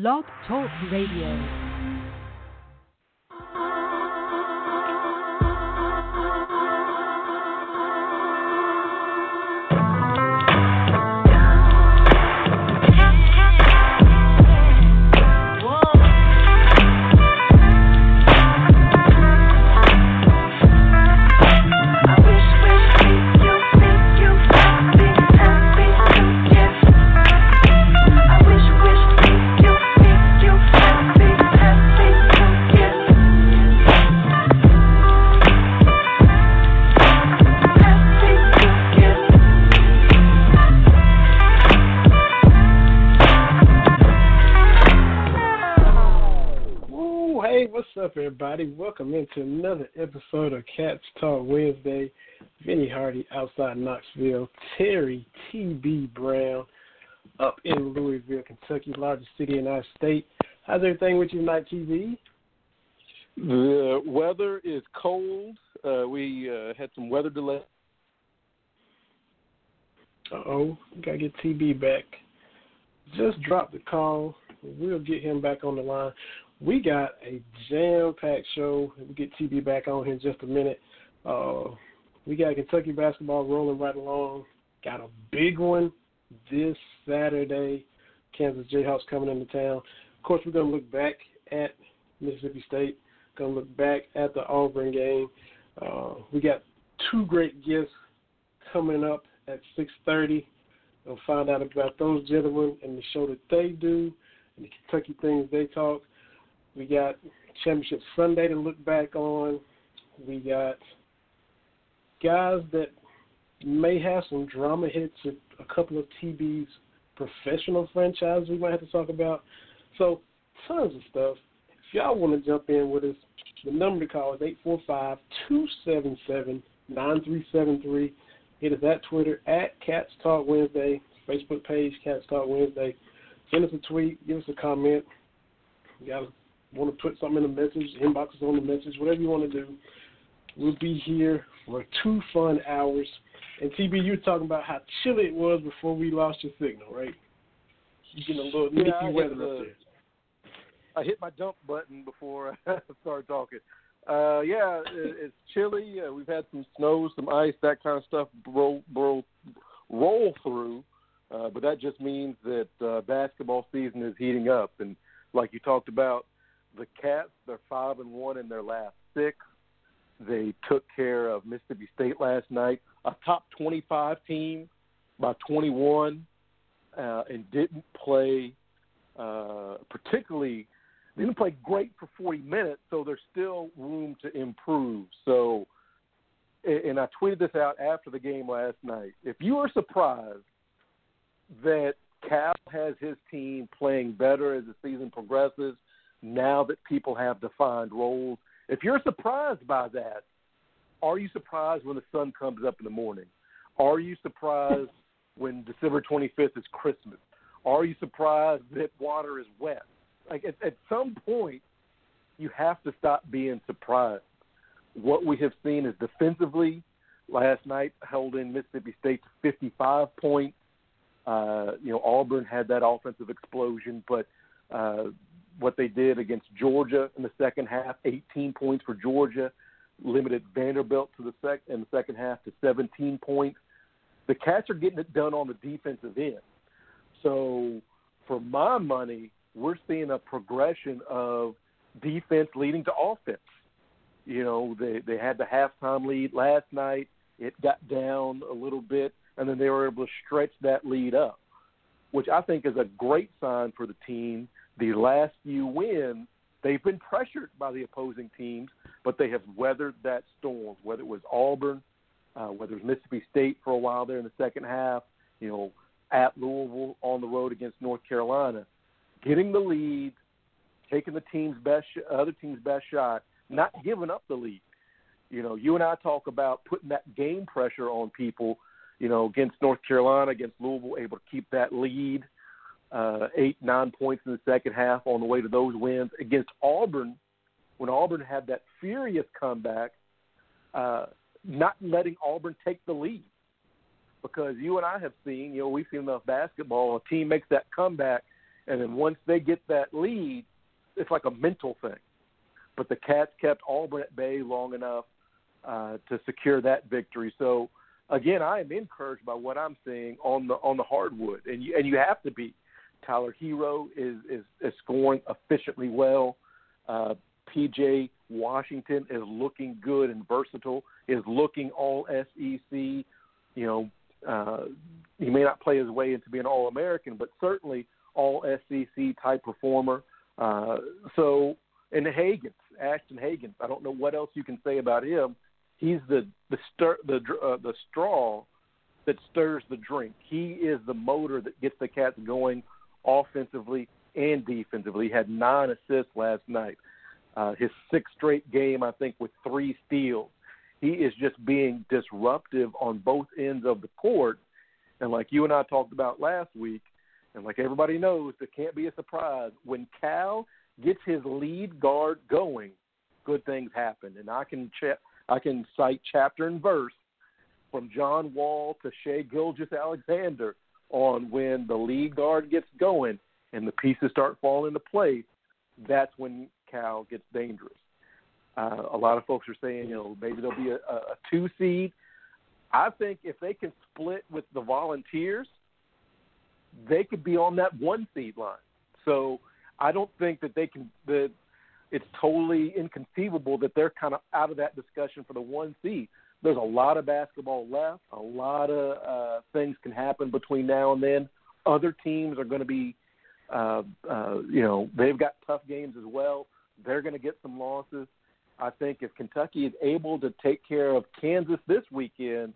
Blog Talk Radio. Everybody. Welcome into another episode of Cats Talk Wednesday. Vinny Hardy outside Knoxville. Terry T.B. Brown up in Louisville, Kentucky, largest city in our state. How's everything with you tonight, TB? The weather is cold. Uh, we uh, had some weather delay. Uh oh, gotta get TB back. Just dropped the call. We'll get him back on the line we got a jam packed show. We'll get TB back on here in just a minute. Uh, we got Kentucky basketball rolling right along. Got a big one this Saturday. Kansas Jayhawks coming into town. Of course, we're going to look back at Mississippi State. Going to look back at the Auburn game. Uh, we got two great guests coming up at 6:30. We'll find out about those gentlemen and the show that they do and the Kentucky things they talk. We got Championship Sunday to look back on. We got guys that may have some drama hits a couple of TB's professional franchises we might have to talk about. So, tons of stuff. If y'all want to jump in with us, the number to call is 845 277 9373. Hit us at Twitter at Cats Talk Wednesday, Facebook page Cats Talk Wednesday. Send us a tweet, give us a comment. We got want to put something in the message, inbox us on the message, whatever you want to do. We'll be here for two fun hours. And TB, you were talking about how chilly it was before we lost your signal, right? You getting a little yeah, nippy weather the, up there. I hit my dump button before I started talking. Uh, yeah, it, it's chilly. Uh, we've had some snow, some ice, that kind of stuff roll roll, roll through. Uh, but that just means that uh, basketball season is heating up, and like you talked about, the Cats, they're five and one in their last six. They took care of Mississippi State last night, a top 25 team by 21, uh, and didn't play uh, particularly. Didn't play great for 40 minutes, so there's still room to improve. So, and I tweeted this out after the game last night. If you are surprised that Cal has his team playing better as the season progresses, now that people have defined roles. If you're surprised by that, are you surprised when the sun comes up in the morning? Are you surprised when December 25th is Christmas? Are you surprised that water is wet? Like at, at some point, you have to stop being surprised. What we have seen is defensively, last night held in Mississippi State to 55 points. Uh, you know, Auburn had that offensive explosion, but uh, what they did against Georgia in the second half, 18 points for Georgia, limited Vanderbilt to the sec in the second half to 17 points. The Cats are getting it done on the defensive end. So, for my money, we're seeing a progression of defense leading to offense. You know, they they had the halftime lead last night. It got down a little bit, and then they were able to stretch that lead up, which I think is a great sign for the team the last few wins, they've been pressured by the opposing teams, but they have weathered that storm. Whether it was Auburn, uh, whether it was Mississippi State for a while there in the second half, you know, at Louisville on the road against North Carolina, getting the lead, taking the team's best, other team's best shot, not giving up the lead. You know, you and I talk about putting that game pressure on people. You know, against North Carolina, against Louisville, able to keep that lead uh, eight, nine points in the second half on the way to those wins against Auburn. When Auburn had that furious comeback, uh, not letting Auburn take the lead, because you and I have seen, you know, we've seen enough basketball. A team makes that comeback, and then once they get that lead, it's like a mental thing. But the Cats kept Auburn at bay long enough uh, to secure that victory. So again, I am encouraged by what I'm seeing on the on the hardwood, and you and you have to be. Tyler Herro is is, is scoring efficiently well. Uh, PJ Washington is looking good and versatile. Is looking all SEC. You know, uh, he may not play his way into being All American, but certainly All SEC type performer. Uh, so, and Hagans, Ashton Hagans. I don't know what else you can say about him he's the the stir the uh, the straw that stirs the drink. He is the motor that gets the Cats going offensively and defensively. He had nine assists last night. Uh, his sixth straight game, I think, with three steals. He is just being disruptive on both ends of the court. And like you and I talked about last week, and like everybody knows, it can't be a surprise. When Cal gets his lead guard going, good things happen. And I can check I can cite chapter and verse from John Wall to Shai Gilgeous-Alexander on when the lead guard gets going and the pieces start falling into place. That's when Cal gets dangerous. Uh, a lot of folks are saying, you know, maybe there'll be a, a two seed. I think if they can split with the Volunteers, they could be on that one seed line. So I don't think that they can. The it's totally inconceivable that they're kind of out of that discussion for the one seed. There's a lot of basketball left. A lot of uh, things can happen between now and then. Other teams are going to be, uh, uh, you know, they've got tough games as well. They're going to get some losses. I think if Kentucky is able to take care of Kansas this weekend,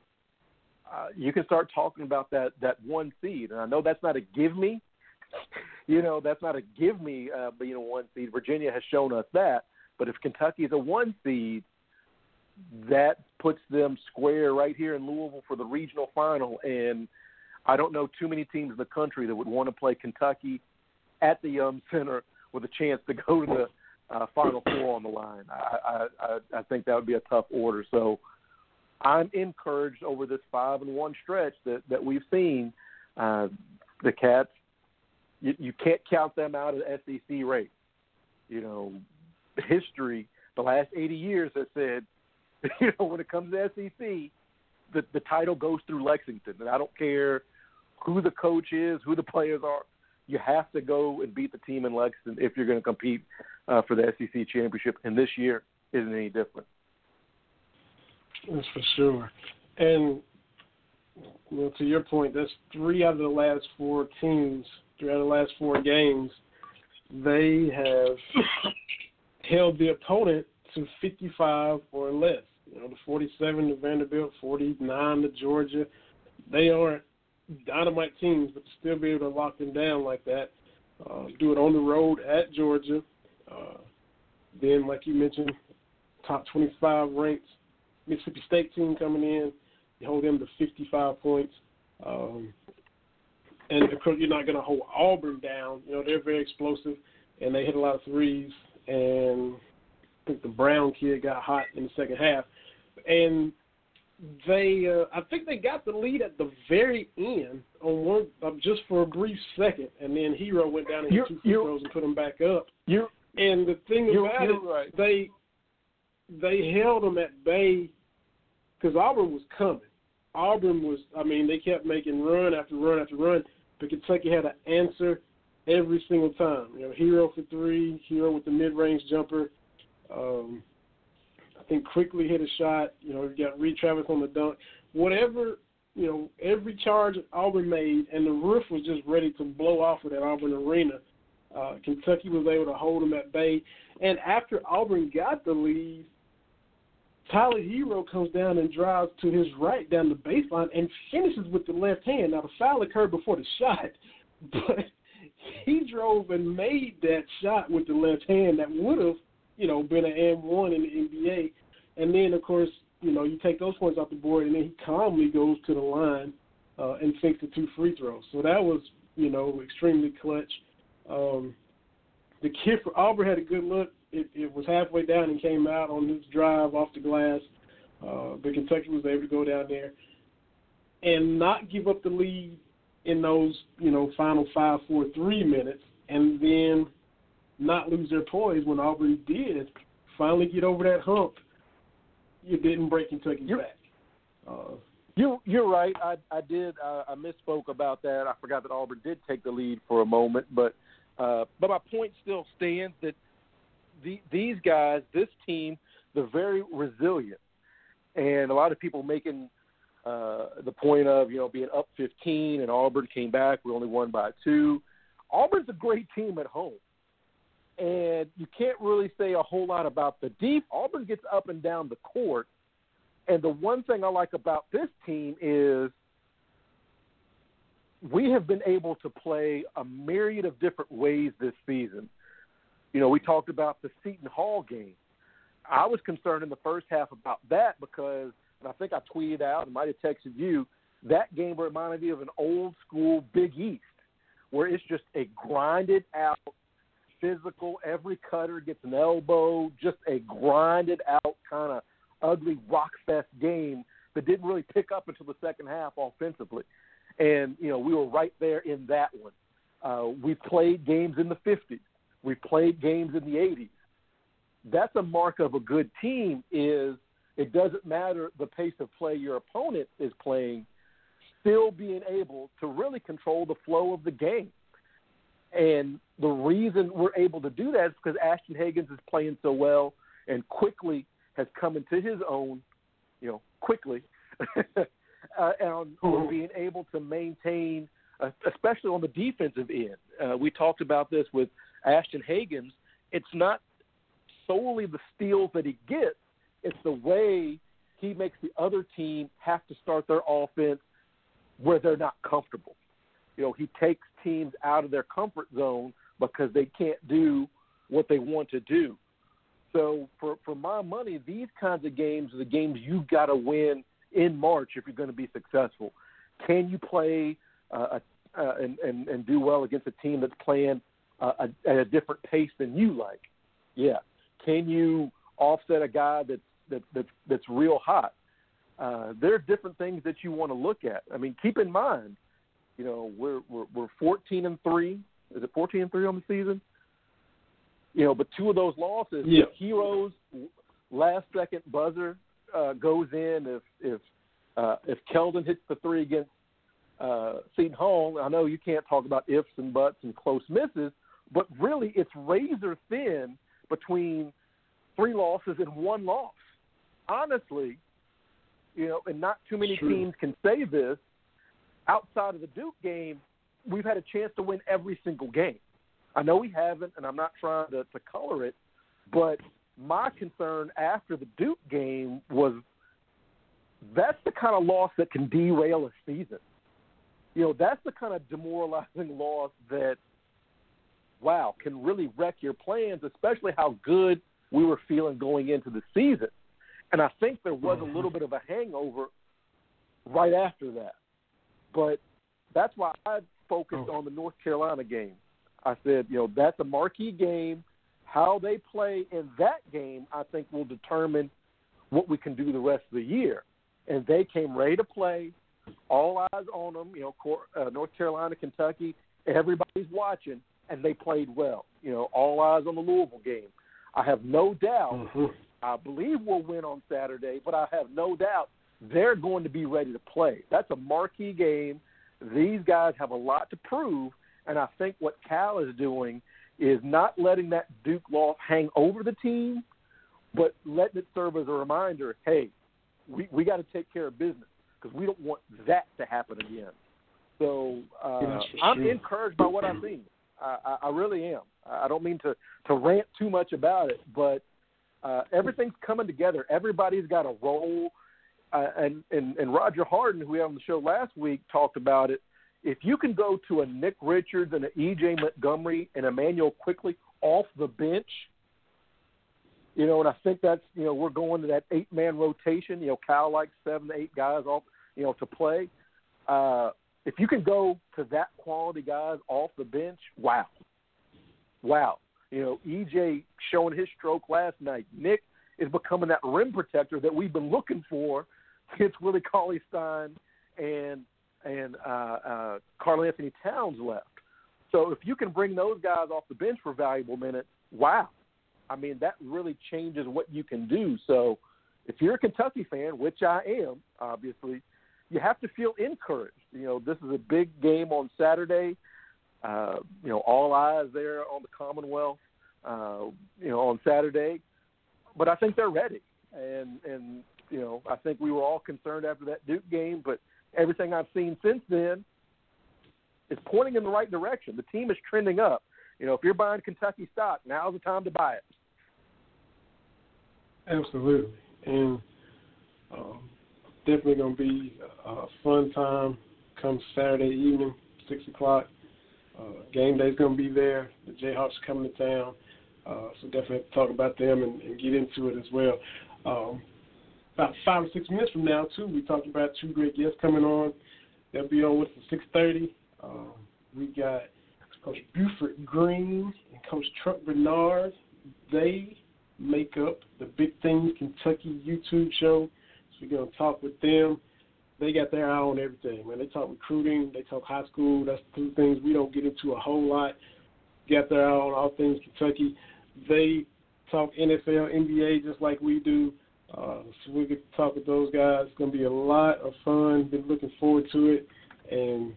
uh, you can start talking about that that one seed. And I know that's not a give me, you know, that's not a give me uh, being a one seed. Virginia has shown us that. But if Kentucky is a one seed, that puts them square right here in Louisville for the regional final. And I don't know too many teams in the country that would want to play Kentucky at the Yum Center with a chance to go to the uh, Final Four on the line. I, I, I think that would be a tough order. So I'm encouraged over this five and one stretch that that we've seen. Uh, the Cats you, you can't count them out of the SEC race. You know, history, the last 80 years has said, you know, when it comes to SEC, the the title goes through Lexington, and I don't care who the coach is, who the players are. You have to go and beat the team in Lexington if you're going to compete uh, for the SEC championship. And this year isn't any different. That's for sure. And well, to your point, that's three out of the last four teams throughout the last four games, they have held the opponent to 55 or less. You know, the 47 to Vanderbilt, 49 to Georgia. They aren't dynamite teams, but to still be able to lock them down like that, uh, do it on the road at Georgia. Uh, then, like you mentioned, top 25 ranked Mississippi State team coming in. You hold them to 55 points. Um, and of course you're not going to hold Auburn down. You know they're very explosive, and they hit a lot of threes. And I think the Brown kid got hot in the second half, and they uh, I think they got the lead at the very end on one uh, just for a brief second, and then Herro went down and hit two free throws and put them back up. You and the thing about it, right. they they held them at bay because Auburn was coming. Auburn was, I mean, they kept making run after run after run, but Kentucky had to answer every single time. You know, Herro for three, Herro with the mid-range jumper. Um, I think Quickley hit a shot. You know, you got Reid Travis on the dunk. Whatever, you know, every charge Auburn made, and the roof was just ready to blow off of that Auburn arena. Uh, Kentucky was able to hold them at bay. And after Auburn got the lead, Tyler Herro comes down and drives to his right down the baseline and finishes with the left hand. Now the foul occurred before the shot, but he drove and made that shot with the left hand that would have, you know, been an M one in the NBA. And then of course, you know, you take those points off the board and then he calmly goes to the line uh, and sinks the two free throws. So that was, you know, extremely clutch. Um, the kid for Auburn had a good look it, it was halfway down and came out on his drive off the glass. Uh, but Kentucky was able to go down there and not give up the lead in those, you know, final five, four, three minutes and then not lose their poise when Auburn did finally get over that hump. You didn't break Kentucky's you're, back. Uh, you you're right. I I did uh, I misspoke about that. I forgot that Auburn did take the lead for a moment, but uh, but my point still stands that the, these guys, this team, they're very resilient, and a lot of people making uh, the point of you know being up 15 and Auburn came back. We only won by two. Auburn's a great team at home, and you can't really say a whole lot about the deep. Auburn gets up and down the court, and the one thing I like about this team is we have been able to play a myriad of different ways this season. You know, we talked about the Seton Hall game. I was concerned in the first half about that because and I think I tweeted out and might have texted you, that game reminded me of an old school Big East, where it's just a grinded out, physical, every cutter gets an elbow, just a grinded out kind of ugly rock fest game that didn't really pick up until the second half offensively. And, you know, we were right there in that one. Uh, we played games in the 50s. We played games in the 80s. That's a mark of a good team is – it doesn't matter the pace of play your opponent is playing, still being able to really control the flow of the game. And the reason we're able to do that is because Ashton Hagans is playing so well and quickly has come into his own, you know, quickly, uh, and mm-hmm. being able to maintain, uh, especially on the defensive end. Uh, we talked about this with Ashton Hagans. It's not solely the steals that he gets, it's the way he makes the other team have to start their offense where they're not comfortable. You know, he takes teams out of their comfort zone because they can't do what they want to do. So for for my money, these kinds of games are the games you've got to win in March if you're going to be successful. Can you play uh, uh, and, and and do well against a team that's playing uh, a, at a different pace than you like? Yeah. Can you offset a guy that's that, that that's real hot. Uh, there are different things that you want to look at. I mean, keep in mind, you know, we're we're, we're 14 and three. Is it 14 and three on the season? You know, but two of those losses, yeah. Herro's last second buzzer uh, goes in if if uh, if Keldon hits the three against uh, Seton Hall. I know you can't talk about ifs and buts and close misses, but really it's razor thin between three losses and one loss honestly, you know, and not too many teams can say this. Outside of the Duke game, we've had a chance to win every single game. I know we haven't, and I'm not trying to, to color it, but my concern after the Duke game was that's the kind of loss that can derail a season. You know, that's the kind of demoralizing loss that, wow, can really wreck your plans, especially how good we were feeling going into the season. And I think there was a little bit of a hangover right after that. But that's why I focused oh. on the North Carolina game. I said, you know, that's a marquee game. How they play in that game, I think, will determine what we can do the rest of the year. And they came ready to play, all eyes on them. You know, uh, North Carolina, Kentucky, everybody's watching, and they played well. You know, all eyes on the Louisville game. I have no doubt mm-hmm. I believe we'll win on Saturday, but I have no doubt they're going to be ready to play. That's a marquee game. These guys have a lot to prove, and I think what Cal is doing is not letting that Duke loss hang over the team, but letting it serve as a reminder, hey, we we got to take care of business because we don't want that to happen again. So uh, I'm encouraged by what I've seen. I, I, really am. I don't mean to to rant too much about it, but uh, everything's coming together. Everybody's got a role. Uh, and, and and Roger Harden, who we had on the show last week, talked about it. If you can go to a Nick Richards and an EJ Montgomery and Immanuel Quickley off the bench, you know, and I think that's you know we're going to that eight man rotation. You know, Cal likes seven to eight guys off, you know, to play. Uh, if you can go to that quality guys off the bench, wow, wow. You know, EJ showing his stroke last night. Nick is becoming that rim protector that we've been looking for since Willie Cauley Stein and and uh, uh, Karl Anthony Towns left. So if you can bring those guys off the bench for valuable minutes, wow. I mean, that really changes what you can do. So if you're a Kentucky fan, which I am, obviously, you have to feel encouraged. You know, this is a big game on Saturday. Uh, you know, all eyes there on the Commonwealth. Uh, you know, on Saturday, but I think they're ready. And and you know, I think we were all concerned after that Duke game, but everything I've seen since then is pointing in the right direction. The team is trending up. You know, if you're buying Kentucky stock, now's the time to buy it. Absolutely, and um, definitely going to be a fun time come Saturday evening, six o'clock. Uh, game day's going to be there. The Jayhawks coming to town, uh, so definitely talk about them and, and get into it as well. Um, about five or six minutes from now, too, we talked about two great guests coming on. They'll be on with us at six thirty. Um, we got Coach Buford Green and Coach Truck Bernard. They make up the Big Things Kentucky YouTube show. We're gonna talk with them. They got their eye on everything, man. They talk recruiting, they talk high school. That's two things we don't get into a whole lot. Got their eye on all things Kentucky. They talk NFL, NBA, just like we do. Uh, so we get to talk with those guys. It's gonna be a lot of fun. Been looking forward to it, and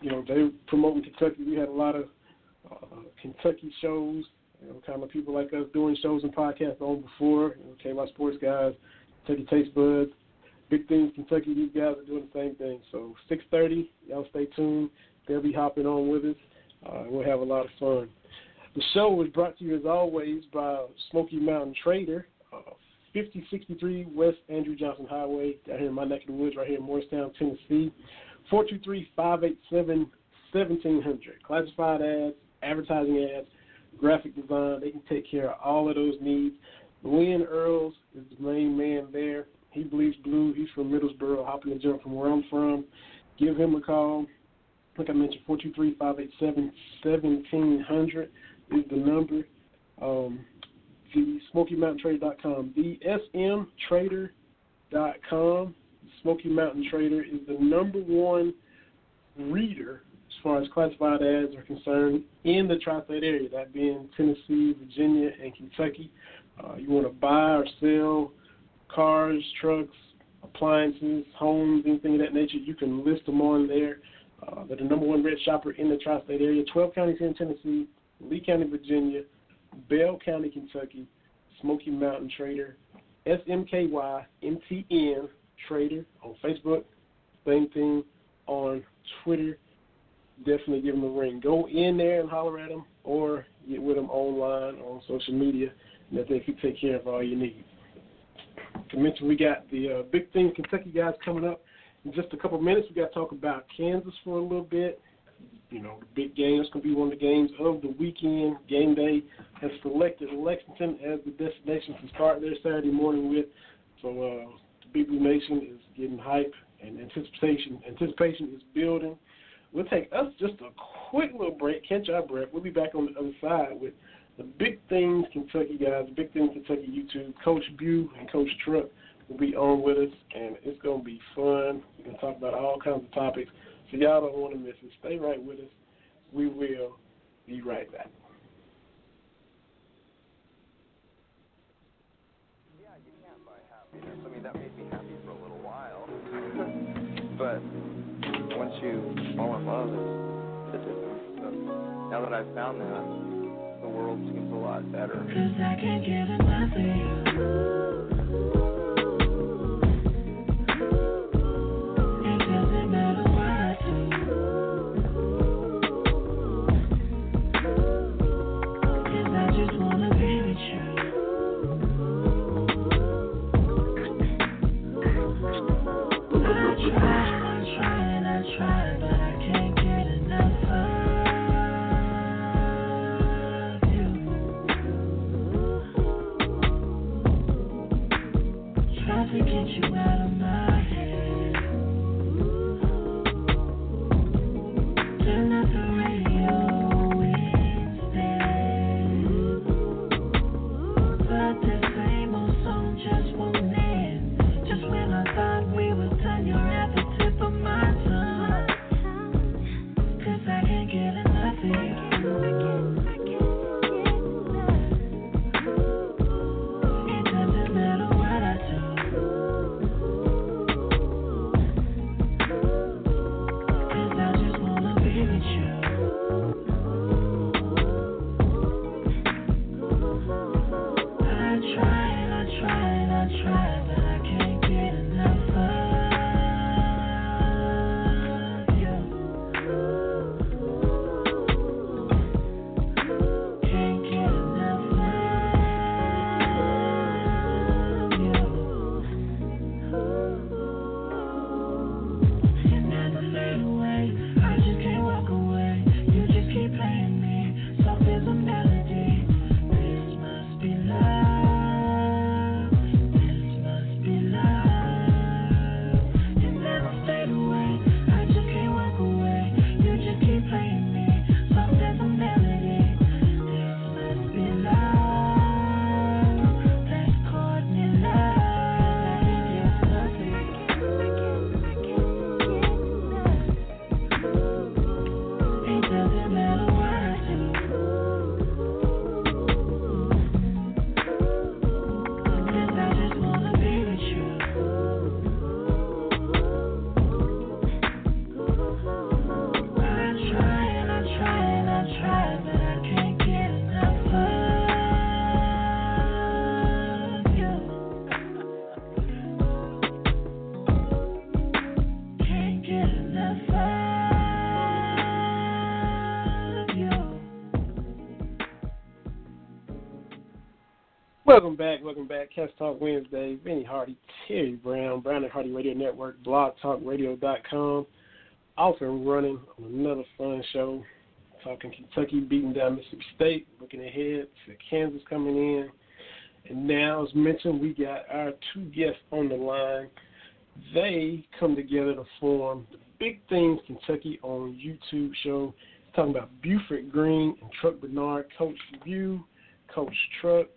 you know they promoting Kentucky. We had a lot of uh, Kentucky shows. You know, kind of people like us doing shows and podcasts on before. You know, out sports guys, Kentucky Taste Buds, Big Things Kentucky. These guys are doing the same thing. So 6:30, y'all stay tuned. They'll be hopping on with us. Uh, we'll have a lot of fun. The show was brought to you as always by Smoky Mountain Trader, uh, 5063 West Andrew Johnson Highway, down here in my neck of the woods, right here in Morristown, Tennessee. 423-587-1700. Classified ads, advertising ads, graphic design. They can take care of all of those needs. Lynn Earls is the main man there. He bleeds blue. He's from Middlesboro, hopping the jump from where I'm from. Give him a call. Like I mentioned, 423-587-1700 is the number. Um, the SmokyMountainTrader.com. The SMTrader.com. Smoky Mountain Trader is the number one reader as far as classified ads are concerned in the tri-state area, that being Tennessee, Virginia, and Kentucky. Uh, you want to buy or sell cars, trucks, appliances, homes, anything of that nature, you can list them on there. Uh, they're the number one red shopper in the tri-state area. 12 counties here in Tennessee, Lee County, Virginia, Bell County, Kentucky, Smoky Mountain Trader, SMKY Trader on Facebook. Same thing on Twitter. Definitely give them a ring. Go in there and holler at them or get with them online on social media that they can take care of all your needs. To mention, we got the uh, Big Thing Kentucky guys coming up in just a couple minutes. We got to talk about Kansas for a little bit you know, the big game. It's going to be one of the games of the weekend. Game day has selected Lexington as the destination to start their Saturday morning with. So uh, the Blue Nation is getting hype and anticipation anticipation is building. We'll take us just a quick little break, catch our breath. We'll be back on the other side with the Big Things Kentucky guys, Big Things Kentucky YouTube. Coach Bu and Coach Truck will be on with us, and it's going to be fun. We're going to talk about all kinds of topics. So y'all don't want to miss it. Stay right with us. We will be right back. Yeah, you can buy happiness. I mean, that made me happy for a little while. but once you fall in love, it's, it's. So now that I've found that, world seems a lot better. Cause I can't get enough of you. Welcome back, welcome back. Cats Talk Wednesday. Vinny Hardy, Terry Brown, Brown and Hardy Radio Network, blogtalkradio.com. And running on another fun show. Talking Kentucky beating down Mississippi State, looking ahead to Kansas coming in. And now, as mentioned, we got our two guests on the line. They come together to form the Big Things Kentucky on YouTube show. Talking about Buford Green and Truck Bernard, Coach Bu, Coach Truck.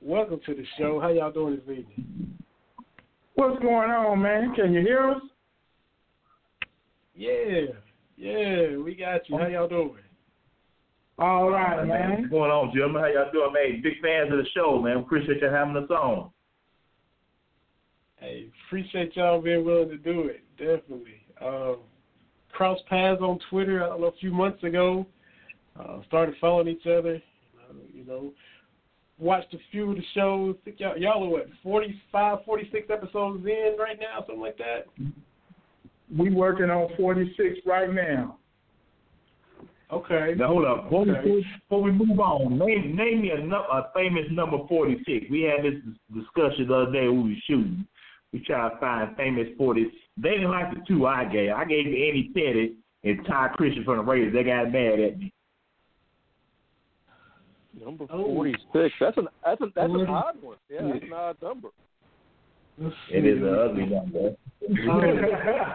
Welcome to the show. How y'all doing this evening? What's going on, man? Can you hear us? Yeah, yeah, we got you. How y'all doing? All right, man. man. What's going on, gentlemen? How y'all doing, man? Big fans of the show, man. Appreciate you having us on. Hey, appreciate y'all being willing to do it. Definitely. Um, cross paths on Twitter. I don't know a few months ago. Uh, started following each other. Uh, you know, watched a few of the shows. I think y'all, y'all are what 45, 46 episodes in right now, something like that. We working on 46 right now. Okay. Now hold up. Before, Okay. we, before we move on, name name me a, nu- a famous number forty six. We had this discussion the other day when we were shooting. We tried to find famous forty. They didn't like the two I gave. I gave Andy Pettitte and Ty Christian from the Raiders. They got mad at me. Number Oh. forty six. That's an that's an that's an odd one. Yeah, that's an odd number. Let's It see. is an ugly number. Oh.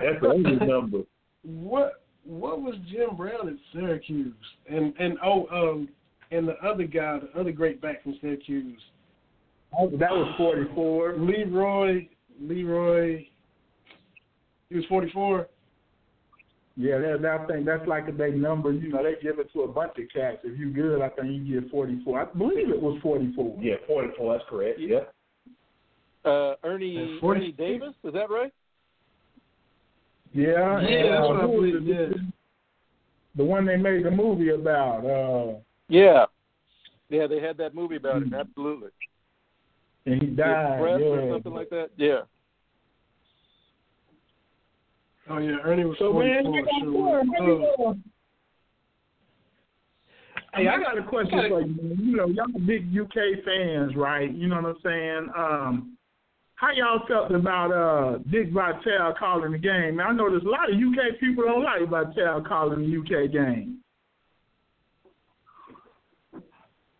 That's an ugly number. What what was Jim Brown at Syracuse? And and oh um and the other guy, the other great back from Syracuse, That was 44. Leroy Leroy. He was forty four. Yeah, that, that I think that's like a big number. You know, they give it to a bunch of cats. If you good, I think you get 44. I believe it was 44. Yeah, forty four. That's correct. Yeah. Uh, Ernie Ernie Davis, is that right? Yeah, Yeah, and, that's uh, what I believe. the- Yeah. The one they made the movie about. Uh, Yeah. Yeah, they had that movie about it. Absolutely. and he The died. Yeah. or something like that. Yeah. Oh yeah, Ernie was So forty man, you got Sure. more, Hey, I got a question for you. Man. You know, y'all big UK fans, right? You know what I'm saying? Um, how y'all felt about uh Dick Vitale calling the game? Man, I know there's a lot of UK people don't like Vitale calling the UK game.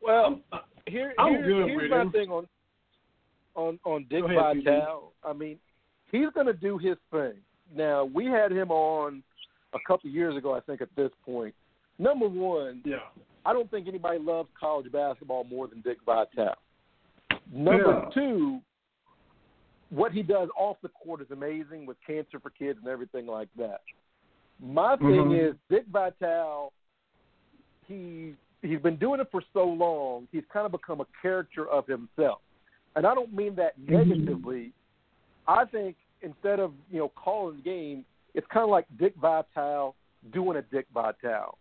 Well, here, here- here's my him. thing on on on Dick Go ahead, Vitale. I mean, he's going to do his thing. Now, we had him on a couple of years ago, I think. At this point, number one, Yeah. I don't think anybody loves college basketball more than Dick Vitale. Number Yeah. two, what he does off the court is amazing with Cancer for Kids and everything like that. My thing Mhm. is Dick Vitale. He he's been doing it for so long. He's kind of become a character of himself, and I don't mean that negatively. I think instead of you know calling the game, it's kind of like Dick Vitale doing a Dick Vitale.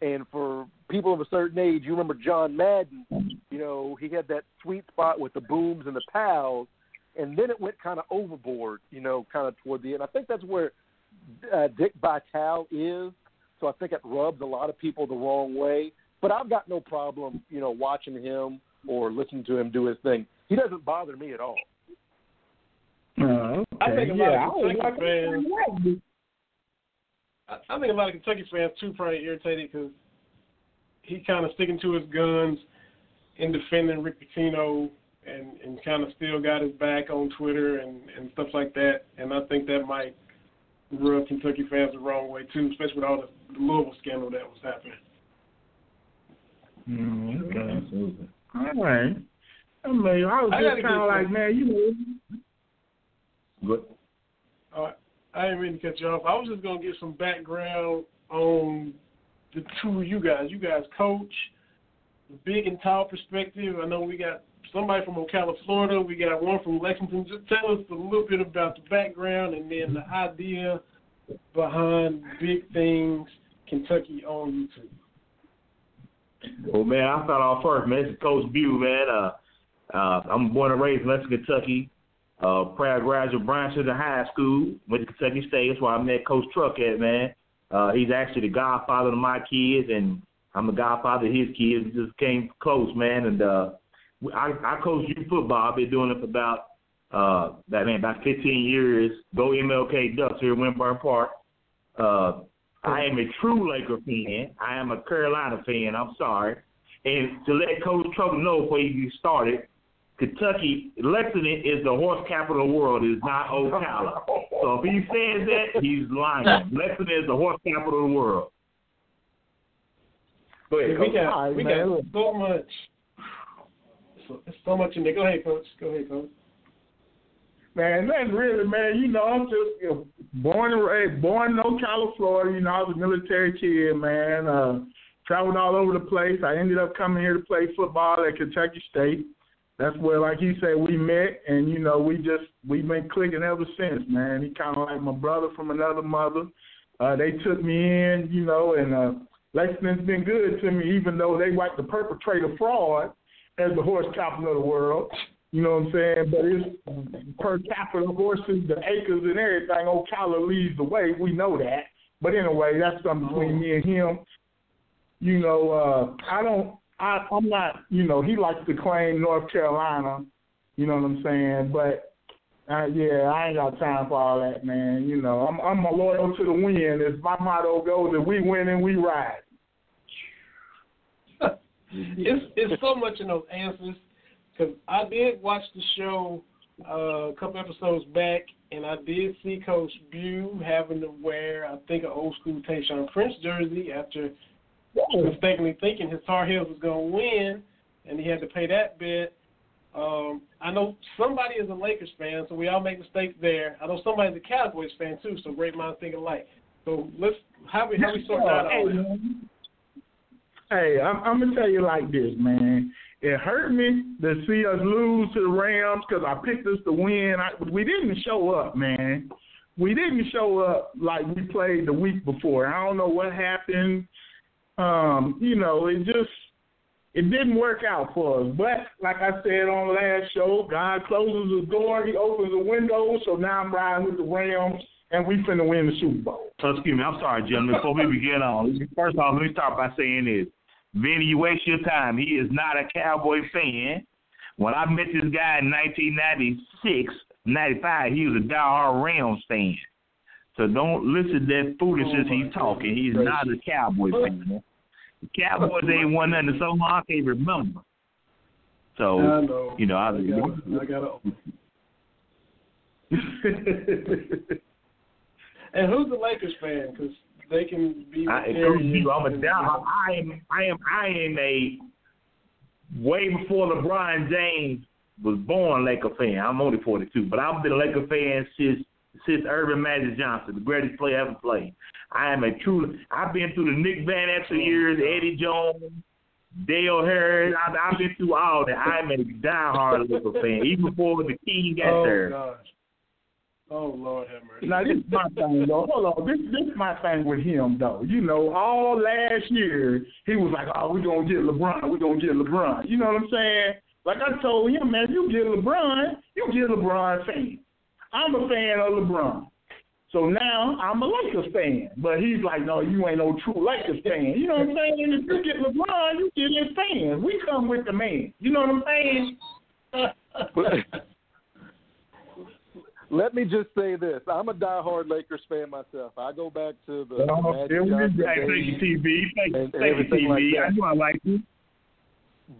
And for people of a certain age, you remember John Madden. You know, he had that sweet spot with the booms and the pals, and then it went kind of overboard. You know, kind of toward the end. I think that's where uh, Dick Vitale is. So I think it rubs a lot of people the wrong way. But I've got no problem, you know, watching him or listening to him do his thing. He doesn't bother me at all. Uh, okay. I think a lot of I was Kentucky like, fans- I, I think a lot of Kentucky fans too probably irritated because he kind of sticking to his guns in defending Rick Pitino and and kind of still got his back on Twitter and and stuff like that. And I think that might rub Kentucky fans the wrong way too, especially with all the, the Louisville scandal that was happening. Mm, okay. All right. I mean, I was I just kind of like, man, you know, Good. Uh, I didn't mean to cut you off. I was just gonna get some background on the two of you guys. You guys coach, the big and tall perspective. I know we got somebody from Ocala, Florida. We got one from Lexington. Just tell us a little bit about the background and then the idea behind Big Things Kentucky on YouTube. Well, man, I start off first, man. This is Coach Bu, man. Uh, uh, I'm born and raised in Lexington, Kentucky. Uh, proud graduate of High School. Went to Kentucky State. That's where I met Coach Truck at, man. Uh, he's actually the godfather of my kids, and I'm the godfather of his kids. We just came close, man. And uh, I, I coach youth football. I've been doing it for about uh that man about 15 years. Go MLK Ducks here in Winburn Park. Uh, I am a true Laker fan. I am a Carolina fan. I'm sorry. And to let Coach Truck know before you started, Kentucky, Lexington is the horse capital of the world. It is not Ocala. So if he says that, he's lying. Lexington is the horse capital of the world. Go ahead, we got All right, we man. got so much, so, so much in there. Go ahead, coach. Go ahead, coach. Man, nothing really, man. You know, I'm just you know, born and raised, born in Ocala, Florida. You know, I was a military kid, man. Uh, traveled all over the place. I ended up coming here to play football at Kentucky State. That's where, like he said, we met, and you know, we just we've been clicking ever since, man. He kind of like my brother from another mother. Uh, they took me in, you know, and uh, Lexington's been good to me, even though they like to perpetrate a fraud as the horse capital of the world. You know what I'm saying? But it's per capita horses, the acres and everything. Ocala leads the way. We know that. But anyway, that's something between me and him. You know, uh, I don't. I, I'm not. You know, he likes to claim North Carolina. You know what I'm saying? But uh, yeah, I ain't got time for all that, man. You know, I'm I'm loyal to the win. As my motto goes, if we win and we ride. it's it's so much in those answers because I did watch the show uh, a couple episodes back, and I did see Coach Bu having to wear I think an old school Tayshaun Prince jersey after mistakenly thinking his Tar Heels was going to win, and he had to pay that bet. Um, I know somebody is a Lakers fan, so we all make mistakes there. I know somebody's a Cowboys fan too, so great minds think alike. So let's how we how we sort out. Hey, I'm, I'm gonna tell you like this, man. It hurt me to see us lose to the Rams because I picked us to win. I, we didn't show up, man. We didn't show up like we played the week before. I don't know what happened. Um, you know, it just it didn't work out for us. But like I said on the last show, God closes the door, He opens the window. So now I'm riding with the Rams, and we finna win the Super Bowl. So, excuse me, I'm sorry, gentlemen. Before we begin on, first off, let me start by saying this. Vinny, you waste your time. He is not a Cowboy fan. When I met this guy in 1996, 95, he was a diehard Rams fan. So don't listen to that foolishness Oh, he's talking. He's not a Cowboy fan. Cowboys ain't won nothing so long I can't remember. So, I know. you know, I, I got I got And who's the Lakers fan? Because they can be. I you. I'm a down. I am. I am. I am a way before LeBron James was born Laker fan. I'm only 42, but I've been a Laker fan since since Earvin Magic Johnson, the greatest player ever played. I am a true. I've been through the Nick Van Exel years, Eddie Jones, Del Harris. I've, I've been through all that. I'm a diehard Laker fan, even before the King got Oh there. gosh. Oh Lord have mercy. Now this is my thing though. Hold on, this this is my thing with him though. You know, all last year he was like, "Oh, we're gonna get LeBron. We're gonna get LeBron." You know what I'm saying? Like I told him, man, you get LeBron, you get LeBron fan. I'm a fan of LeBron. So now I'm a Lakers fan. But he's like, no, you ain't no true Lakers fan. You know what I'm saying? If you get LeBron, you get his fans. We come with the man. You know what I'm saying? Let me just say this: I'm a diehard Lakers fan myself. I go back to the Oh, Magic Johnson. Hey, thank you. TV. Thank, And- and you, everything like TV. I knew I liked you.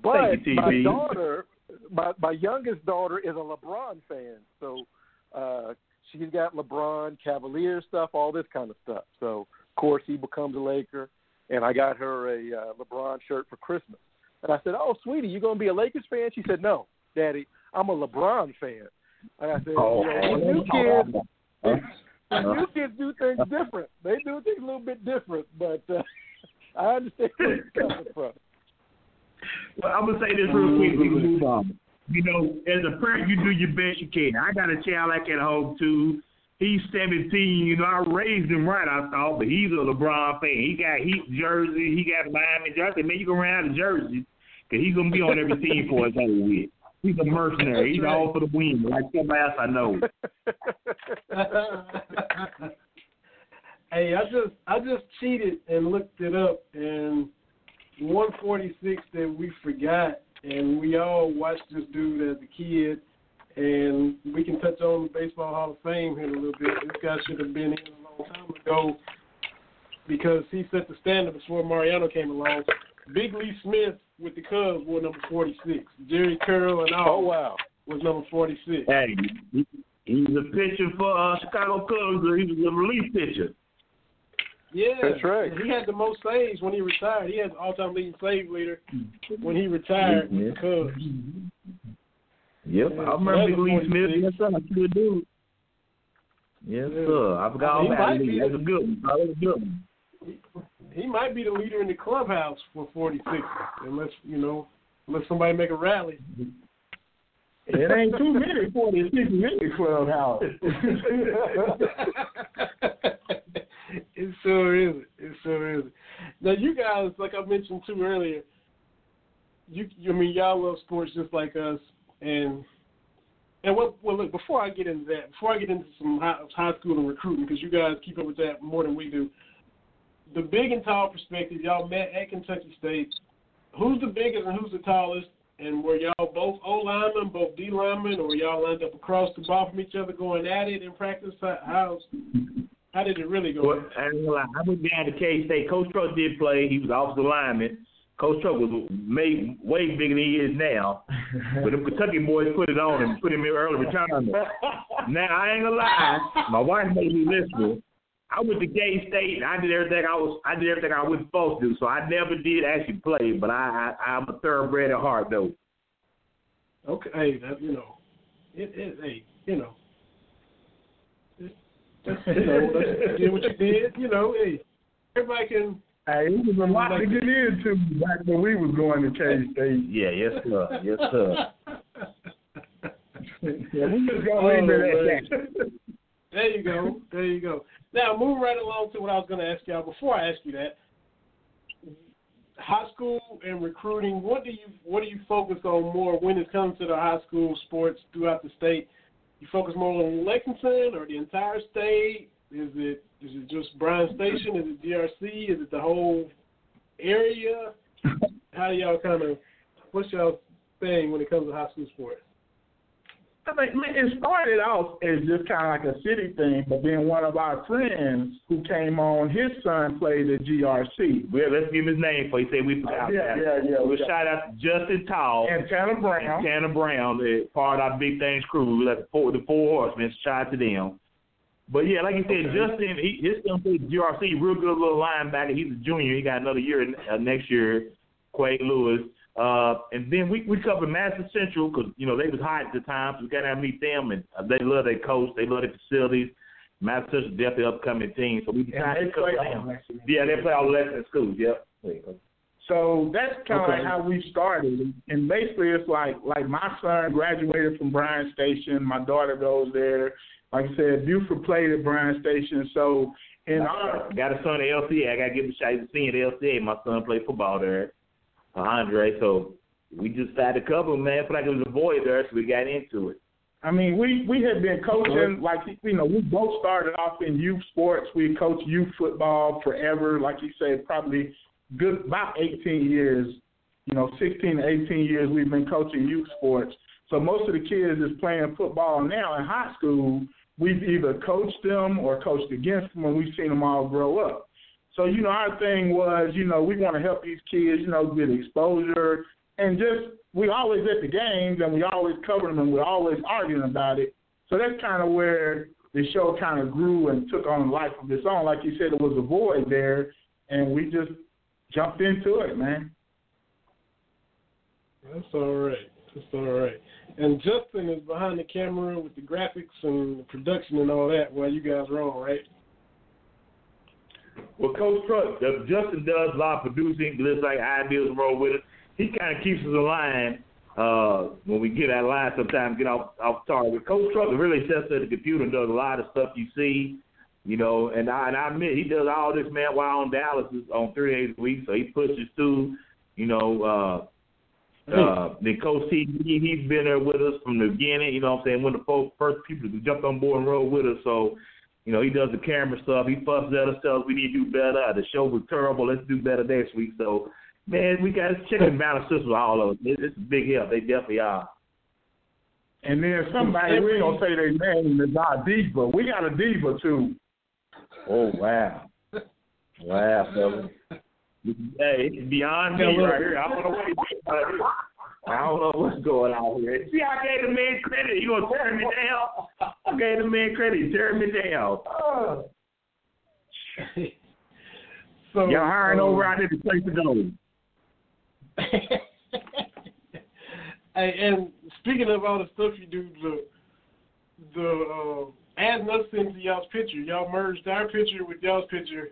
But Thank you, TV. my daughter, my my youngest daughter, is a LeBron fan. So uh, she's got LeBron Cavalier stuff, all this kind of stuff. So of course he becomes a Laker, and I got her a uh, LeBron shirt for Christmas. And I said, "Oh, sweetie, you gonna be a Lakers fan?" She said, "No, Daddy, I'm a LeBron fan." And I said, Oh, you know, new kids, the new kids do things different. They do things a little bit different, but uh, I understand where you're coming from." Well, I'm gonna say this real quick. Can. You know, as a parent, you do your best you can. I got a child like at home too. He's 17. You know, I raised him right. I thought, but he's a LeBron fan. He got Heat jersey. He got Miami jersey. I man, you can run out of jerseys because he's gonna be on every team for his whole week. He's a mercenary. He's all for the win, like somebody else I know. hey, I just I just cheated and looked it up, and 146 that we forgot and we all watched this dude as a kid. And we can touch on the Baseball Hall of Fame here in a little bit. This guy should have been in a long time ago because he set the standard before Mariano came along. Big Lee Smith with the Cubs wore number 46. Jheri Curl and all Oh wow. was number 46. Hey, he, he was a pitcher for uh, Chicago Cubs. He was a relief pitcher. Yeah, That's right. He had the most saves when he retired. He had all-time leading save leader when he retired with the Cubs. Yep, Yeah, I remember Big Lee Smith. Yes, sir. I sure do. Yes, Yeah. sir. I forgot all He about might Lee. That's a good one. That was a good one. He might be the leader in the clubhouse for 46, unless you know, unless somebody make a rally. It ain't too many 46 in the clubhouse. it sure is. It sure is. Now, you guys, like I mentioned too earlier, you, I mean, y'all love sports just like us, and and what? Well, look, before I get into that, before I get into some high, high school and recruiting, because you guys keep up with that more than we do. The big and tall perspective, y'all met at Kentucky State. Who's the biggest and who's the tallest? And were y'all both O linemen, both D linemen, or y'all lined up across the ball from each other, going at it in practice? How how, did it really go? Well, I, ain't gonna lie. I went down to K State. Coach Truck did play. He was offensive lineman. Coach Truck was made way bigger than he is now. But the Kentucky boys put it on him, put him in early retirement. Now I ain't gonna lie. My wife made me listen. I went to K State and I did everything I was I did everything I was supposed to do. So I never did actually play, but I, I I'm a thoroughbred at heart though. Okay, hey, that you know, it, it hey, you know, that's, you know, that's, you did what you did. You know, hey, everybody can. Hey, it was a lot to get into back when we was going to K State. Yeah, yes sir, yes sir. Yeah, we just gonna leave oh, it at that. There you go. There you go. Now, moving right along to what I was going to ask y'all. Before I ask you that, high school and recruiting. What do you what do you focus on more when it comes to the high school sports throughout the state? You focus more on Lexington or the entire state? Is it is it just Bryan Station? Is it GRC? Is it the whole area? How do y'all kind of what's y'all thing when it comes to high school sports? I mean, it started off as just kind of like a city thing, but then one of our friends who came on, his son played at GRC. Well, let's give him his name for he said we forgot. Yeah, that. yeah, yeah. We'll shout out to Justin Tall And Tanner Brown. and Tanner Brown, part of our Big Things crew. We like the four, the four horsemen. Shout out to them. But yeah, like you said, Okay. Justin, he, his son played GRC, real good little linebacker. He's a junior. He got another year uh, next year. Quake Lewis. Uh, and then we we covered Madison Central because you know they was hot at the time, so we got to meet them, and uh, they love their coach, they love their facilities. Madison Central definitely upcoming team, so we decided to cover them. on Yeah, they play all the Lexington schools. Yep. So that's kind of Okay. like how we started. And basically, it's like like my son graduated from Bryan Station. My daughter goes there. Like I said, Buford played at Bryan Station. So in our Got a son at LCA. I got to give him a shout. He's a senior at LCA. My son played football there, Andre. So we just decided to cover man. Feel like it was a void there, so we got into it. I mean, we we had been coaching like you know we both started off in youth sports. We coached youth football forever, like you said, probably good about 18 years. You know, 16 to 18 years we've been coaching youth sports. So most of the kids is playing football now in high school. We've either coached them or coached against them, and we've seen them all grow up. So you know, our thing was, you know, we want to help these kids, you know, get exposure and just we always at the games and we always cover them and we're always arguing about it. So that's kind of where the show kind of grew and took on life of its own. Like you said, it was a void there, and we just jumped into it, man. That's all right. That's all right. And Justin is behind the camera with the graphics and the production and all that while you guys are on, right? Well, Coach Truck, uh, Justin does a lot of producing, just like ideas roll with us. He kind of keeps us in line uh, when we get out of line sometimes, get off, off target. Coach Truck really sets at the computer and does a lot of stuff you see, you know, and I, and I admit he does all this, man, while on dialysis on three days a week, so he pushes through, you know, uh, uh, then Coach T, he, he's been there with us from the beginning. You know what I'm saying? One of the first, first people to jump on board and roll with us. So, you know, he does the camera stuff. He fusses at us, tells we need to do better. The show was terrible. Let's do better next week. So, Man, we got check and balance system all of it. It's a big help. They definitely are. And then somebody we ain't gonna say their name is our diva. We got a diva too. Oh wow, wow, fella. Hey, it's beyond me right here. I don't know what he's doing right here. I don't know what's going on here. See, I gave the man credit. You gonna tear me down? I gave the man credit. Tear me down. so Y'all hiring um, over out there to place to go. hey, and speaking of all the stuff you do, the the uh, adding us into y'all's picture, y'all merged our picture with y'all's picture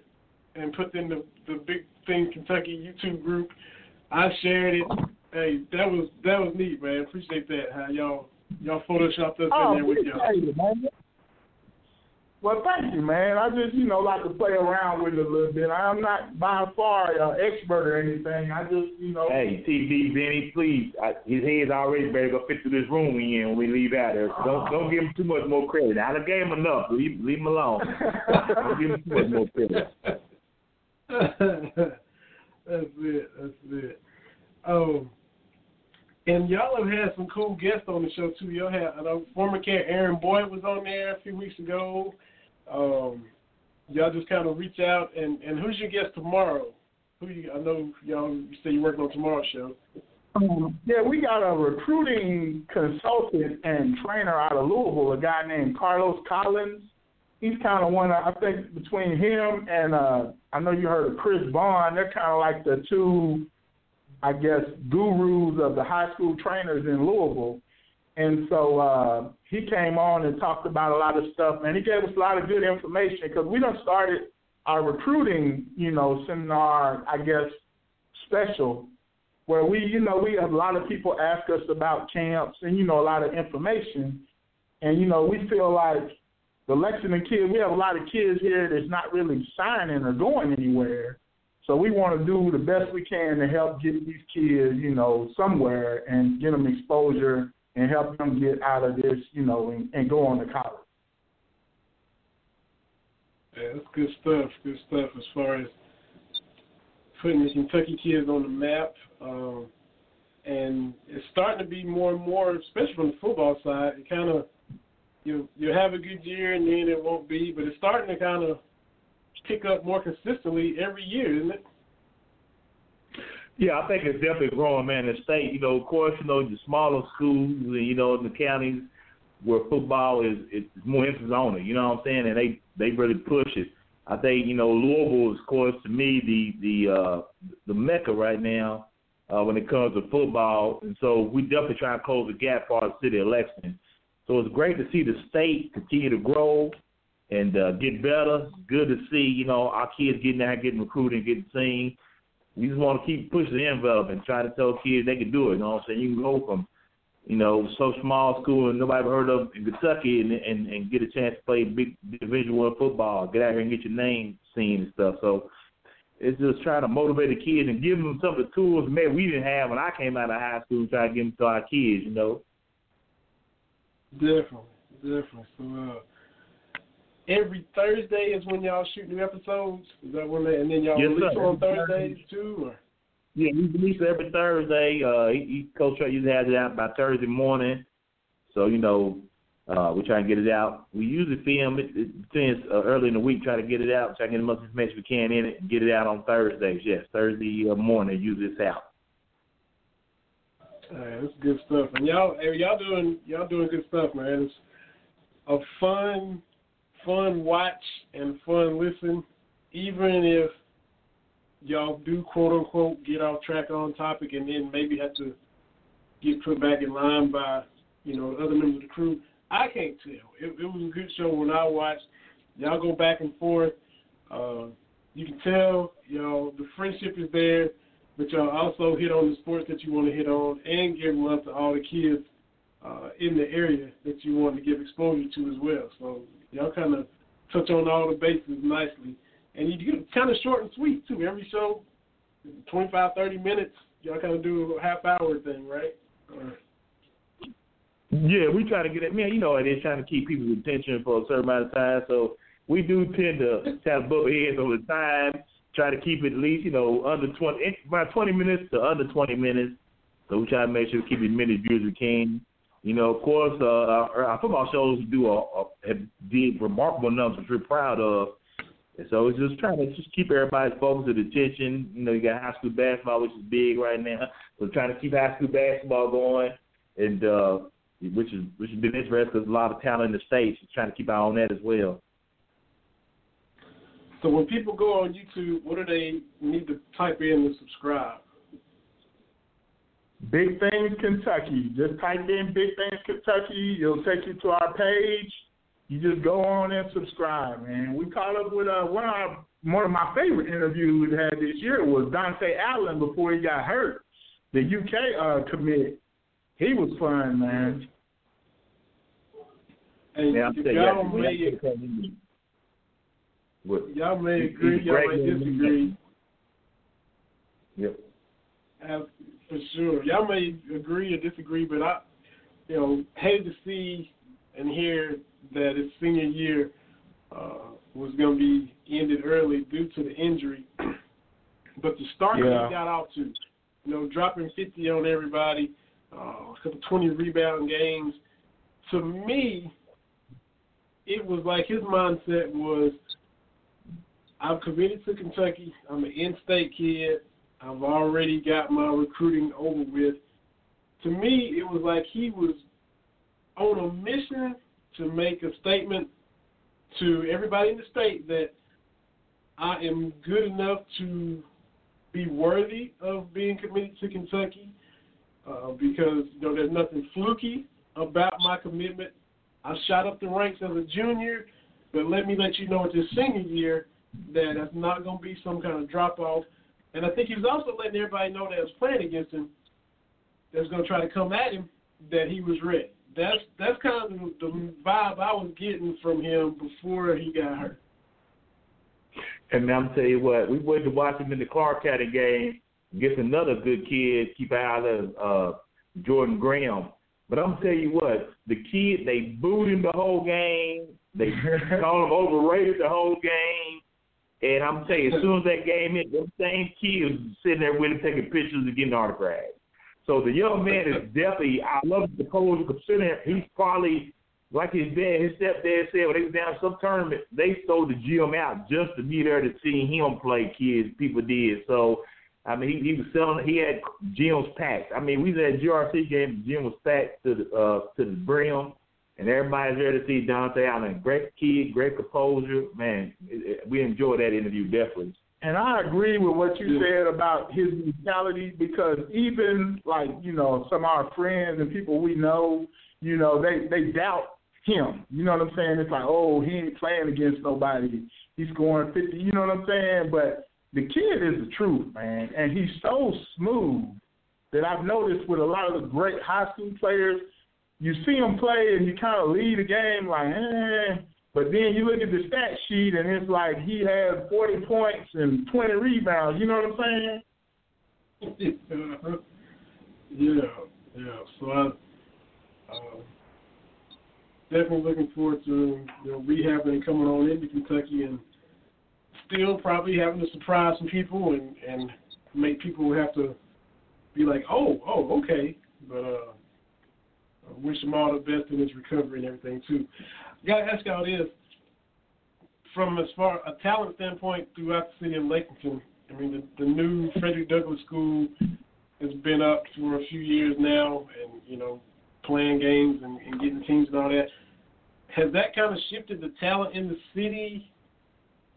and put in the the big thing Kentucky YouTube group. I shared it. Hey, that was that was neat, man. Appreciate that. How y'all y'all photoshopped us Oh, in there with y'all. appreciate it, man. Well, thank you, man. I just, you know, like to play around with it a little bit. I'm not by far an expert or anything. I just, you know. Hey, TB Benny, please. I, his head's already better go fit through this room we in when we leave out there. So don't don't give him too much more credit. I done gave him enough. Leave leave him alone. don't give him too much more credit. that's it. That's it. Um, and y'all have had some cool guests on the show too. Y'all had I know former cat Aaron Boyd was on there a few weeks ago. Um, y'all just kind of reach out and and who's your guest tomorrow? Who you? I know y'all. You say you're working on tomorrow's show. Um, yeah, we got a recruiting consultant and trainer out of Louisville, a guy named Carlos Collins. He's kind of one. I think between him and uh, I know you heard of Chris Bond. They're kind of like the two, I guess, gurus of the high school trainers in Louisville. And so uh, he came on and talked about a lot of stuff. and he gave us a lot of good information because we done started our recruiting, you know, seminar, I guess, special where we, you know, we have a lot of people ask us about camps and, you know, a lot of information. And, you know, we feel like the Lexington kids, we have a lot of kids here that's not really signing or going anywhere. So we want to do the best we can to help get these kids, you know, somewhere and get them exposure and help them get out of this, you know, and, and go on to college. Yeah, that's good stuff. Good stuff as far as putting the Kentucky kids on the map. Um, and it's starting to be more and more, especially from the football side. It kind of you you have a good year and then it won't be, but it's starting to kind of pick up more consistently every year, isn't it? Yeah, I think it's definitely growing, man. The state, you know, of course, you know, the smaller schools, and you know, in the counties where football is it's more emphasis on it. You know what I'm saying? And they they really push it. I think you know Louisville is, of course, to me the the uh, the mecca right now uh, when it comes to football, and so we definitely try to close the gap for our city election. So it's great to see the state continue to grow and uh, get better. Good to see you know our kids getting out, getting recruited, getting seen. We just want to keep pushing the envelope and try to tell kids they can do it. You know what I'm saying? You can go from you know, so small school and nobody ever heard of in Kentucky and, and and get a chance to play big division one football, get out here and get your name seen and stuff. So it's just trying to motivate the kids and give them some of the tools maybe we didn't have when I came out of high school, and try to give them to our kids, you know. Definitely, definitely. So uh, every Thursday is when y'all shoot new episodes. Is that when they and then y'all Yes, release sir. on Thursdays too? Or? Yeah, we release every Thursday. Uh, he, he Coach Trey usually has it out by Thursday morning. So you know, uh, we try to get it out. We usually film it, it depends uh, early in the week. Try to get it out. Try to get as much information we can in it and get it out on Thursdays. Yes, Thursday uh, morning. Usually it's out. Hey, that's good stuff. And y'all, hey, y'all doing y'all doing good stuff, man. It's a fun, fun watch and fun listen. Even if y'all do quote unquote get off track on topic and then maybe have to get put back in line by you know other members of the crew. I can't tell. It, it was a good show when I watched. Y'all go back and forth. Uh, you can tell, you know, the friendship is there, but y'all also hit on the sports that you want to hit on and give love to all the kids uh, in the area that you want to give exposure to as well. So y'all kind of touch on all the bases nicely. And you it kind of short and sweet, too. Every show, 25, 30 minutes, y'all kind of do a half hour thing, right? Uh, Yeah, we try to get it. Man, you know, it is trying to keep people's attention for a certain amount of time. So we do tend to to butt heads the time. try to keep it at least you know under twenty about twenty minutes to under twenty minutes. So we try to make sure we keep as many views as we can. You know, of course, uh, our, our football shows do a, a have did remarkable numbers, which we're proud of. And so it's just trying to just keep everybody's focus and attention. You know, you got high school basketball, which is big right now. So trying to keep high school basketball going, and uh, which is which has been interesting because a lot of talent in the states. Just trying to keep eye on that as well. So when people go on YouTube, what do they need to type in to subscribe? Big Things Kentucky. Just type in Big Things Kentucky. It'll take you to our page. You just go on and subscribe, man. We caught up with uh, one of our, one of my favorite interviews we had this year was Dontaie Allen before he got hurt. The UK uh, commit. He was fun, man. And Yeah, I'm y'all, yeah, may, What? y'all may agree, y'all may disagree. Yep. For sure. Y'all may agree or disagree, but I, you know, hate to see and hear that his senior year uh, was going to be ended early due to the injury. but the start that Yeah. he got out to, you know, dropping 50 on everybody, uh, a couple 20 rebound games, to me, it was like his mindset was, I'm committed to Kentucky. I'm an in-state kid. I've already got my recruiting over with. To me, it was like he was on a mission to make a statement to everybody in the state that I am good enough to be worthy of being committed to Kentucky uh, because you know there's nothing fluky about my commitment. I shot up the ranks as a junior, but let me let you know at this senior year that that's not going to be some kind of drop off. And I think he was also letting everybody know that was playing against him, that was going to try to come at him, that he was ready. That's that's kind of the, the vibe I was getting from him before he got hurt. And I'm tell you what, we went to watch him in the Clark County game against another good kid. Keep an eye on uh, Jordan Graham. But I'm tell you what, the kid they booed him the whole game. They called him overrated the whole game. And I'm telling you, as soon as that game hit, them same kids sitting there with him taking pictures and getting autographs. So the young man is definitely, I love the coach considering he's probably, like his dad, his stepdad said, when they was down some tournament, they sold the gym out just to be there to see him play kids. People did. So, I mean, he, he was selling, he had gyms packed. I mean, we was at a GRC game, the gym was packed to the, uh, to the brim. And everybody's there to see Dontaie Allen. Great kid, great composure. Man, it, it, we enjoyed that interview, definitely. And I agree with what you said about his mentality because even like, you know, some of our friends and people we know, you know, they, they doubt him. You know what I'm saying? It's like, oh, he ain't playing against nobody. He's scoring 50. You know what I'm saying? But the kid is the truth, man. And he's so smooth that I've noticed with a lot of the great high school players, you see him play and you kind of lead the game like, eh. But then you look at the stat sheet and it's like he had 40 points and 20 rebounds. You know what I'm saying? yeah, yeah. So I uh, definitely looking forward to you know rehabbing and coming on into Kentucky and still probably having to surprise some people and and make people have to be like, oh, oh, okay. But uh, I wish him all the best in his recovery and everything too. Got to ask y'all this: from as far a talent standpoint throughout the city of Lexington. I mean, the, the new Frederick Douglass School has been up for a few years now, and you know, playing games and, and getting teams and all that. Has that kind of shifted the talent in the city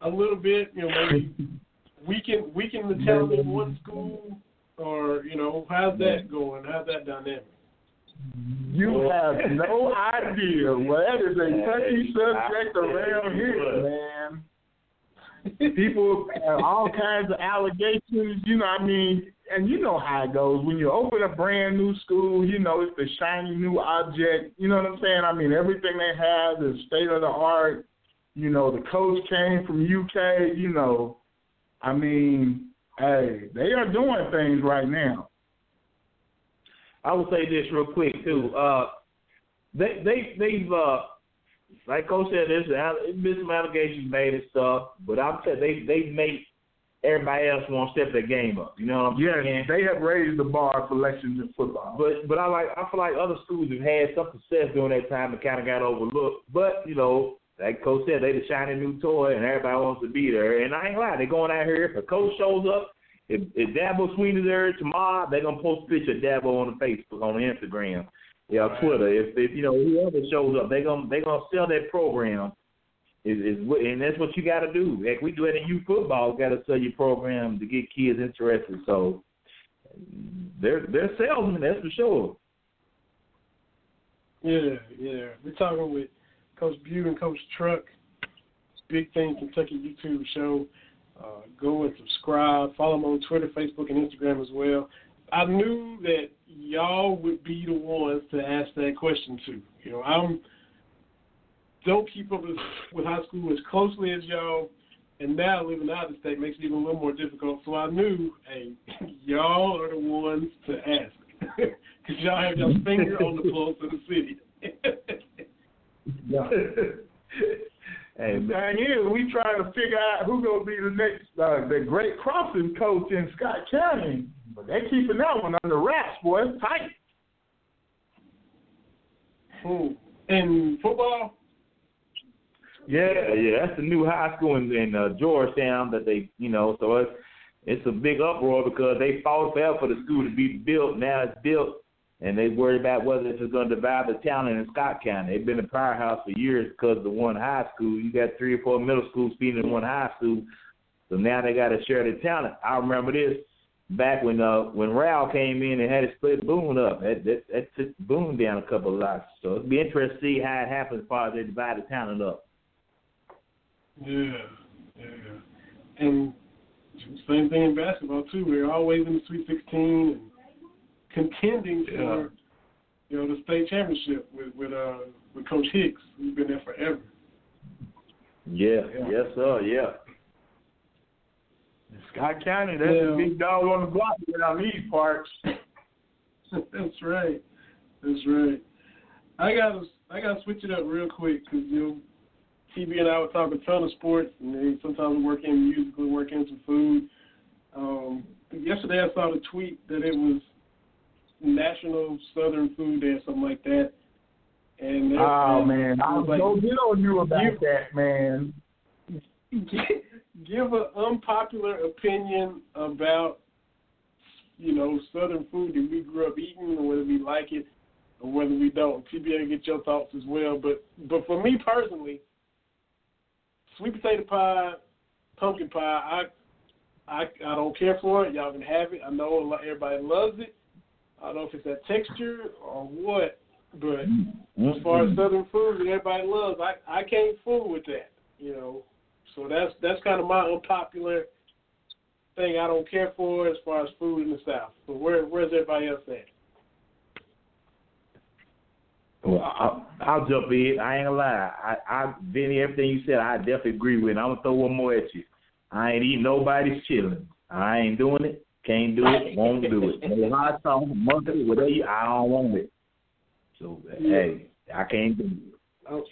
a little bit? You know, maybe weaken weaken the talent in one school, or you know, how's that going? How's that dynamic? You have no idea. Well, that is a touchy subject around here, man. People have all kinds of allegations, you know, I mean, and you know how it goes. When you open a brand new school, you know, it's the shiny new object. You know what I'm saying? I mean, everything they have is state of the art. You know, the coach came from UK, you know. I mean, hey, they are doing things right now. I will say this real quick too. Uh, they they they've uh, like Coach said, there's been some allegations made and stuff, but I'm saying they they make everybody else won't step their game up. You know what I'm Yes, saying? they have raised the bar for Lexington football. But but I like I feel like other schools have had some success during that time and kind of got overlooked. But you know, like Coach said, they the shiny new toy and everybody wants to be there. And I ain't lying, they're going out here. If a coach shows up, if, if Dabo Swinney's there tomorrow, they're gonna post a picture of Dabo on the Facebook, on the Instagram, yeah, Twitter. If if you know whoever shows up, they're gonna they're gonna sell that program. Is is and that's what you got to do. Like we do it in youth football, got to sell your program to get kids interested. So they're they're salesmen, that's for sure. Yeah, yeah. We're talking with Coach Bu and Coach Truck. Big Thing Kentucky YouTube show. Uh, go and subscribe. Follow me on Twitter, Facebook, and Instagram as well. I knew that y'all would be the ones to ask that question to. You know, I'm don't keep up with, with high school as closely as y'all, and now living out of the state makes it even a little more difficult. So I knew, hey, y'all are the ones to ask because y'all have your finger on the pulse of the city. hey, The thing is, we trying to figure out who's gonna be the next, uh, the Great Crossing coach in Scott County. But they keeping that one under wraps, boy. It's tight. In football, Yeah, yeah, that's the new high school in, in uh, Georgetown that they, you know, so it's it's a big uproar because they fought forever for the school to be built. Now it's built, and they worried about whether it's going to divide the town in Scott County. They've been a powerhouse for years because of the one high school. You got three or four middle schools feeding in one high school, so now they got to share the talent. I remember this back when uh when Ryle came in and had to split Boone up. That that, that took Boone down a couple of lots. So it'll be interesting to see how it happens as far as they divide the talent up. yeah, yeah, and same thing in basketball too. We're always in the Sweet 16 and contending for you know the state championship with with uh with Coach Hicks, who's been there forever. Yeah, Yeah. yes, sir, yeah. Scott County, that's Yeah. the big dog on the block around these parts. That's right. That's right. I gotta I gotta switch it up real quick because you know TB and I were talking a ton of sports, and then sometimes we work in music, we work in some food. Um, yesterday I saw the tweet that it was National Southern Food Day or something like that. And Oh man, I was good on you about You- that, man. give an unpopular opinion about you know Southern food that we grew up eating, or whether we like it or whether we don't. TBA, get your thoughts as well. But but for me personally, sweet potato pie, pumpkin pie, I I I don't care for it. Y'all can have it. I know everybody loves it. I don't know if it's that texture or what, but mm. as far as Southern food that everybody loves, I I can't fool with that. You know, so that's that's kind of my unpopular thing. I don't care for as far as food in the South. But where where's everybody else at? Well, I'll, I'll jump in. I ain't gonna lie. I, I, Vinny, everything you said, I definitely agree with. I'm gonna throw one more at you. I ain't eating nobody's chitlin'. I ain't doing it. Can't do it. Won't do it. No hot sauce, monkey, whatever. You, I don't want it. So hey, I can't do it. Oh,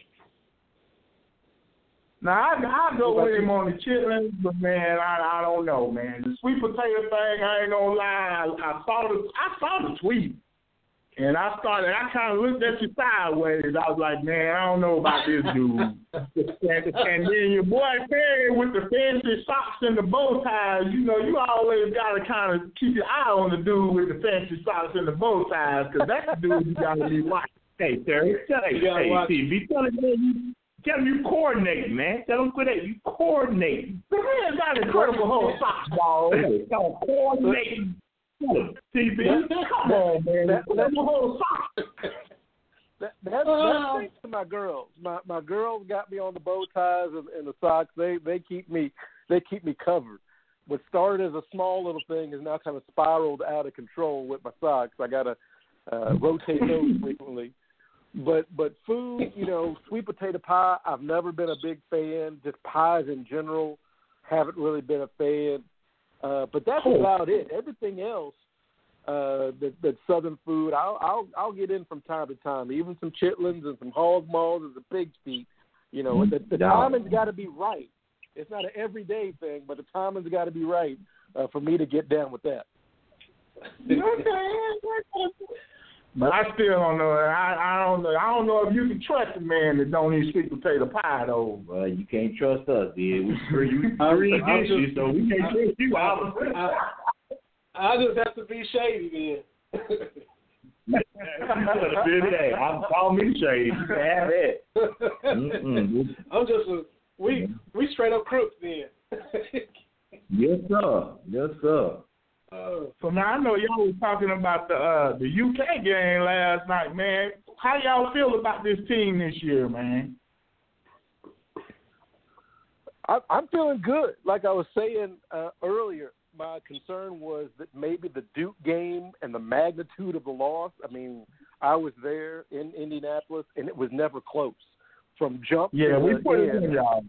Now I I go with him on the chitlins, but man, I I don't know, man. The sweet potato thing, I ain't gonna lie. I, I saw the I saw the tweet, and I started. I kind of looked at you sideways. I was like, man, I don't know about this dude. and, and then your boy Perry with the fancy socks and the bow ties. You know, you always gotta kind of keep your eye on the dude with the fancy socks and the bow ties, because that's the dude you gotta be watching. Hey, Terry, tell hey, hey, watch- see, be telling you, tell them you coordinating, man. Tell them quit that. You coordinating. The man got incredible whole socks ball. Y'all coordinating. TB. Come on, man. That- that's- the whole sock. That, that's, Oh. that's thanks to my girls. My my girls got me on the bow ties and, and the socks. They they keep me they keep me covered. What started as a small little thing is now kind of spiraled out of control with my socks. I gotta uh, rotate those frequently. But but food, you know, sweet potato pie. I've never been a big fan. Just pies in general, haven't really been a fan. Uh, but that's Oh. about it. Everything else, uh, that that southern food, I'll I'll I'll get in from time to time. Even some chitlins and some hog maws and some pig's feet. You know, the, the Yeah. timing's got to be right. it's not an everyday thing, but the timing's got to be right uh, for me to get down with that. But I still don't know. I I don't know. I don't know if you can trust a man that don't eat sweet potato pie though. Well, you can't trust us, dude. We screw you I'm- three I'm against you, so we can't trust you. I, I just have to be shady then. hey, I'm call me shady. You can have it. Mm-mm. I'm just a we we straight up crooks then. Yes, sir. Yes, sir. So now I know y'all was talking about the uh the UK game last night, man. How y'all feel about this team this year, man? I, I'm feeling good. Like I was saying uh, earlier, my concern was that maybe the Duke game and the magnitude of the loss. I mean, I was there in Indianapolis, and it was never close. From jump Yeah, to we put it in y'all.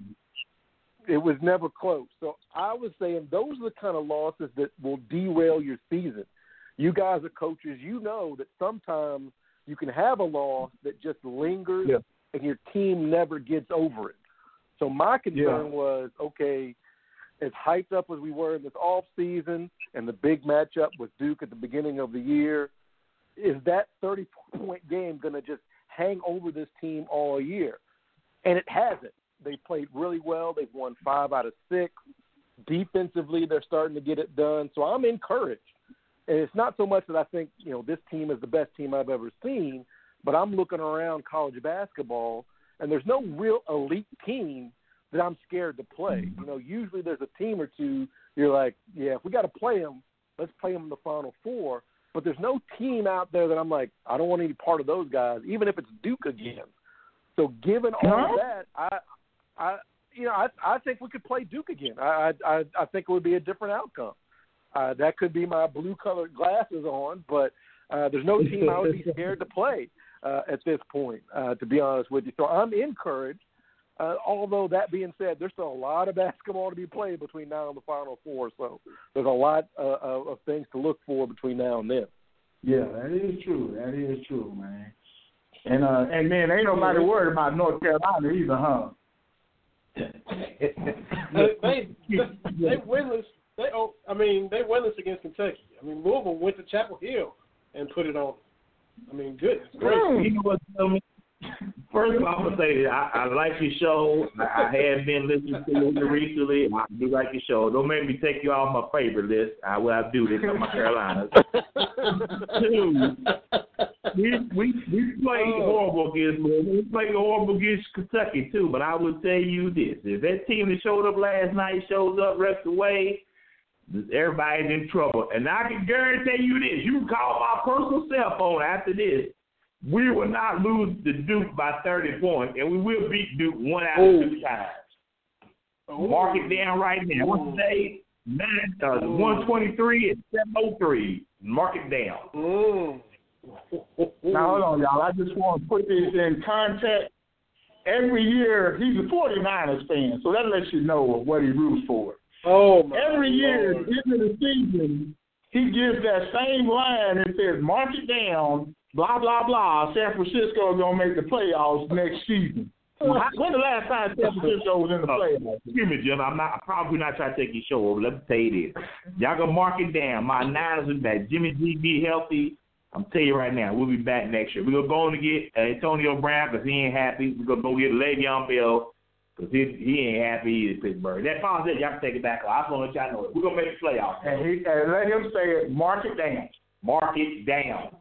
It was never close. So I was saying those are the kind of losses that will derail your season. You guys are coaches. You know that sometimes you can have a loss that just lingers Yeah. and your team never gets over it. So my concern Yeah. was okay, as hyped up as we were in this off season and the big matchup with Duke at the beginning of the year, is that 30 point game going to just hang over this team all year? And it hasn't. They played really well. They've won five out of six. Defensively, they're starting to get it done. So I'm encouraged. And it's not so much that I think, you know, this team is the best team I've ever seen, but I'm looking around college basketball and there's no real elite team that I'm scared to play. You know, usually there's a team or two you're like, yeah, if we got to play them, let's play them in the Final Four. But there's no team out there that I'm like, I don't want any part of those guys, even if it's Duke again. So given all No? that, I, I, you know, I, I think we could play Duke again. I, I, I think it would be a different outcome. Uh, that could be my blue-colored glasses on, but uh, there's no team I would be scared to play uh, at this point, uh, to be honest with you. So I'm encouraged. Uh, although that being said, there's still a lot of basketball to be played between now and the Final Four. So there's a lot uh, of, of things to look for between now and then. Yeah, that is true. That is true, man. And uh and man, ain't nobody worried about North Carolina either, huh? They they they winless. They oh, I mean they winless against Kentucky. I mean Louisville went to Chapel Hill and put it on. I mean, good. Mm. gracious. You know what, tell me? First of all, I'm gonna say I, I like your show. I, I have been listening to it recently. I do like your show. Don't make me take you off my favorite list. I will I do this in my Carolinas. Two, we we we played Oh. horrible against we played horrible against Kentucky too. But I will tell you this: if that team that showed up last night shows up rest of the way, everybody's in trouble. And I can guarantee you this: you can call my personal cell phone after this. We will not lose to Duke by 30 points, and we will beat Duke one out of two times. Oh. Mark it down right now. What's today? Nine, uh, 123 and 703. Mark it down. Mm. Now hold on, y'all. I just want to put this in context. Every year he's a 49ers fan, so that lets you know what he roots for. Oh my Every year, Lord. into the season, he gives that same line and says, "Mark it down." Blah blah blah. San Francisco is gonna make the playoffs next season. When the last time San Francisco was in the uh, playoffs? Excuse me, Jim. I'm not I'm probably not trying to take your show over. Let me tell you this. Y'all gonna mark it down. My Niners are back. Jimmy G be healthy. I'm telling you right now, we'll be back next year. We're gonna go on to get Antonio Brown because he ain't happy. We're gonna go get Le'Veon Bell because he, he ain't happy either. Pittsburgh. That pause it. Y'all can take it back. I just want to let y'all know it. We're gonna make the playoffs. And he and let him say it. Mark it down. Mark it down.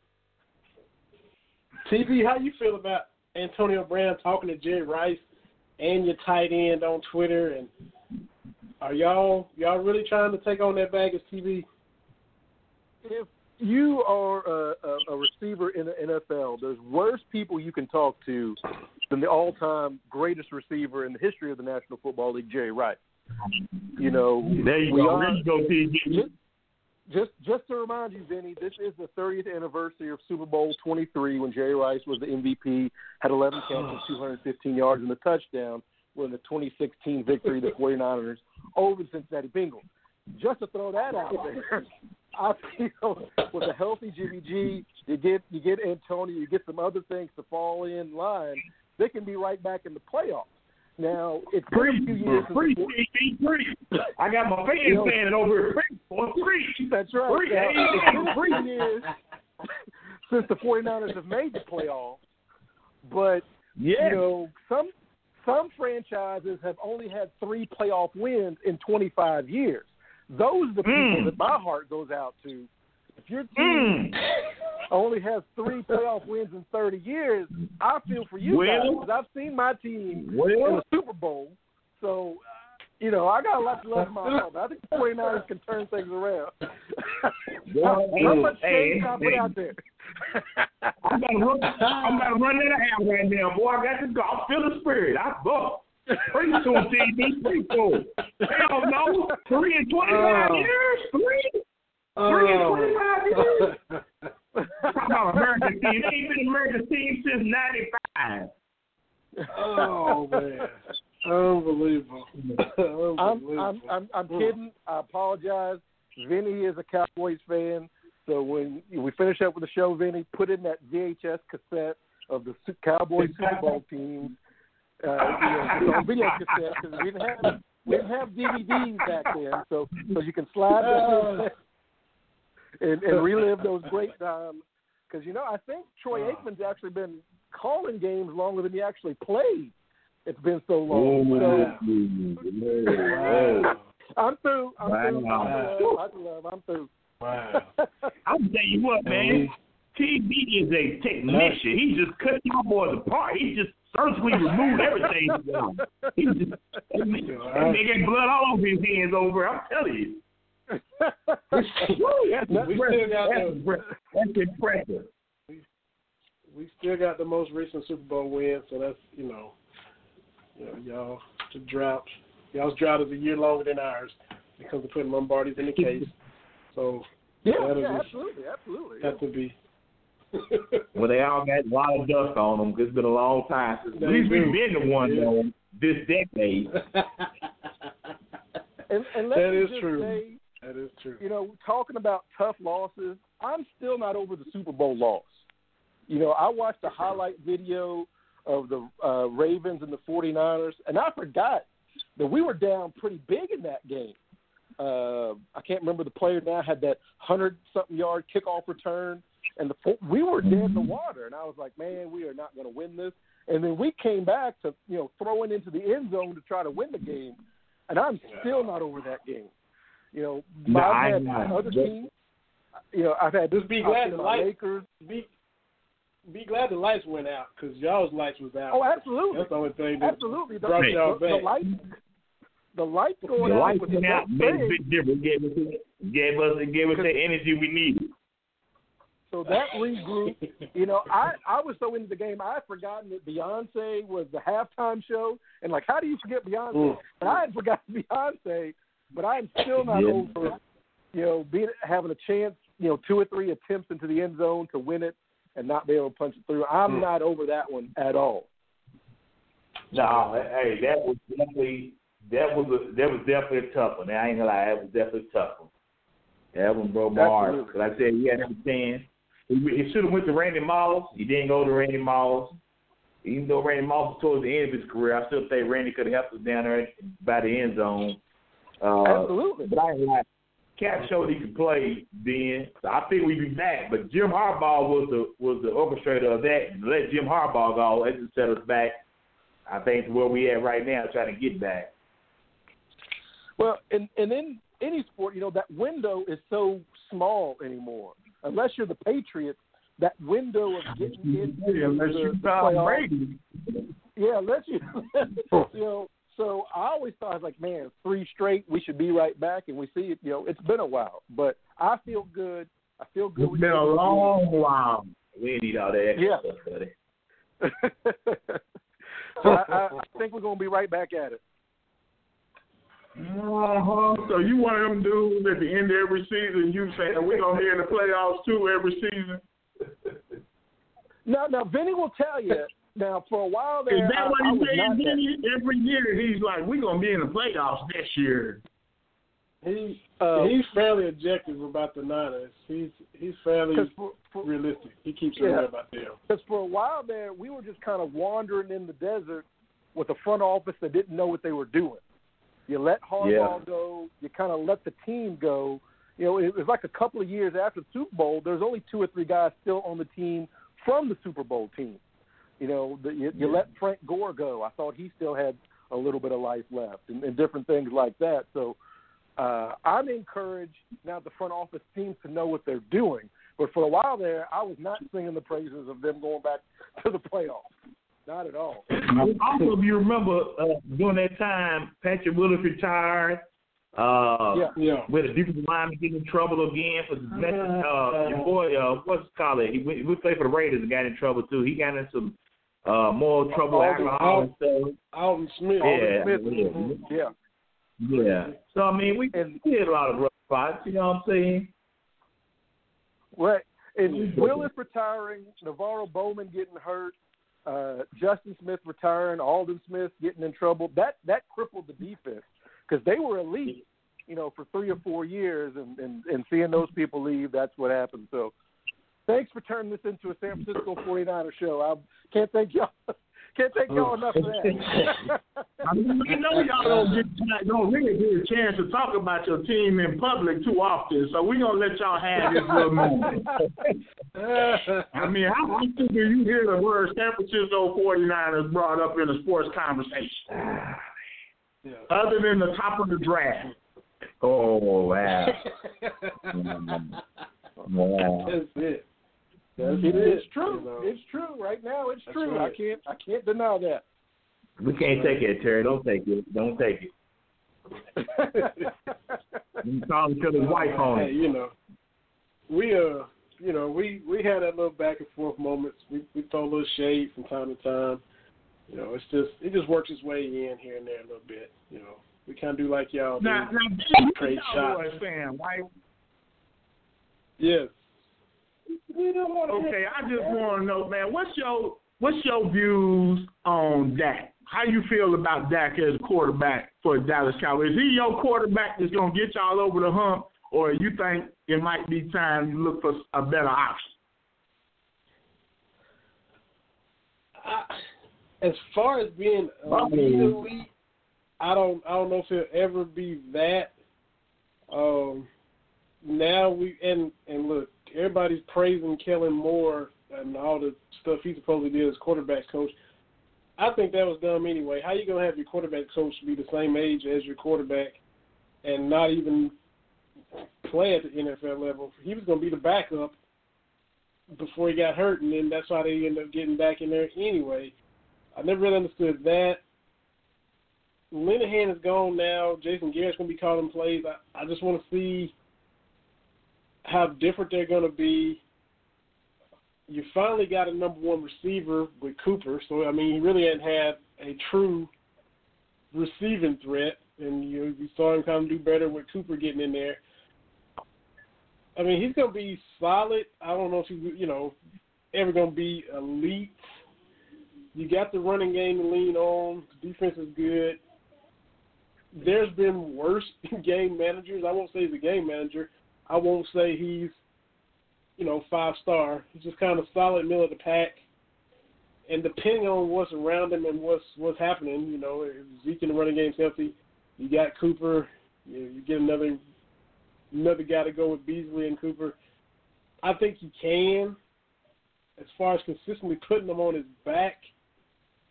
TB, how you feel about Antonio Brown talking to Jerry Rice and your tight end on Twitter? And are y'all y'all really trying to take on that bag as TB? if you are a, a, a receiver in the NFL, there's worse people you can talk to than the all-time greatest receiver in the history of the National Football League, Jerry Rice. You know, There you go. are- There you go, TG. just, just just to remind you, Vinny, this is the 30th anniversary of Super Bowl 23 when Jerry Rice was the MVP, had 11 catches, 215 yards, and a touchdown, when the 2016 victory of the 49ers over the Cincinnati Bengals. Just to throw that out there, I feel with a healthy Jimmy G, you get you get Antonio, you get some other things to fall in line, they can be right back in the playoffs. Now it's been a few years since Free, the- free, free. I got my fans You know- standing over here. Free, boy, free. That's right. Free, Now, hey. it's been three years since the 49ers have made the playoffs, but Yeah. you know some some franchises have only had three playoff wins in 25 years. Those are the people Mm. that my heart goes out to. If your team Mm. only has three playoff wins in 30 years, I feel for you guys because I've seen my team in the Super Bowl. So, you know, I got a lot to love in my heart. but I think the 49ers can turn things around. Well, how, how hey, much shade hey, can I put hey. out there? I'm about to run. I'm about to run that out right now, boy. I got to go. I feel the spirit. I buck. Pretty soon, TB. Pretty soon. Hell no. Three and twenty-five Oh. years. Three. Three and oh. twenty-five years. Talk about American team. They ain't been an American team since '95. oh man, unbelievable. I'm, unbelievable. I'm, I'm, I'm kidding. I apologize. Vinny is a Cowboys fan, so when we finish up with the show, Vinny, put in that VHS cassette of the Cowboys Super Bowl team. Uh, you know, on video cassette because we didn't have we didn't have DVDs back then, so so you can slide that uh. and, and relive those great times. Because you know, I think Troy uh. Aikman's actually been calling games longer than he actually played. It's been so long. Oh, so, Wow. I'm through. I'm through. I'm through. I'm I'm through. Wow. I'm tell you what, man. Uh-huh. TB is a technician. He just cut y'all boys apart. He just surgically removed everything. He just that man that man got blood all over his hands over. I'm telling you. Woo, that's We still got impressive. That's impressive. That's impressive. we still got the most recent Super Bowl win, so that's you know, you know, y'all the drought. Y'all's drought is a year longer than ours when it comes putting Lombardi's in the case. So yeah, yeah, be- absolutely, absolutely. that would be. Well, they all got a lot of dust on them 'cause it's been a long time since at least we've do. been the one Yeah. though this decade. And, and let That me is just true. say, that is true. you know, talking about tough losses, I'm still not over the Super Bowl loss. You know, I watched a highlight video of the uh, Ravens and the 49ers, and I forgot that we were down pretty big in that game. Uh, I can't remember the player now had that hundred something yard kickoff return, and the we were dead in the mm-hmm. water, and I was like, man, we are not going to win this. And then we came back to you know throwing into the end zone to try to win the game, and I'm still not over that game. You know, No, I've had know. other teams. You know, I've had Just be glad the my light- Lakers. Be be glad the lights went out because y'all's lights was out. Oh, absolutely, That's the only thing that absolutely. The, brought the, y'all the, back. the lights going The out lights was out, made a big difference. Gave us, gave us, gave us the energy we needed. So that regroup, you know, I I was so into the game, I had forgotten that Beyonce was the halftime show, and like, how do you forget Beyonce? Mm. And I had forgotten Beyonce, but I'm still not Yeah. over, you know, being having a chance, you know, two or three attempts into the end zone to win it and not be able to punch it through. I'm Mm. not over that one at all. No, hey, that was definitely that was a, that was definitely a tough one. I ain't gonna lie, that was definitely a tough one. That one broke my heart. Cause I said he had him ten. He, he should have went to Randy Moss. He didn't go to Randy Moss. Even though Randy Moss was towards the end of his career, I still think Randy could have helped us down there by the end zone. Uh, Absolutely. But I ain't like Cap showed he could play then. So I think we'd be back. But Jim Harbaugh was the was the orchestrator of that. And let Jim Harbaugh go. That just set us back. I think to where we at right now, trying to get back. Well, and and in any sport, you know, that window is so small anymore. Unless you're the Patriots, that window of getting into Yeah, unless the, you the Tom playoffs, Brady. Yeah, unless you, you know. So I always thought, I was like, man, three straight, we should be right back, and we see it. You know, it's been a while, but I feel good. I feel good. It's been a can- long while. We need all that extra Yeah. stuff, buddy. so I, I, I think we're going to be right back at it. Uh-huh. So you one of them dudes at the end of every season, you say we're gonna be in the playoffs too every season. Now, now, Vinny will tell you. Now, for a while there, Is that I, what I he was that. Vinny? every year? He's like, we're gonna be in the playoffs this year. He Uh, he's fairly objective about the Niners. He's he's fairly for, for, realistic. He keeps it Yeah. real about them. Because for a while there, we were just kind of wandering in the desert, with a front office that didn't know what they were doing. You let Harbaugh go. You kind of let the team go. You know, it was like a couple of years after the Super Bowl. There's only two or three guys still on the team from the Super Bowl team. You know, the, you, you let Frank Gore go. I thought he still had a little bit of life left, and, and different things like that. So uh, I'm encouraged now. The front office seems to know what they're doing. But for a while there, I was not singing the praises of them going back to the playoffs. Not at all. Also, if you remember uh, during that time, Patrick Willis retired. Uh, Yeah. Yeah. With a defensive lineman getting in trouble again for uh, your boy, uh, what's it called? He we, we played for the Raiders and got in trouble too. He got in some uh more trouble, Alden- alcohol and stuff. Aldon Smith. Yeah, Smith. yeah, Mhm. Yeah. yeah. So I mean, we And- we had a lot of rough spots. You know what I'm saying? Right. And Willis retiring, NaVorro Bowman getting hurt, uh, Justin Smith retiring, Aldon Smith getting in trouble. That that crippled the defense because they were elite, you know, for three or four years, and, and and seeing those people leave, that's what happened. So, thanks for turning this into a San Francisco 49er show. I can't thank y'all. Can't thank y'all enough for that. I know y'all don't get don't really get a chance to talk about your team in public too often, so we're gonna let y'all have this little moment. I mean, how often do you hear the word San Francisco 49ers brought up in a sports conversation? Yeah. Other than the top of the draft. Oh wow. Mm-hmm. wow. That's it. That's It it. is true. You know. It's true. Right now, it's That's true. right. I can't. I can't deny that. We can't take it, Terry. Don't take it. Don't take it. You call each other's wife on Hey, it. you know, we uh, you know, we we had that little back and forth moments. We we throw a little shade from time to time. You know, it's just it just works its way in here and there a little bit. You know, we kind of do like y'all do. Now, now, Jay, Trade you shots. A fan, right? Yes. Okay, I just want to know, man, what's your what's your views on Dak? How you feel about Dak as a quarterback for Dallas Cowboys? Is he your quarterback that's gonna get y'all over the hump, or you think it might be time to look for a better option? I, as far as being elite, I don't I don't know if he'll ever be that. Um, now we and and look, everybody's praising Kellen Moore and all the stuff he supposedly did as quarterback coach. I think that was dumb anyway. How you gonna have your quarterback coach be the same age as your quarterback and not even play at the NFL level? He was gonna be the backup before he got hurt, and then that's why they ended up getting back in there anyway. I never really understood that. Linehan is gone now. Jason Garrett's to be calling plays. I, I just want to see how different they're going to be. You finally got a number one receiver with Cooper, so I mean he really hadn't had a true receiving threat, and you you saw him kind of do better with Cooper getting in there. I mean he's going to be solid. I don't know if he's you know ever going to be elite. You got the running game to lean on. Defense is good. There's been worse game managers. I won't say he's a game manager. I won't say he's, you know, five star. He's just kind of solid middle of the pack. And depending on what's around him and what's what's happening, you know, if Zeke in the running game's healthy, you got Cooper. You, know, you get another another guy to go with Beasley and Cooper. I think he can. As far as consistently putting them on his back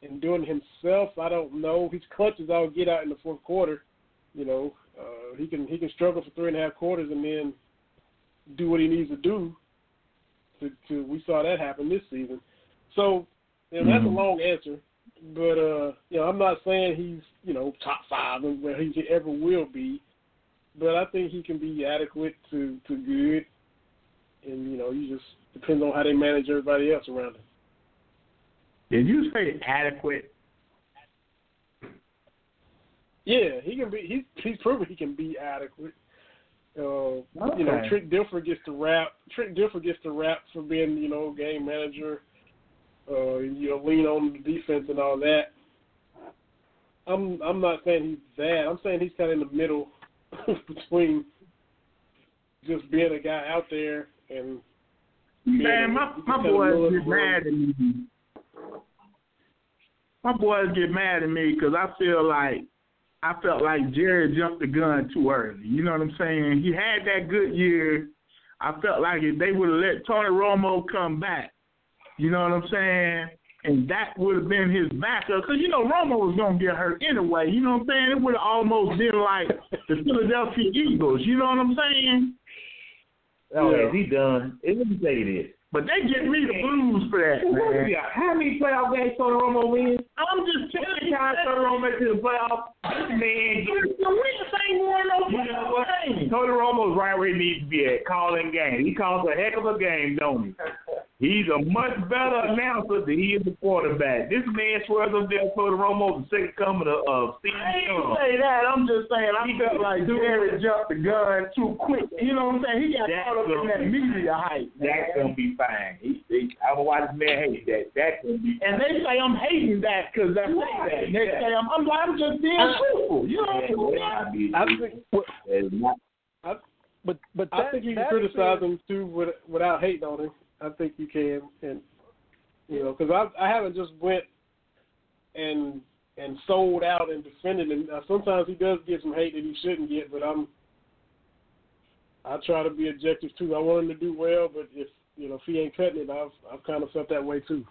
and doing himself, I don't know. He's clutches all get out in the fourth quarter. You know, uh, he can he can struggle for three and a half quarters and then do what he needs to do. To, to we saw that happen this season. So you know, that's a long answer, but uh, you know I'm not saying he's you know top five and where he ever will be, but I think he can be adequate to to good, and you know you just depends on how they manage everybody else around him. Did you say adequate? Yeah, he can be. He's he's proven he can be adequate. Uh, You know, Okay. Trent Dilfer gets the rap. Trent Dilfer gets the rap for being you know game manager. Uh, you know, lean on the defense and all that. I'm I'm not saying he's that. I'm saying he's kind of in the middle between just being a guy out there and Man, my my boys get mad at me. my boys get mad at me because I feel like I felt like Jerry jumped the gun too early. You know what I'm saying? He had that good year. I felt like if they would have let Tony Romo come back, you know what I'm saying? And that would have been his backup. Because, you know, Romo was going to get hurt anyway. You know what I'm saying? It would have almost been like the Philadelphia Eagles. You know what I'm saying? Oh, Yeah. is he done? It let me say this. But they get me the blues for that, man. How many playoff games Tony Romo wins? I'm just telling you. times Tony Romo makes it to the playoffs? Man The Wings ain't won no You know what? game. Tony Romo's right where he needs to be at, calling games. He calls a heck of a game, don't he? He's a much better announcer than he is a quarterback. This man swears up there Tony Romo's the second coming of, of Steve I ain't Young. say that. I'm just saying I felt like Jerry jumped the gun too quick. You know what I'm saying? He got That's caught up in that media hype. That's gonna be fine. He, he, I don't know why this man hates that. That's gonna be And they say I'm hating that because that's that. They say I'm, I'm, I'm just being uh, truthful. You know what I'm saying? I think It's not- But but I think you can criticize said- him too with, without hating on him. I think you can, and you know, because I I haven't just went and and sold out and defended him. Uh, now, sometimes he does get some hate that he shouldn't get, but I'm I try to be objective too. I want him to do well, but if you know if he ain't cutting it, I've I've kind of felt that way too.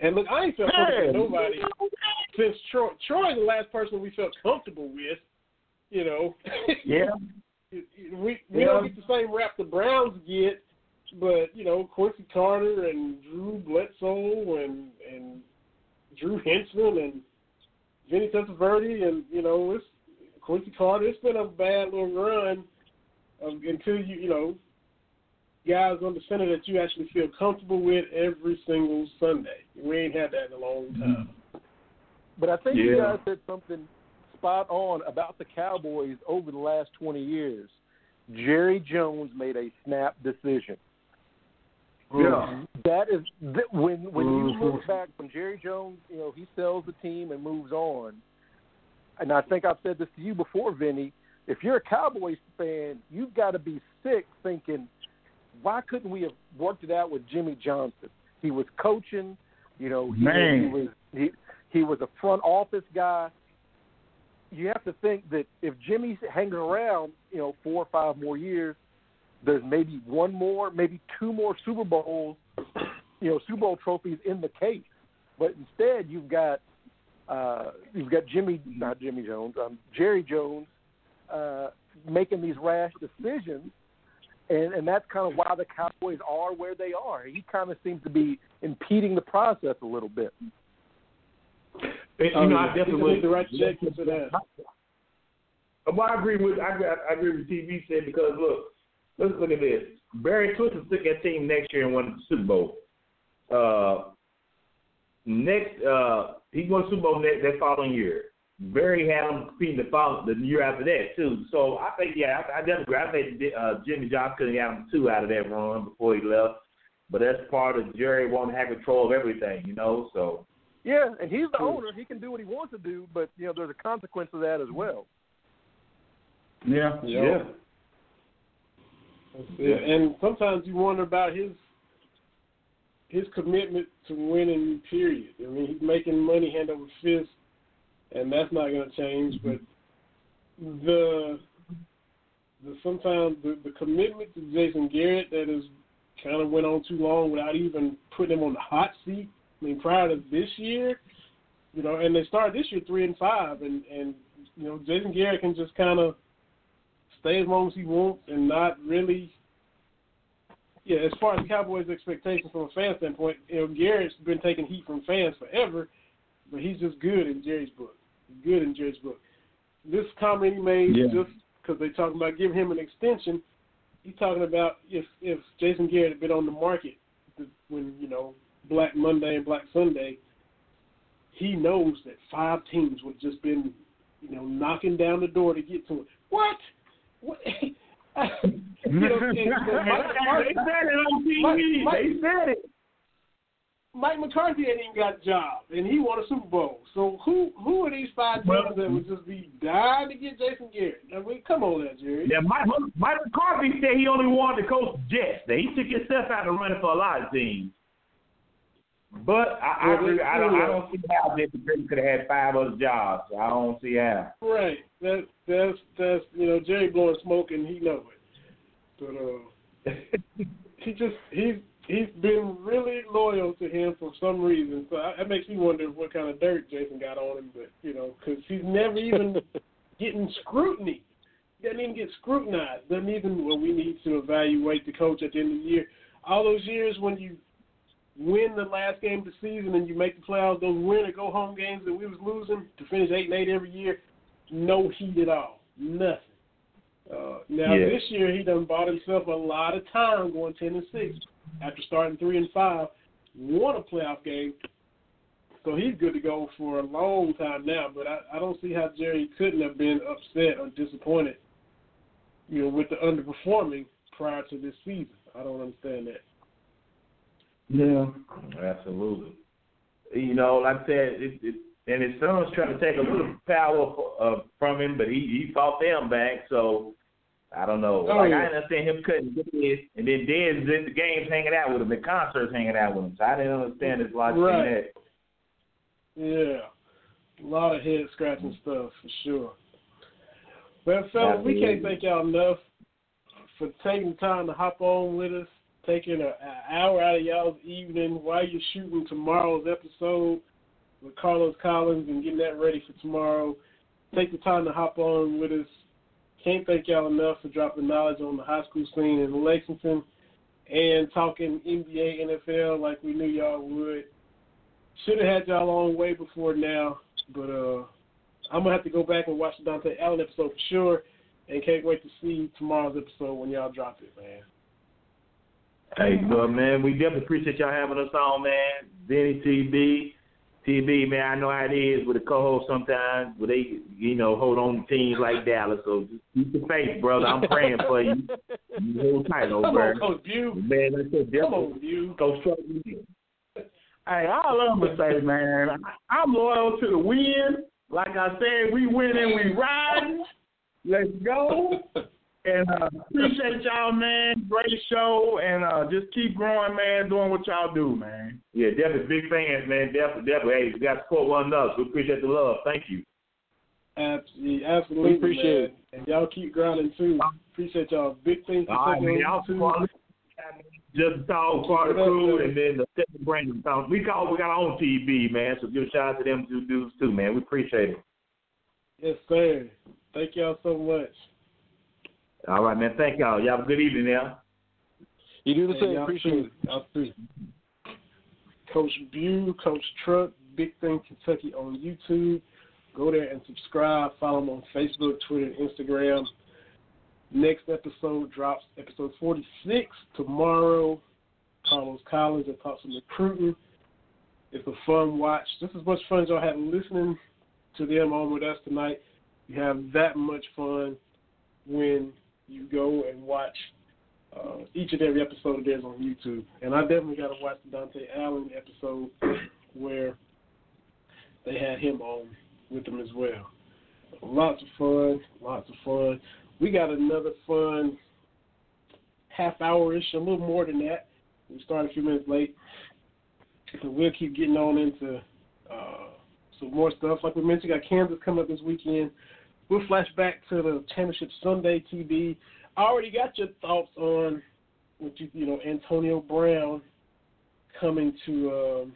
And look, I ain't felt comfortable with nobody since Troy. Troy's the last person we felt comfortable with. You know. Yeah. we we Yeah. don't get the same rap the Browns get, but you know Quincy Carter and Drew Bledsoe and and Drew Henson and Vinny Testaverde and you know it's Quincy Carter. It's been a bad little run um, until you you know guys on the center that you actually feel comfortable with every single Sunday. We ain't had that in a long time. But I think you guys said something spot on about the Cowboys over the last 20 years. Jerry Jones made a snap decision. Yeah. That is th- when when you look mm-hmm. back when Jerry Jones, you know, he sells the team and moves on. And I think I've said this to you before, Vinny. If you're a Cowboys fan, you've got to be sick thinking, why couldn't we have worked it out with Jimmy Johnson? He was coaching, you know, he, Man. he was he he was a front office guy. You have to think that if Jimmy's hanging around, you know, four or five more years, there's maybe one more, maybe two more Super Bowls, you know, Super Bowl trophies in the case. But instead, you've got uh, you've got Jimmy, not Jimmy Jones, um, Jerry Jones, uh, making these rash decisions, and and that's kind of why the Cowboys are where they are. He kind of seems to be impeding the process a little bit. You Um, know, I definitely can the right check for that. Well, I agree with I I agree with TB said because look, let's look at this. Barry Switzer took that team next year and won the Super Bowl. Uh, next, uh, he won the Super Bowl next, that following year. Barry had him competing the follow, the year after that too. So I think yeah, I, I definitely. I think uh, Jimmy Johnson could have got him two out of that run before he left. But that's part of Jerry wanting to have control of everything, you know. So Yeah, and he's the owner; he can do what he wants to do, but you know, there's a consequence of that as well. Yeah. Yeah. That's it. And sometimes you wonder about his his commitment to winning. Period. I mean, he's making money hand over fist, and that's not going to change. But the the sometimes the, the commitment to Jason Garrett that has kind of went on too long without even putting him on the hot seat. I mean, prior to this year, you know, and they started this year three and five, and and you know, Jason Garrett can just kind of stay as long as he wants and not really. Yeah, as far as Cowboys' expectations from a fan standpoint, you know, Garrett's been taking heat from fans forever, but he's just good in Jerry's book. Good in Jerry's book. This comment he made Yeah. just because they're talking about giving him an extension, he's talking about if if Jason Garrett had been on the market when you know Black Monday and Black Sunday, he knows that five teams would have just been you know knocking down the door to get to him. What? What? you know, Mike, they said it on TV. Mike- they said it. Mike McCarthy ain't even got a job, and he won a Super Bowl. So who who are these five teams Well- that would just be dying to get Jason Garrett? I mean, come on, now, Jerry. Yeah, Mike, Mike McCarthy said he only wanted to coach Jets. That he took himself out of running for a lot of teams. But I, I, agree, I don't I don't see how Jason Garrett could have had five other jobs. I don't see how. Right. That that's that's you know Jerry blowing smoke and he know it. But uh, he just he's he's been really loyal to him for some reason. So I, that makes me wonder what kind of dirt Jason got on him. But you know, because he's never even getting scrutiny. He doesn't even get scrutinized. Doesn't even well, we need to evaluate the coach at the end of the year. All those years when you win the last game of the season and you make the playoffs, those win or go home games that we was losing to finish eight and eight every year, no heat at all, nothing. Uh, now Yeah. this year he done bought himself a lot of time going ten and six after starting three and five, won a playoff game. So he's good to go for a long time now. But I, I don't see how Jerry couldn't have been upset or disappointed, you know, with the underperforming prior to this season. I don't understand that. Yeah. Absolutely. You know, like I said, it, it, and his son's trying to take a little power uh, from him, but he he fought them back. So I don't know. Oh, like yeah. I understand him cutting Dez, and then Dez is at the games hanging out with him, the concerts hanging out with him. So I didn't understand his logic Right. in that. Yeah, a lot of head scratching stuff for sure. Well, fellas, we can't thank y'all enough for taking time to hop on with us, taking an hour out of y'all's evening while you're shooting tomorrow's episode with Carlos Collins and getting that ready for tomorrow. Take the time to hop on with us. Can't thank y'all enough for dropping knowledge on the high school scene in Lexington and talking NBA, NFL like we knew y'all would. Should have had y'all on way before now, but uh, I'm gonna have to go back and watch the Dontaie Allen episode for sure, and can't wait to see tomorrow's episode when y'all drop it, man. Hey, but man, we definitely appreciate y'all having us on, man. Vinny TB, TB, man. I know how it is with a co-host sometimes, but they, you know, hold on to teams like Dallas. So just keep the faith, brother. I'm praying for you. You hold tight, old Come on, Coach Bu. Man, like I said, Come on, Bu. go you. Hey, all I'm gonna say, man, I'm loyal to the win. Like I said, we winning, we riding. Let's go. And uh, appreciate y'all, man. Great show, and uh, just keep growing, man. Doing what y'all do, man. Yeah, definitely big fans, man. Definitely, definitely. Hey, we got to support one another. We appreciate the love. Thank you. Absolutely, absolutely. We appreciate man. it. And y'all keep grinding too. Appreciate y'all. Big things for All right, man. Y'all YouTube. support just talk part of the crew, and then the second Brandon talk. We call we got our own TV, man. So give a shout out to them two dudes too, man. We appreciate it. Yes, sir. Thank y'all so much. All right, man. Thank y'all. Y'all have a good evening now. You do the Hey, same. y'all Appreciate it. Y'all. Coach Bu, Coach Truck, Big Thing Kentucky on YouTube. Go there and subscribe. Follow them on Facebook, Twitter, and Instagram. Next episode drops episode 46 tomorrow. Carlos Collins and talks some recruiting. It's a fun watch. Just as much fun as y'all had listening to them on with us tonight. You have that much fun when you go and watch uh, each and every episode of theirs on YouTube. And I definitely got to watch the Dontaie Allen episode where they had him on with them as well. Lots of fun, lots of fun. We got another fun half hour ish, a little more than that. We started a few minutes late. So we'll keep getting on into uh, some more stuff. Like we mentioned, got Kansas coming up this weekend. We'll flash back to the championship Sunday TB. I already got your thoughts on what you you know Antonio Brown coming to um,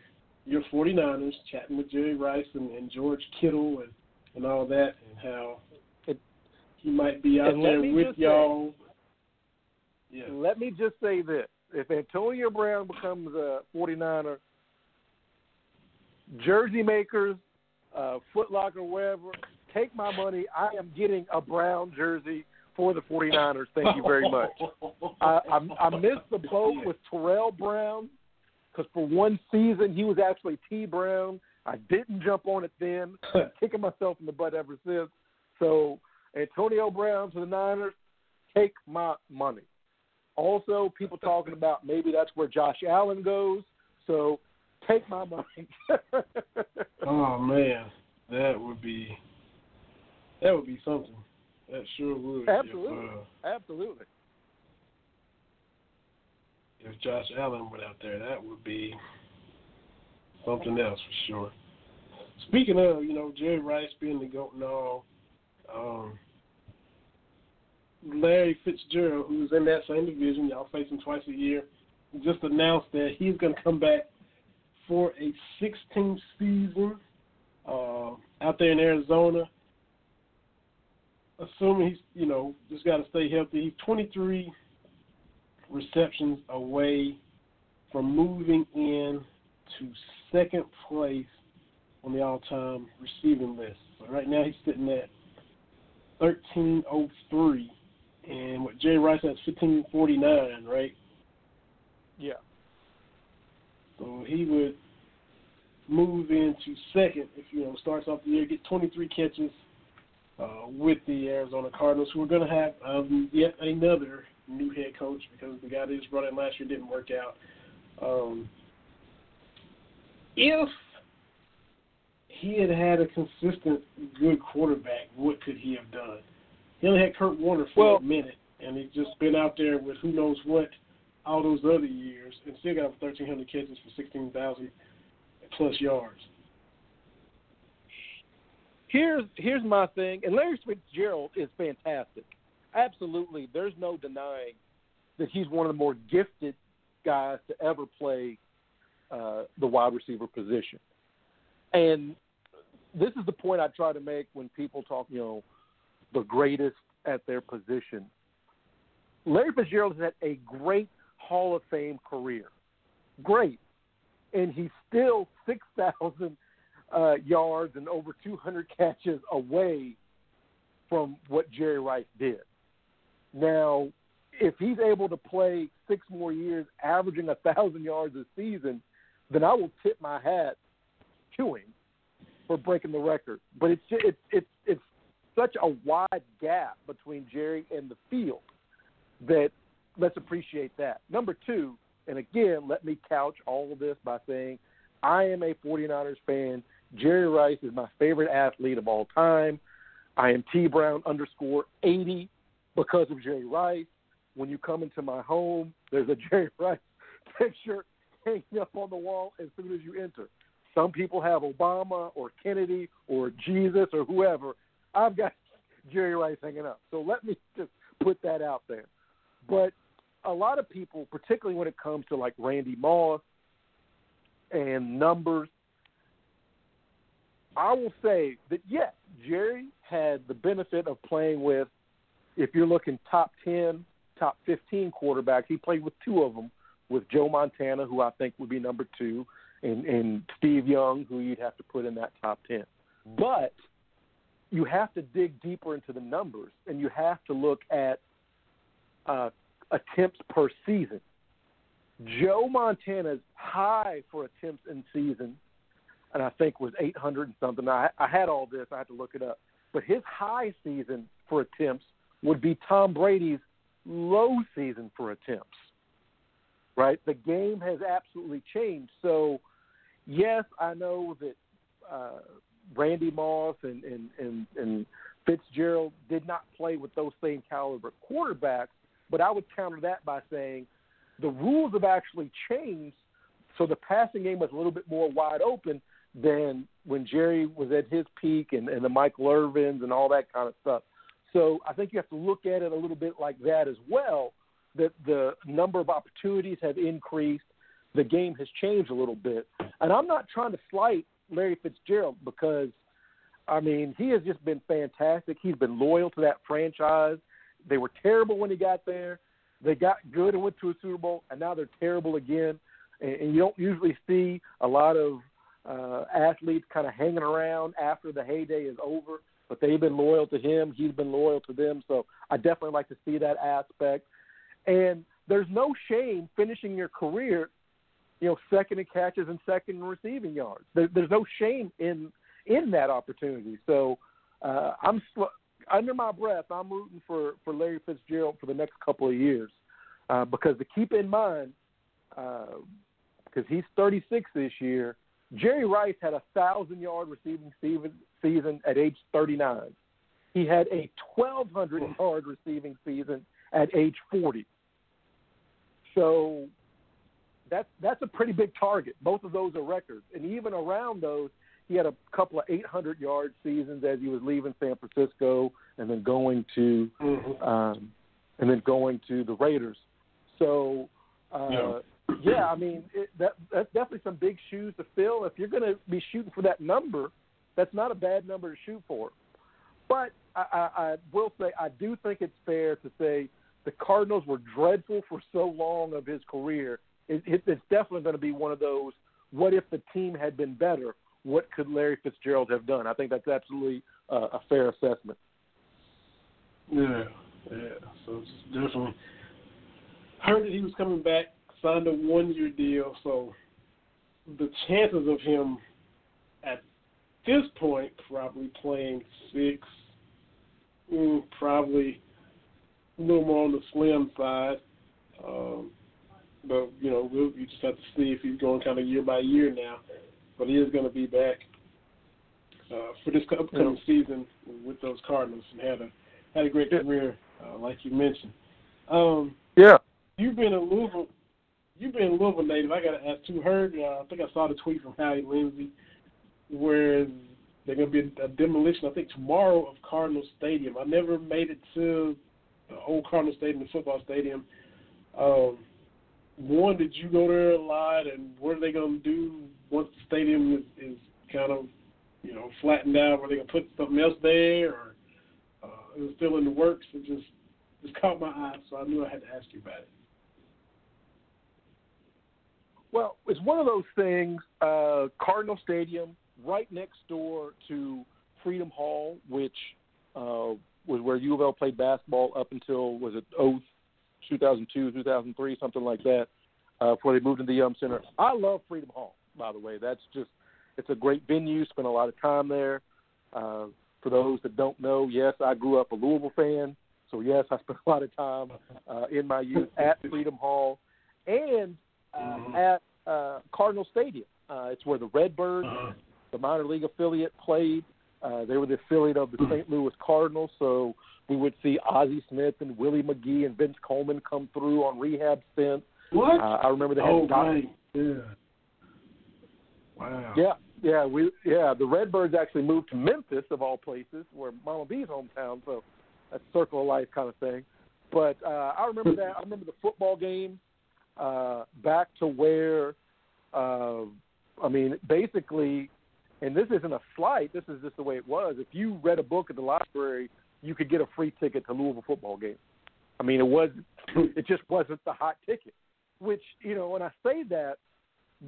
your 49ers, chatting with Jerry Rice and, and George Kittle and and all that, and how It- he might be out there with y'all. Yeah. Let me just say this. If Antonio Brown becomes a 49er, jersey makers, uh, Foot Locker, wherever, take my money. I am getting a brown jersey for the 49ers. Thank you very much. I, I, I missed the boat with Terrell Brown because for one season he was actually T Brown. I didn't jump on it then. I'm kicking myself in the butt ever since. So Antonio Brown to the Niners, take my money. Also, people talking about maybe that's where Josh Allen goes. So take my money. Oh man, that would be that would be something. That sure would. Absolutely. If, uh, Absolutely. if Josh Allen went out there, that would be something else for sure. Speaking of, you know, Jerry Rice being the goat and all, um, Larry Fitzgerald, who's in that same division, y'all face him twice a year, just announced that he's going to come back for a 16th season uh, out there in Arizona. Assuming he's, you know, just got to stay healthy. He's 23 receptions away from moving in to second place on the all-time receiving list. So right now he's sitting at 1303, and what Jay Rice has 1549, right? Yeah. So he would move into second if you know starts off the year, get 23 catches uh, with the Arizona Cardinals, who are going to have um, yet another new head coach because the guy they just brought in last year didn't work out. Um, if he had had a consistent good quarterback, what could he have done? He only had Kurt Warner for Well- a minute, and he's just been out there with who knows what all those other years, and still got 1,300 catches for 16,000 plus yards. Here's here's my thing, and Larry Fitzgerald is fantastic. Absolutely, there's no denying that he's one of the more gifted guys to ever play uh, the wide receiver position. And this is the point I try to make when people talk, you know, the greatest at their position. Larry Fitzgerald has had a great Hall of Fame career. Great. And he's still 6,000 uh, yards and over 200 catches away from what Jerry Rice did. Now, if he's able to play six more years, averaging a thousand yards a season, then I will tip my hat to him for breaking the record. But it's it's it's it's such a wide gap between Jerry and the field that let's appreciate that. Number two, and again, let me couch all of this by saying I am a 49ers fan. Jerry Rice is my favorite athlete of all time. I am T Brown underscore 80 because of Jerry Rice. When you come into my home, there's a Jerry Rice picture hanging up on the wall as soon as you enter. Some people have Obama or Kennedy or Jesus or whoever. I've got Jerry Rice hanging up. So let me just put that out there. But a lot of people, particularly when it comes to like Randy Moss and numbers, I will say that yes, Jerry had the benefit of playing with, if you're looking top 10, top 15 quarterbacks, he played with two of them, with Joe Montana, who I think would be number two, and, and Steve Young, who you'd have to put in that top 10. But you have to dig deeper into the numbers, and you have to look at uh, attempts per season. Joe Montana's high for attempts in season, and I think was 800 and something. I, I had all this. I had to look it up. But his high season for attempts would be Tom Brady's low season for attempts. Right? The game has absolutely changed. So, yes, I know that uh, Randy Moss and, and, and, and Fitzgerald did not play with those same caliber quarterbacks, but I would counter that by saying the rules have actually changed, so the passing game was a little bit more wide open than when Jerry was at his peak and, and the Michael Irvins and all that kind of stuff. So I think you have to look at it a little bit like that as well. That the number of opportunities have increased, the game has changed a little bit, and I'm not trying to slight Larry Fitzgerald because, I mean, he has just been fantastic. He's been loyal to that franchise. They were terrible when he got there. They got good and went to a Super Bowl, and now they're terrible again. And, and you don't usually see a lot of uh, athletes kind of hanging around after the heyday is over, but they've been loyal to him. He's been loyal to them. So I definitely like to see that aspect. And there's no shame finishing your career, you know, second in catches and second in receiving yards. There, there's no shame in in that opportunity. So uh, I'm sl- under my breath. I'm rooting for for Larry Fitzgerald for the next couple of years uh, because to keep in mind, because he's 36 this year. Jerry Rice had a thousand yard receiving season, at age 39. He had a 1,200 yard receiving season at age 40. So that's that's a pretty big target. Both of those are records, and even around those, he had a couple of 800 yard seasons as he was leaving San Francisco and then going to Mhm. um, and then going to the Raiders. So, uh, Yeah. Yeah. I mean, it, that that's definitely some big shoes to fill. If you're going to be shooting for that number, that's not a bad number to shoot for. But I, I, I will say, I do think it's fair to say the Cardinals were dreadful for so long of his career. It, it, it's definitely going to be one of those. What if the team had been better? What could Larry Fitzgerald have done? I think that's absolutely uh, a fair assessment. Yeah, yeah. So it's definitely heard that he was coming back, signed a one year deal, so the chances of him at this point probably playing six, mm, probably a little more on the slim side. Um, but you know, we'll you just have to see if he's going kind of year by year now. But he is going to be back uh, for this upcoming season with those Cardinals and had a had a great career, uh, like you mentioned. Um, Yeah. you've been a Louisville, you've been a Louisville native. I got to ask too. Heard? Uh, I think I saw the tweet from Howie Lindsay where they're to be a demolition. I think tomorrow of Cardinal Stadium. I never made it to the old Cardinal Stadium, the football stadium. Um, one, did you go there a lot, and what are they to do once the stadium is, is kind of, you know, flattened out? Were they to put something else there, or uh, it still in the works? It just just caught my eye, so I knew I had to ask you about it. Well, it's one of those things. Uh, Cardinal Stadium, right next door to Freedom Hall, which uh, was where U of L played basketball up until was it 0, 2002, 2003, something like that, uh, before they moved into the Yum Center. I love Freedom Hall, by the way. That's just it's a great venue. Spent a lot of time there. Uh, for those that don't know, yes, I grew up a Louisville fan, so yes, I spent a lot of time uh, in my youth at Freedom Hall and uh, at uh, Cardinal Stadium. Uh, it's where the Redbirds, the minor league affiliate, played. Uh, they were the affiliate of the St. Louis Cardinals, so we would see Ozzie Smith and Willie McGee and Vince Coleman come through on rehab stints. What? Uh, I remember they had oh, Doc- right. Yeah. Wow. Yeah, yeah, we yeah. The Redbirds actually moved to Memphis of all places, where Mama B's hometown. So that's a circle of life kind of thing. But uh, I remember that. I remember the football game uh, back to where, uh, I mean, basically, and this isn't a slight. This is just the way it was. If you read a book at the library, you could get a free ticket to Louisville football game. I mean, it was it just wasn't the hot ticket. Which you know, when I say that,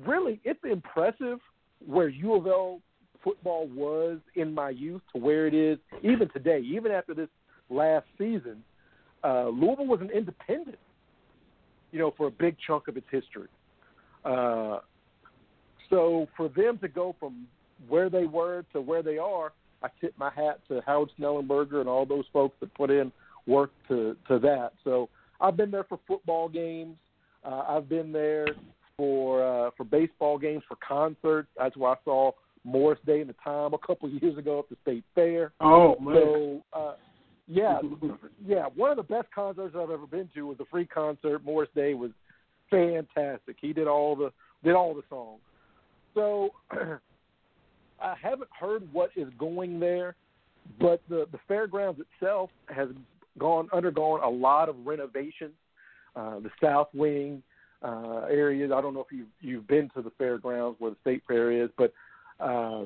really, it's impressive where U of L football was in my youth to where it is even today. Even after this last season, uh, Louisville was an independent, you know, for a big chunk of its history. Uh, so for them to go from where they were to where they are, I tip my hat to Howard Schnellenberger and all those folks that put in work to to that. So I've been there for football games. Uh, I've been there for uh, for baseball games, for concerts. That's where I saw Morris Day and the Time a couple of years ago at the State Fair. Oh man. So uh, yeah, yeah, one of the best concerts I've ever been to was the free concert. Morris Day was fantastic. He did all the did all the songs. So I haven't heard what is going there, but the the fairgrounds itself has gone undergone a lot of renovations. Uh, the South Wing uh, areas. I don't know if you you've been to the fairgrounds where the state fair is, but uh,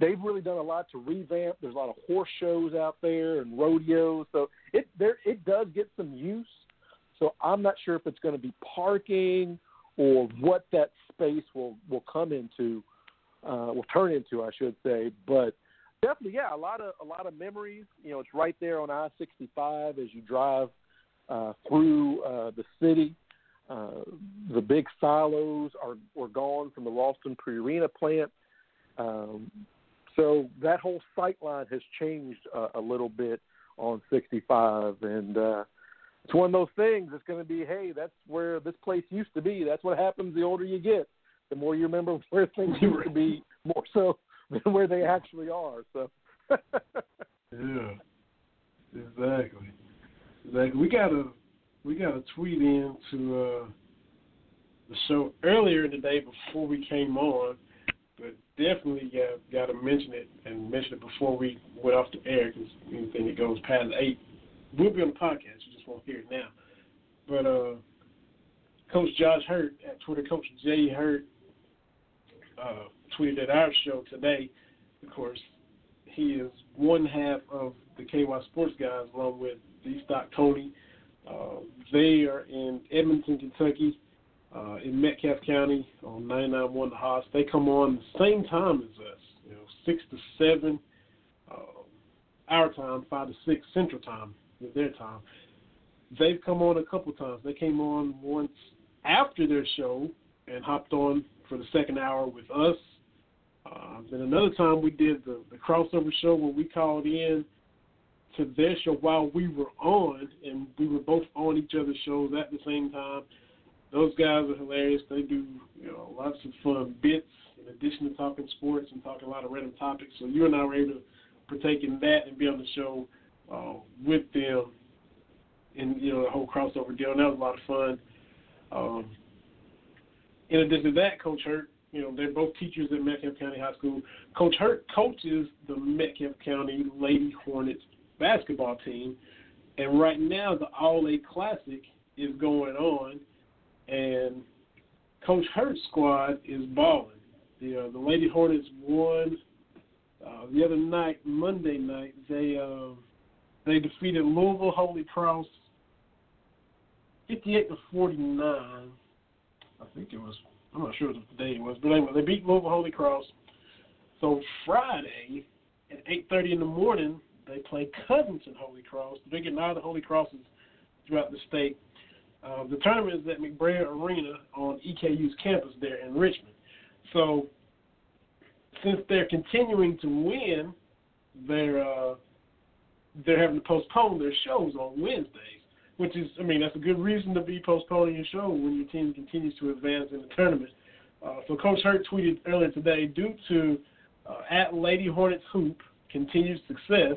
they've really done a lot to revamp. There's a lot of horse shows out there and rodeos, so it there it does get some use. So I'm not sure if it's going to be parking or what that space will will come into, uh, will turn into, I should say. But definitely, yeah, a lot of a lot of memories. You know, it's right there on I-65 as you drive uh, through uh, the city. Uh, the big silos are were gone from the Ralston Purina plant. Um, so that whole sight line has changed uh, a little bit on 65, and uh, it's one of those things. It's going to be, hey, that's where this place used to be. That's what happens the older you get. The more you remember where things used to be, more so than where they actually are. So. Yeah, exactly. Exactly. We got a we got a tweet in to uh, the show earlier in the day before we came on, but definitely got got to mention it and mention it before we went off the air because anything that goes past eight will be on the podcast. You just won't hear it now. But uh, Coach Josh Hurt at Twitter, Coach J Hurt, uh, tweeted at our show today. Of course, he is one half of the KY Sports guys, along with D Stock Tony. Uh, they are in Edmonton, Kentucky, uh, in Metcalfe County on 991 The Haas. They come on the same time as us, you know, six to seven uh, our time, five to six Central Time with their time. They've come on a couple times. They came on once after their show and hopped on for the second hour with us. Uh, then another time we did the, the crossover show where we called in to their show while we were on, and we were both on each other's shows at the same time. Those guys are hilarious. They do you know lots of fun bits in addition to talking sports and talking a lot of random topics. So you and I were able to partake in that and be on the show uh, with them, and you know the whole crossover deal. And that was a lot of fun. Um, in addition to that, Coach Hurt, you know, they're both teachers at Metcalfe County High School. Coach Hurt coaches the Metcalfe County Lady Hornets basketball team, and right now the All A Classic is going on, and Coach Hurt's squad is balling. The uh, the Lady Hornets won uh, the other night, Monday night. They uh, they defeated Louisville Holy Cross, fifty eight to forty nine. I think it was. I'm not sure what the day it was, but anyway, they beat Louisville Holy Cross. So Friday at eight thirty in the morning, they play Covington Holy Cross. They get nine of the Holy Crosses throughout the state. Uh, the tournament is at McBrayer Arena on EKU's campus there in Richmond. So since they're continuing to win, they're uh, they're having to postpone their shows on Wednesdays, which is, I mean, that's a good reason to be postponing your show when your team continues to advance in the tournament. Uh, so Coach Hurt tweeted earlier today, due to uh, at Lady Hornets Hoop continued success,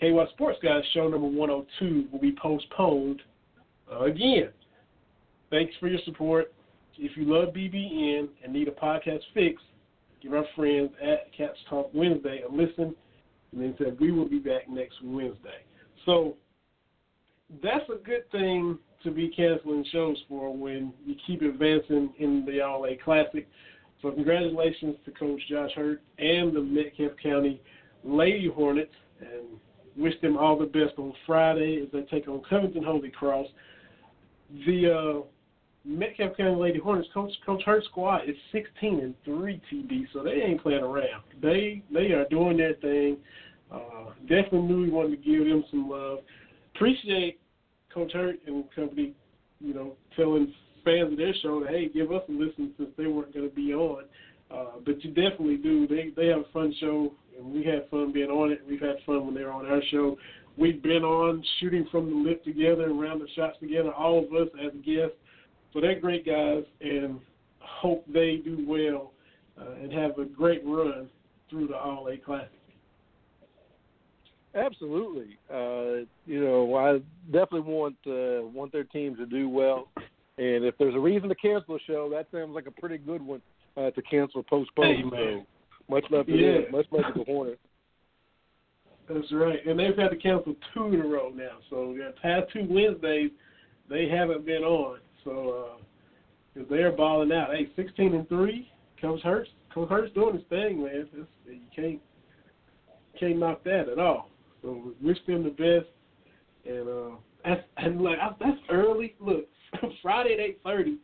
KY Sports Guys show number 102 will be postponed again. Thanks for your support. If you love BBN and need a podcast fix, give our friends at Cats Talk Wednesday a listen, and then said we will be back next Wednesday. So that's a good thing to be canceling shows for when you keep advancing in the All A Classic. So congratulations to Coach Josh Hurt and the Metcalfe County Lady Hornets, and wish them all the best on Friday as they take on Covington Holy Cross. The uh, Metcalfe County Lady Hornets coach Coach Hurt squad is 16 and three TB, so they ain't playing around. They they are doing their thing. Uh, definitely knew we wanted to give them some love. Appreciate Coach Hurt and company, you know, telling fans of their show that hey, give us a listen since they weren't going to be on. Uh, but you definitely do. They they have a fun show, and we had fun being on it. We've had fun when they were on our show. We've been on shooting from the lip together and round the shots together, all of us as guests. So they're great guys, and hope they do well uh, and have a great run through the All A Classic. Absolutely. Uh, you know, I definitely want uh, want their team to do well. And if there's a reason to cancel a show, that sounds like a pretty good one uh, to cancel or postpone. Hey, man. So much love to Yeah. them. Much love to the Hornets. That's right, and they've had to cancel two in a row now. So the past two Wednesdays, they haven't been on. So uh, they're balling out. Hey, sixteen and three. Coach Hurst, Coach Hurst doing his thing, man. It's, you can't can't knock that at all. So wish them the best. And uh, that's and like that's early. Look, Friday at eight thirty.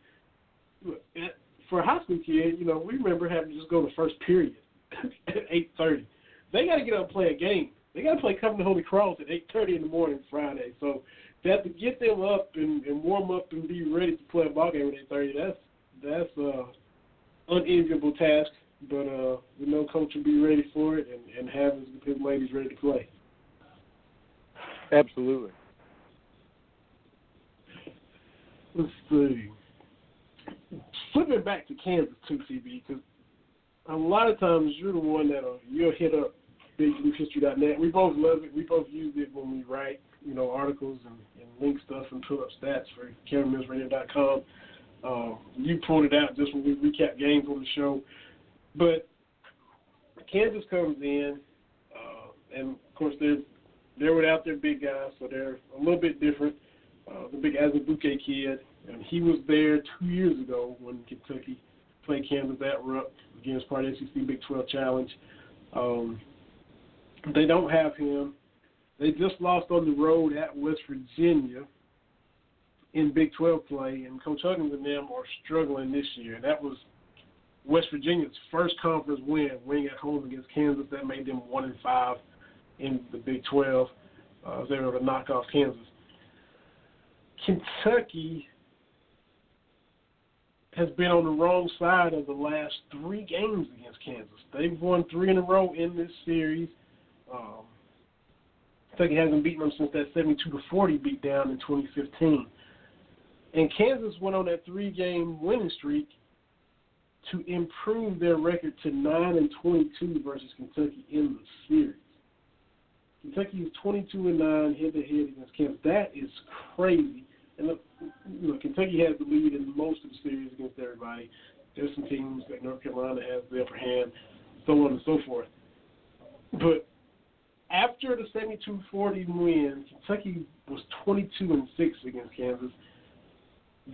For a high school kid, you know, we remember having to just go the first period at eight thirty. They got to get up and play a game. They got to play Covington Holy Cross at eight thirty in the morning Friday. So have to get them up and, and warm up and be ready to play a ball game at eight thirty. That's that's uh unenviable task, but uh we know coach will be ready for it and, and have his, his ladies ready to play. Absolutely. Let's see. Flipping back to Kansas too, CB, because a lot of times you're the one that you'll hit up BigBlueHistory.net. We both love it. We both use it when we write, you know, articles and, and link stuff and put up stats for CameraMillsRadio.com. Uh, you pointed out just when we recap games on the show, but Kansas comes in, uh, and of course they're they're without their big guys, so they're a little bit different. Uh, the big Azubuike kid, and he was there two years ago when Kentucky played Kansas at Rupp against part of the SEC Big 12 Challenge. Um, they don't have him. They just lost on the road at West Virginia in Big 12 play, and Coach Huggins and them are struggling this year. That was West Virginia's first conference win, winning at home against Kansas. That made them one and five in the Big 12. Uh, they were able to knock off Kansas. Kentucky has been on the wrong side of the last three games against Kansas. They've won three in a row in this series. Um, Kentucky hasn't beaten them since that 72 to 40 beat down in 2015. And Kansas went on that three-game winning streak to improve their record to 9 and 22 versus Kentucky in the series. Kentucky is 22 and 9 head to head against Kansas. That is crazy. And look, Kentucky has the lead in most of the series against everybody. There's some teams like North Carolina has the upper hand, so on and so forth. But after the 72-40 win, Kentucky was 22 and 6 against Kansas.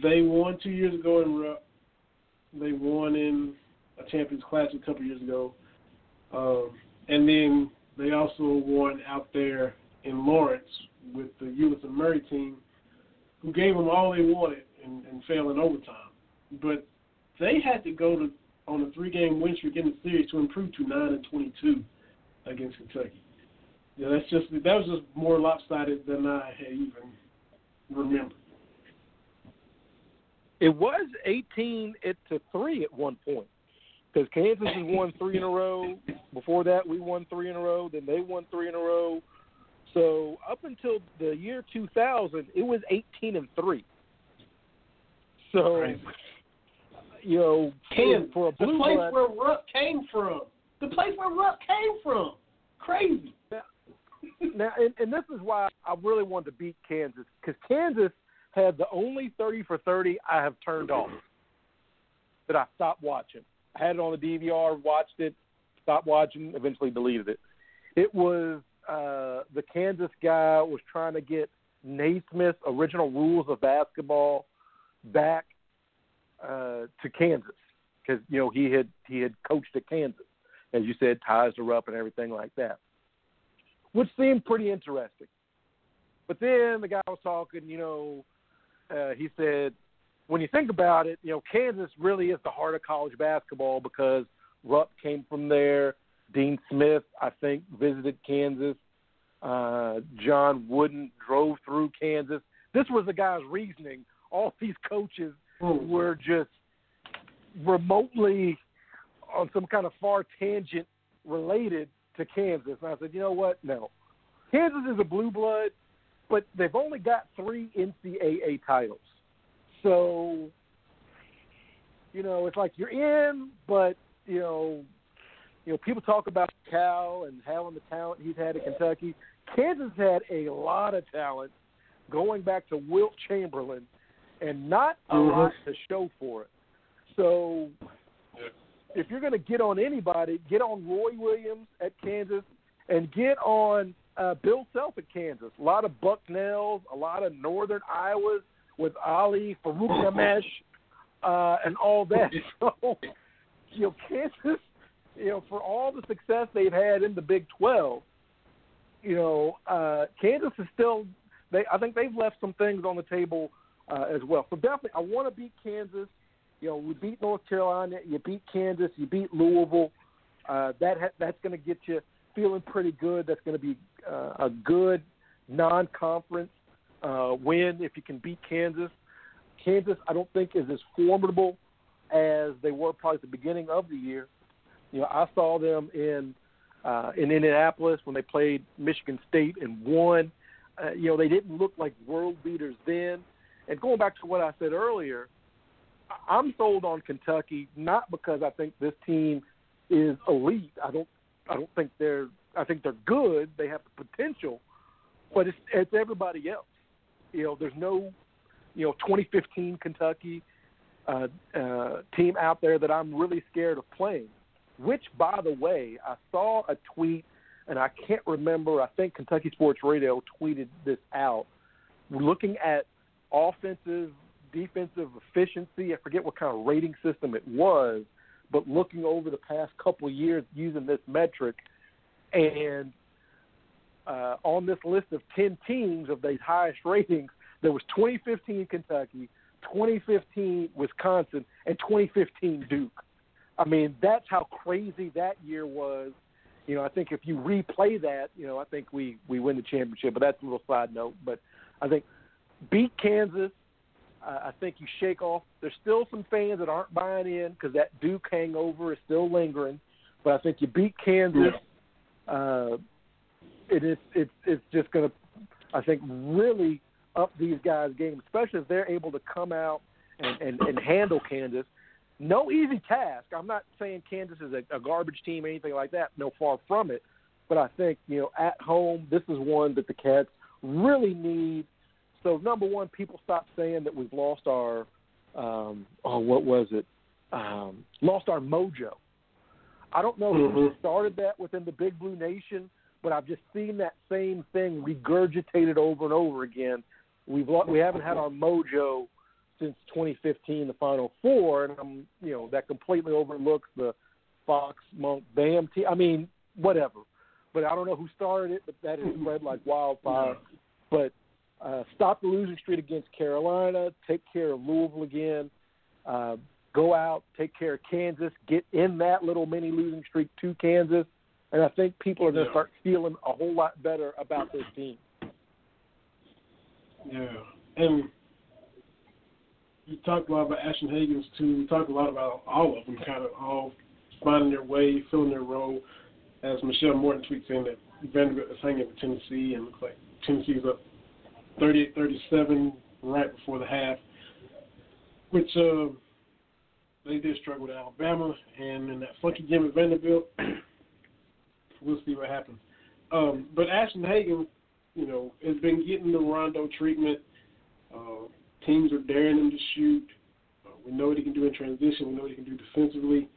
They won two years ago in They won in a Champions Classic a couple years ago, um, and then they also won out there in Lawrence with the Ulis Murray team, who gave them all they wanted and, and fell in overtime. But they had to go to on a three-game win streak in the series to improve to nine and 22 against Kentucky. Yeah, that's just that was just more lopsided than I had even remembered. It was 18 it to three at one point because Kansas has won three in a row. Before that, we won three in a row. Then they won three in a row. So up until the year 2000, it was 18 and three. So Right. you know, Kansas, for a blue the place blood, where Rupp came from, the place where Rupp came from, crazy. Now, and, and this is why I really wanted to beat Kansas because Kansas had the only 30 for 30 I have turned off that I stopped watching. I had it on the DVR, watched it, stopped watching, eventually deleted it. It was uh, the Kansas guy was trying to get Naismith's original rules of basketball back uh, to Kansas because you know he had he had coached at Kansas, as you said, ties to Rupp and everything like that which seemed pretty interesting. But then the guy was talking, you know, uh, he said, when you think about it, you know, Kansas really is the heart of college basketball because Rupp came from there. Dean Smith, I think, visited Kansas. Uh, John Wooden drove through Kansas. This was the guy's reasoning. All these coaches were just remotely on some kind of far tangent related to Kansas. And I said, you know what? No. Kansas is a blue blood, but they've only got three NCAA titles. So, you know, it's like you're in, but you know, you know, people talk about Cal and having the talent he's had at Kentucky. Kansas had a lot of talent going back to Wilt Chamberlain, and not a Mhm. lot to show for it. So, if you're going to get on anybody, get on Roy Williams at Kansas, and get on uh, Bill Self at Kansas. A lot of Bucknells, a lot of Northern Iowas with Ali Farouk Namesh, uh, and all that. So, you know, Kansas, you know, for all the success they've had in the Big Twelve, you know, uh, Kansas is still. They, I think they've left some things on the table uh, as well. So definitely, I want to beat Kansas. You know, we beat North Carolina, you beat Kansas, you beat Louisville. Uh, that ha- that's going to get you feeling pretty good. That's going to be uh, a good non-conference uh, win if you can beat Kansas. Kansas, I don't think is as formidable as they were probably at the beginning of the year. You know, I saw them in uh, in Indianapolis when they played Michigan State and won. Uh, you know, they didn't look like world beaters then. And going back to what I said earlier, I'm sold on Kentucky not because I think this team is elite. I don't. I don't think they're. I think they're good. They have the potential, but it's it's everybody else. You know, there's no, you know, 2015 Kentucky. uh, uh, team out there that I'm really scared of playing. Which, by the way, I saw a tweet, and I can't remember. I think Kentucky Sports Radio tweeted this out. Looking at offensive, defensive efficiency, I forget what kind of rating system it was, but looking over the past couple years using this metric, and uh, on this list of 10 teams of these highest ratings, there was 2015 Kentucky, 2015 Wisconsin, and 2015 Duke. I mean, that's how crazy that year was. You know, I think if you replay that, you know, I think we we win the championship. But that's a little side note. But I think beat Kansas. I think you shake off. There's still some fans that aren't buying in because that Duke hangover is still lingering. But I think you beat Kansas. Uh, it is it's it's just going to, I think, really up these guys' game, especially if they're able to come out and, and, and handle Kansas. No easy task. I'm not saying Kansas is a, a garbage team or anything like that. No, far from it. But I think you know at home, this is one that the Cats really need. So number one, people stop saying that we've lost our, um, oh, what was it? Um, lost our mojo. I don't know who Mhm. started that within the Big Blue Nation, but I've just seen that same thing regurgitated over and over again. We've lo- we haven't had our mojo since 2015, the Final Four, and I'm you know that completely overlooks the Fox Monk Bam team. I mean, whatever. But I don't know who started it, but that is spread like wildfire. But uh, stop the losing streak against Carolina. Take care of Louisville again. Uh, go out, take care of Kansas. Get in that little mini losing streak to Kansas, and I think people are going to Yeah. start feeling a whole lot better about this team. Yeah, and you talked a lot about Ashton Hagans too. We talked a lot about all of them, kind of all finding their way, filling their role. As Michelle Morton tweets saying that Vanderbilt is hanging with Tennessee, and looks like Tennessee's up 38-37 right before the half, which uh, they did struggle with Alabama, and in that funky game at Vanderbilt, we'll see what happens. Um, but Ashton Hagan, you know, has been getting the Rondo treatment. Uh, teams are daring him to shoot. Uh, we know what he can do in transition. We know what he can do defensively.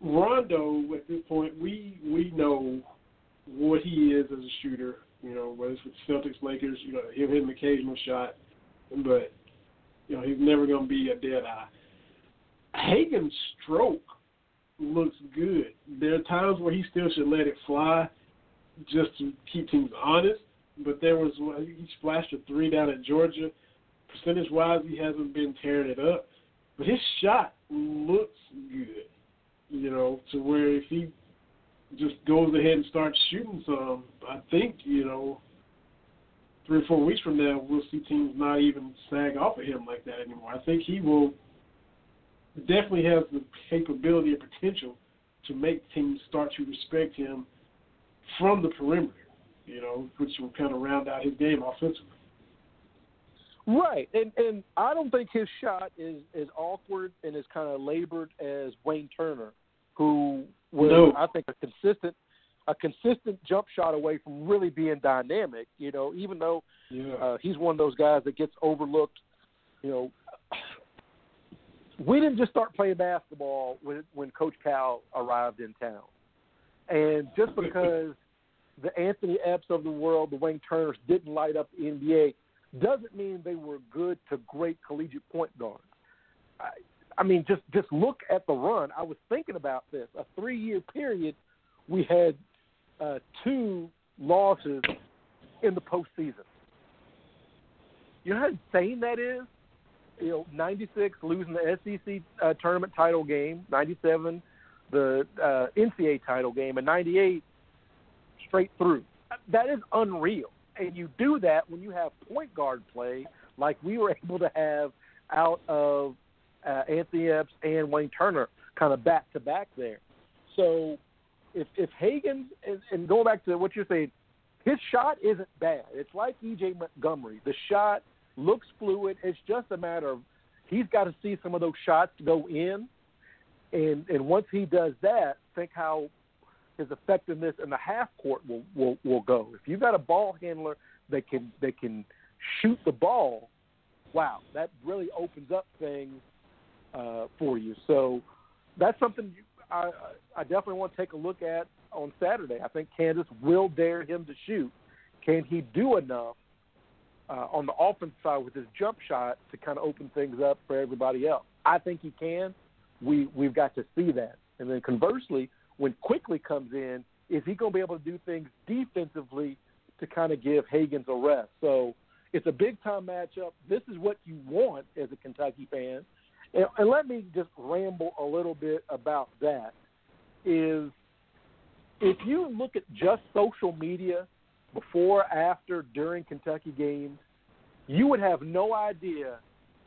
Rondo, at this point, we we know what he is as a shooter. You know, whether it's with Celtics, Lakers, you know, he'll hit an occasional shot, but you know he's never going to be a dead eye. Hagen's stroke looks good. There are times where he still should let it fly, just to keep teams honest. But there was he splashed a three down at Georgia. Percentage wise, he hasn't been tearing it up, but his shot looks good. You know, to where if he just goes ahead and starts shooting some, I think you know, three or four weeks from now, we'll see teams not even sag off of him like that anymore. I think he will definitely has the capability and potential to make teams start to respect him from the perimeter, you know, which will kind of round out his game offensively. Right, and and I don't think his shot is as awkward and as kind of labored as Wayne Turner, who was No. I think a consistent a consistent jump shot away from really being dynamic. You know, even though Yeah. uh, he's one of those guys that gets overlooked. You know, we didn't just start playing basketball when when Coach Cal arrived in town, and just because the Anthony Epps of the world, the Wayne Turners didn't light up the NBA, doesn't mean they were good to great collegiate point guards. I, I mean, just just look at the run. I was thinking about this. A three year period, we had uh, two losses in the postseason. You know how insane that is? You know, 96 losing the SEC uh, tournament title game, 97 the uh, NCAA title game, and 98 straight through. That is unreal. And you do that when you have point guard play like we were able to have out of uh, Anthony Epps and Wayne Turner kind of back to back there. So if if and, and going back to what you're saying, his shot isn't bad. It's like EJ Montgomery. The shot looks fluid. It's just a matter of he's got to see some of those shots go in, and and once he does that, think how his effectiveness in the half court will will, will go. If you've got a ball handler that can that can shoot the ball, wow, that really opens up things uh, for you. So that's something you, I, I definitely want to take a look at on Saturday. I think Kansas will dare him to shoot. Can he do enough uh, on the offense side with his jump shot to kind of open things up for everybody else? I think he can. We we've got to see that. And then conversely, when Quickley comes in, is he going to be able to do things defensively to kind of give Hagans a rest? So it's a big time matchup. This is what you want as a Kentucky fan. And, and let me just ramble a little bit about that. Is if you look at just social media before, after, during Kentucky games, you would have no idea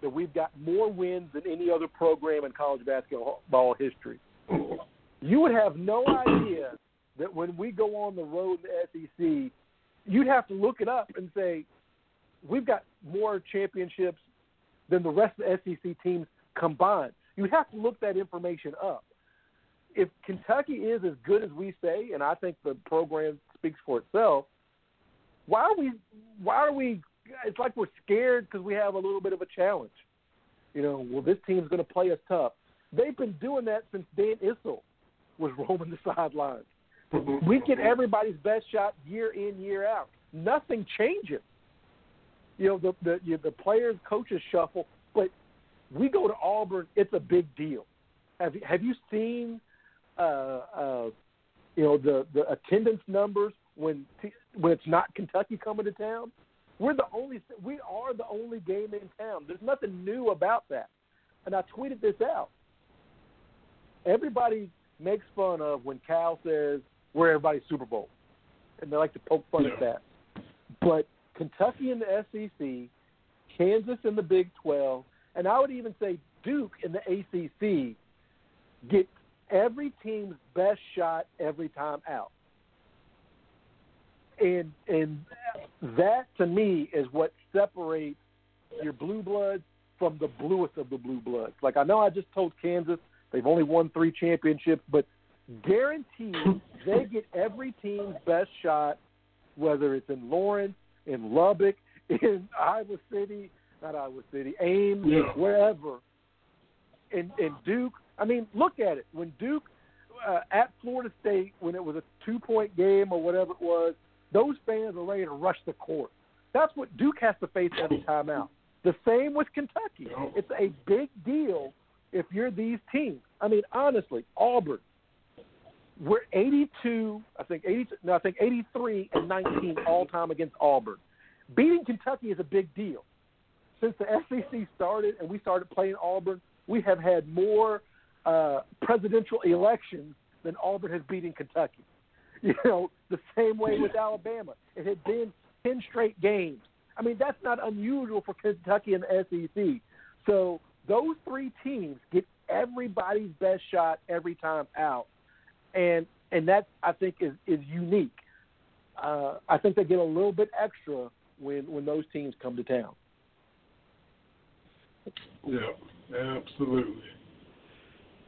that we've got more wins than any other program in college basketball history. You would have no idea that when we go on the road in the SEC, you'd have to look it up and say, we've got more championships than the rest of the SEC teams combined. You have to look that information up. If Kentucky is as good as we say, and I think the program speaks for itself, why are we? Why are we? It's like we're scared because we have a little bit of a challenge. You know, well, this team's going to play us tough. They've been doing that since Dan Issel was roaming the sidelines. We get everybody's best shot year in, year out. Nothing changes. You know, the the you know, the players, coaches shuffle, but we go to Auburn. It's a big deal. Have you, have you seen, uh, uh, you know, the the attendance numbers when t- when it's not Kentucky coming to town? We're the only we are the only game in town. There's nothing new about that. And I tweeted this out. Everybody makes fun of when Cal says we're everybody's Super Bowl, and they like to poke fun Yeah. at that. But Kentucky in the SEC, Kansas in the Big 12, and I would even say Duke in the ACC get every team's best shot every time out. And and that to me is what separates your blue bloods from the bluest of the blue bloods. Like I know I just told Kansas they've only won three championships, but guaranteed they get every team's best shot, whether it's in Lawrence, in Lubbock, in Iowa City, not Iowa City, Ames, Yeah. wherever. And and Duke, I mean, look at it. When Duke uh, at Florida State, when it was a two-point game or whatever it was, those fans are ready to rush the court. That's what Duke has to face every time out. The same with Kentucky. It's a big deal if you're these teams. I mean, honestly, Auburn, we're 82, I think 80, no, I think 83 and 19 all time against Auburn. Beating Kentucky is a big deal. Since the SEC started and we started playing Auburn, we have had more uh, presidential elections than Auburn has beaten Kentucky. You know, the same way with Alabama. It had been 10 straight games. I mean, that's not unusual for Kentucky and the SEC. So those three teams get everybody's best shot every time out, and and that I think is is unique. Uh, I think they get a little bit extra when when those teams come to town. Yeah, absolutely,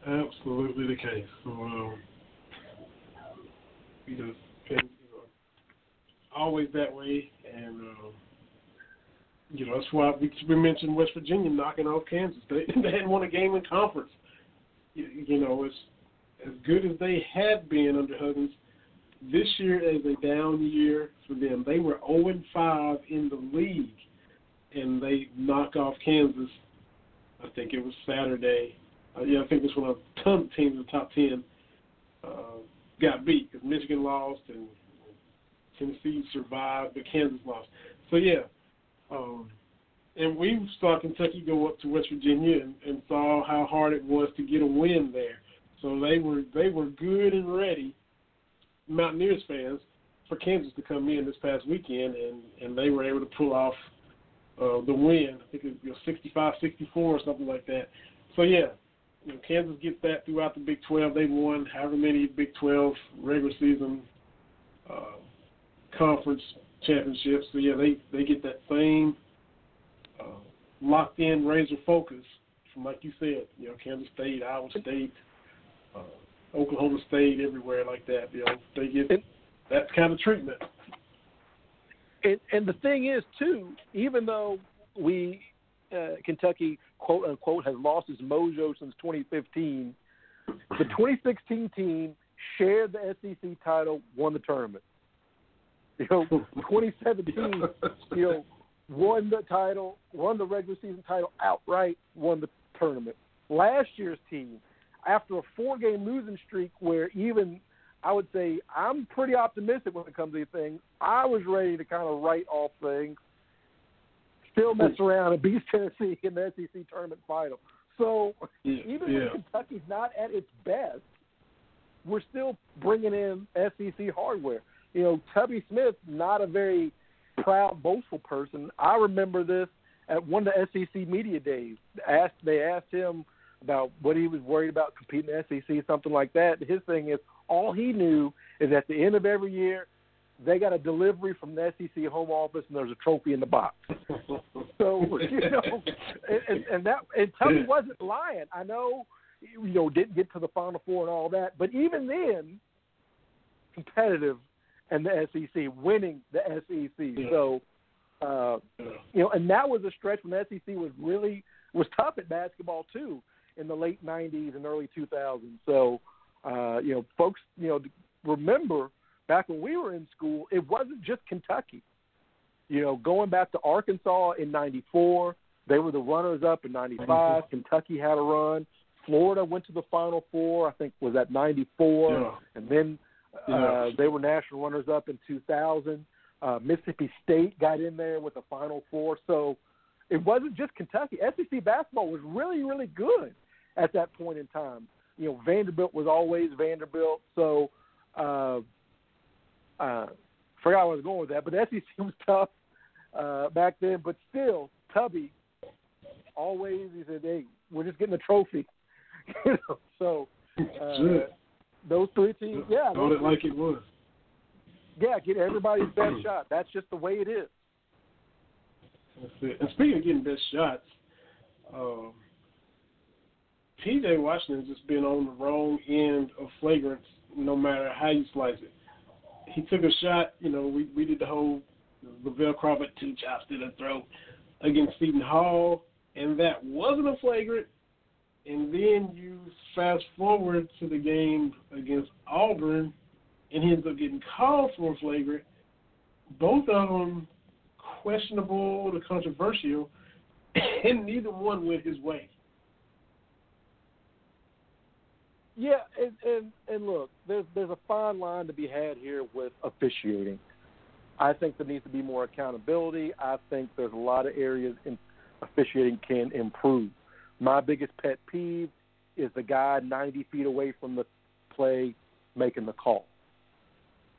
absolutely the case. So, um, you know, always that way, and um, you know that's why we, we mentioned West Virginia knocking off Kansas. They they hadn't won a game in conference. You, you know, as as good as they had been under Huggins, this year is a down year for them. They were 0 and 5 in the league, and they knock off Kansas. I think it was Saturday. Uh, yeah, I think it was when a ton of teams in the top ten uh, got beat because Michigan lost and Tennessee survived, but Kansas lost. So yeah, um, and we saw Kentucky go up to West Virginia and, and saw how hard it was to get a win there. So they were they were good and ready, Mountaineers fans, for Kansas to come in this past weekend, and and they were able to pull off uh, the win. I think it was you know, 65-64 or something like that. So yeah, you know, Kansas gets that throughout the Big 12. They won however many Big 12 regular season uh, conference championships. So yeah, they they get that same uh, locked in razor focus from like you said, you know, Kansas State, Iowa State, uh, Oklahoma State, everywhere like that. You know, they get that kind of treatment. And, and the thing is, too, even though we uh, Kentucky quote unquote has lost its mojo since 2015. The 2016 team shared the SEC title, won the tournament. You know, 2017, you know, won the title, won the regular season title outright, won the tournament. Last year's team, after a four-game losing streak, where even I would say I'm pretty optimistic when it comes to these things. I was ready to kind of write off things, still mess around and beat Tennessee in the SEC tournament final. So Yeah, even yeah. when Kentucky's not at its best, we're still bringing in SEC hardware. You know, Tubby Smith, not a very proud, boastful person. I remember this at one of the SEC media days. Asked they asked him about what he was worried about competing in the SEC, something like that. His thing is all he knew is at the end of every year they got a delivery from the SEC home office and there's a trophy in the box. So you know, and, and, and that and Tubby wasn't lying. I know, you know, didn't get to the Final Four and all that, but even then, competitive and the SEC winning the SEC. So, uh, you know, and that was a stretch when the SEC was really was tough at basketball too in the late '90s and early 2000s. So, uh, you know, folks, you know, remember back when we were in school, it wasn't just Kentucky. You know, going back to Arkansas in '94, they were the runners up in '95. Kentucky had a run. Florida went to the Final Four. I think was at '94, Yeah. and then uh, Yeah. they were national runners up in 2000. Uh, Mississippi State got in there with the Final Four. So it wasn't just Kentucky. SEC basketball was really, really good at that point in time. You know, Vanderbilt was always Vanderbilt. So, uh, uh, forgot where I was going with that, but the SEC was tough uh, back then. But still, Tubby always he said, "Hey, we're just getting a trophy." you know, so uh, those three teams, yeah, those it like it was. yeah, get everybody's best shot. That's just the way it is. That's it. And speaking of getting best shots, um, P.J. Washington's just been on the wrong end of flagrants, no matter how you slice it. He took a shot. You know, we we did the whole Lavelle Crawford two chops to the throat against Seton Hall, and that wasn't a flagrant. And then you fast forward to the game against Auburn, and he ends up getting called for a flagrant. Both of them questionable to controversial, and neither one went his way. Yeah, and, and and look, there's there's a fine line to be had here with officiating. I think there needs to be more accountability. I think there's a lot of areas in officiating can improve. My biggest pet peeve is the guy 90 feet away from the play making the call.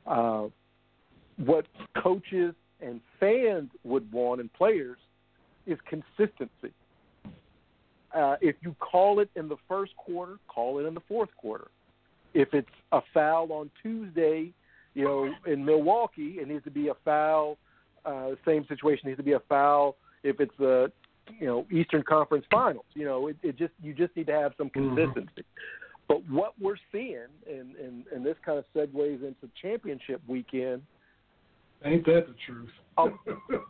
Uh, what coaches and fans would want and players is consistency. Uh, if you call it in the first quarter, call it in the fourth quarter. If it's a foul on Tuesday, you know, in Milwaukee, it needs to be a foul. Uh, same situation needs to be a foul if it's a, you know, Eastern Conference Finals. You know, it, it just you just need to have some consistency. But what we're seeing, and, and and this kind of segues into championship weekend, Ain't that the truth? a,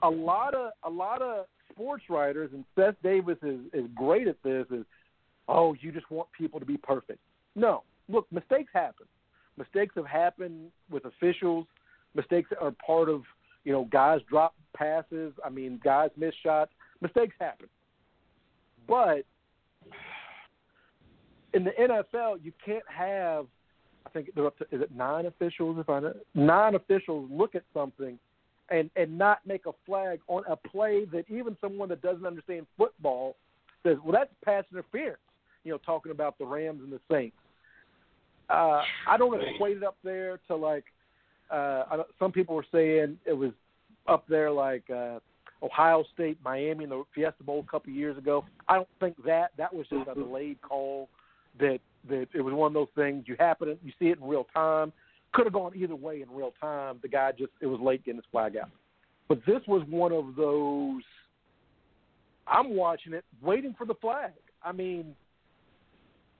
a lot of a lot of sports writers and Seth Davis is is great at this is oh you just want people to be perfect. No, look, mistakes happen. Mistakes have happened with officials. Mistakes are part of you know guys drop passes. I mean guys miss shots. Mistakes happen. But in the NFL, you can't have I think they're up to is it nine officials if I know nine officials look at something and and not make a flag on a play that even someone that doesn't understand football says, well, that's pass interference. You know, talking about the Rams and the Saints. Uh, I don't equate it up there to like uh, I don't, some people were saying it was up there like uh, Ohio State, Miami, in the Fiesta Bowl a couple of years ago. I don't think that that was just a delayed call. That that it was one of those things you happen to, you see it in real time. Could have gone either way in real time. The guy just it was late getting his flag out. But this was one of those. I'm watching it, waiting for the flag. I mean,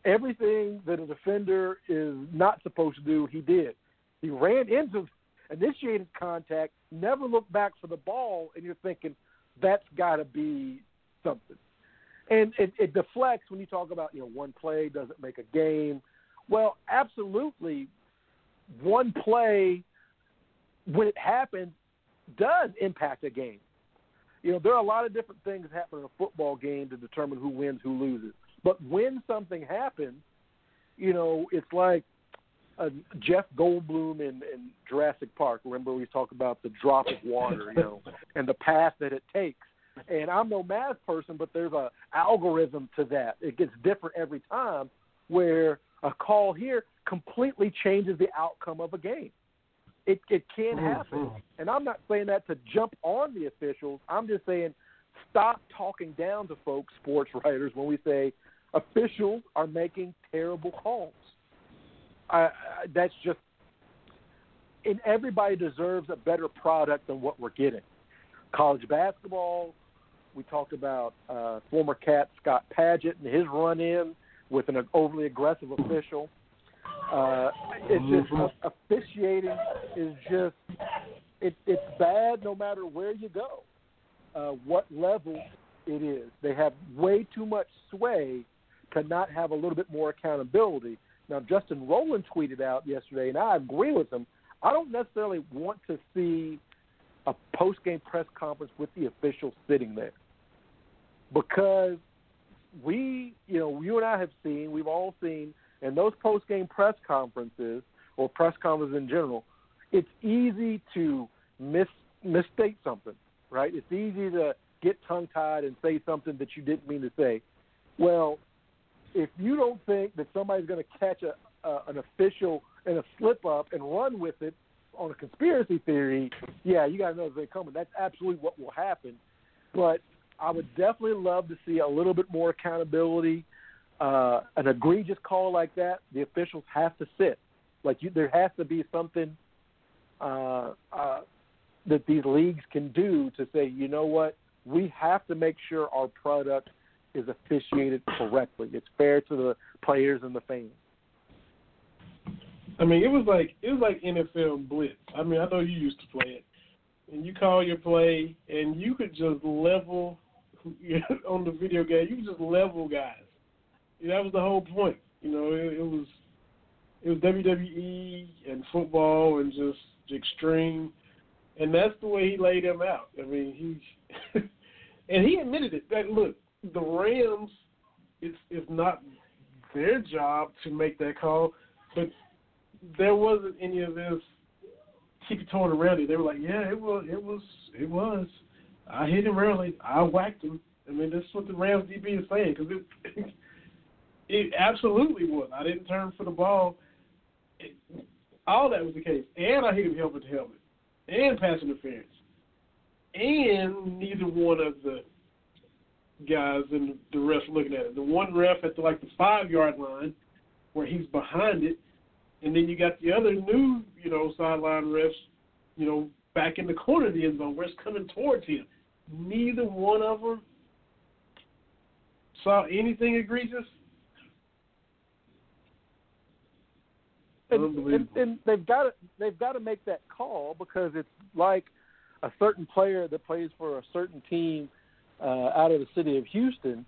everything that a defender is not supposed to do, he did. He ran into, initiated contact, never looked back for the ball, and you're thinking that's got to be something. And it, it deflects when you talk about you know one play doesn't make a game. Well, absolutely, one play when it happens does impact a game. You know, there are a lot of different things that happen in a football game to determine who wins, who loses. But when something happens, you know, it's like uh, Jeff Goldblum in, in Jurassic Park. Remember we talk about the drop of water, you know, and the path that it takes. And I'm no math person, but there's a algorithm to that. It gets different every time, where a call here completely changes the outcome of a game. It it can happen, and I'm not saying that to jump on the officials. I'm just saying stop talking down to folks, sports writers, when we say officials are making terrible calls. I, I, that's just, and everybody deserves a better product than what we're getting. College basketball, we talked about uh, former cat Scott Padgett and his run in with an overly aggressive official. Uh, it's just officiating is just it, it's bad no matter where you go, uh, what level it is. They have way too much sway to not have a little bit more accountability. Now, Justin Rowland tweeted out yesterday, and I agree with him. I don't necessarily want to see a post game press conference with the officials sitting there because we, you know, you and I have seen, we've all seen in those post game press conferences or press conferences in general, it's easy to mis mistake something, right? It's easy to get tongue tied and say something that you didn't mean to say. Well, if you don't think that somebody's going to catch a, uh, an official in a slip up and run with it on a conspiracy theory, yeah, you got to know they're coming. That's absolutely what will happen. But I would definitely love to see a little bit more accountability. Uh, an egregious call like that, the officials have to sit. Like you, there has to be something uh, uh, that these leagues can do to say, you know what, we have to make sure our product is officiated correctly. It's fair to the players and the fans. I mean, it was like it was like NFL blitz. I mean, I know you used to play it, and you call your play, and you could just level on the video game. You could just level guys. That was the whole point. You know, it, it was it was WWE and football and just extreme, and that's the way he laid them out. I mean, he and he admitted it. That look, the Rams, it's it's not their job to make that call, but there wasn't any of this tiptoeing around it. They were like, yeah, it was, it was, it was. I hit him early. I whacked him. I mean, that's what the Rams DB is saying because it, it absolutely was. I didn't turn for the ball. It, all that was the case, and I hit him helmet to helmet, and pass interference, and neither one of the guys and the refs looking at it. The one ref at the, like the five yard line where he's behind it, and then you got the other new, you know, sideline refs, you know, back in the corner of the end zone where it's coming towards him. Neither one of them saw anything egregious. And, and, and they've got to they've got to make that call because it's like a certain player that plays for a certain team uh, out of the city of Houston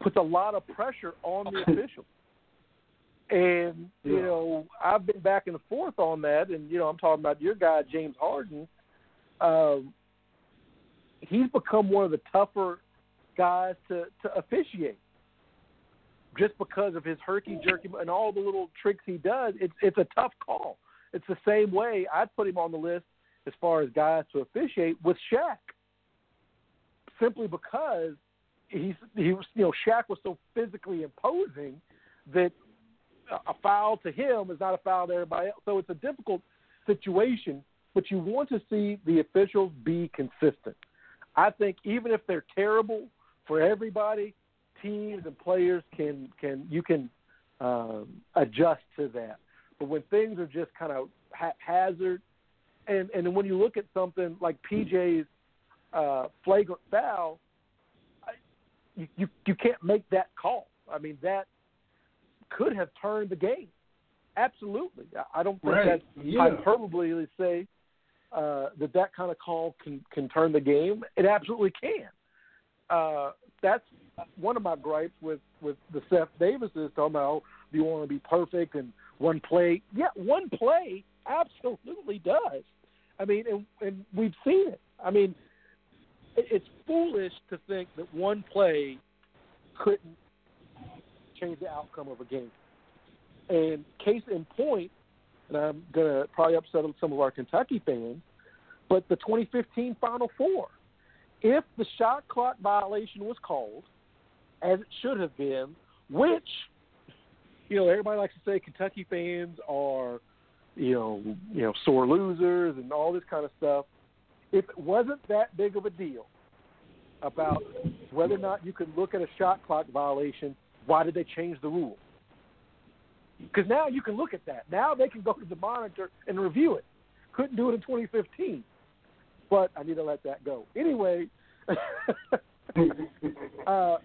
puts a lot of pressure on the officials. And you Yeah. know, I've been back and forth on that, and you know, I'm talking about your guy James Harden. Um, he's become one of the tougher guys to to officiate, just because of his herky jerky and all the little tricks he does. It's it's a tough call. It's the same way I'd put him on the list as far as guys to officiate with Shaq, simply because he's he was you know Shaq was so physically imposing that a foul to him is not a foul to everybody else. So it's a difficult situation, but you want to see the officials be consistent. I think even if they're terrible for everybody, teams and players can can you can um, adjust to that. But when things are just kind of haphazard, and and when you look at something like PJ's uh, flagrant foul, I, you, you you can't make that call. I mean that could have turned the game. Absolutely, I- I don't think Right. that's Yeah. hyperbole to say uh, that that kind of call can can turn the game. It absolutely can. Uh, that's one of my gripes with with the Seth Davis is talking about oh, do you want to be perfect and one play? Yeah, one play absolutely does. I mean, and, and we've seen it. I mean, it, it's foolish to think that one play couldn't change the outcome of a game. And case in point, and I'm to probably upset some of our Kentucky fans, but the 2015 Final Four, if the shot clock violation was called, as it should have been, which, you know, everybody likes to say Kentucky fans are, you know, you know, sore losers and all this kind of stuff. If it wasn't that big of a deal about whether or not you could look at a shot clock violation, why did they change the rule? Because now you can look at that. Now they can go to the monitor and review it. Couldn't do it in 2015, but I need to let that go. Anyway, uh,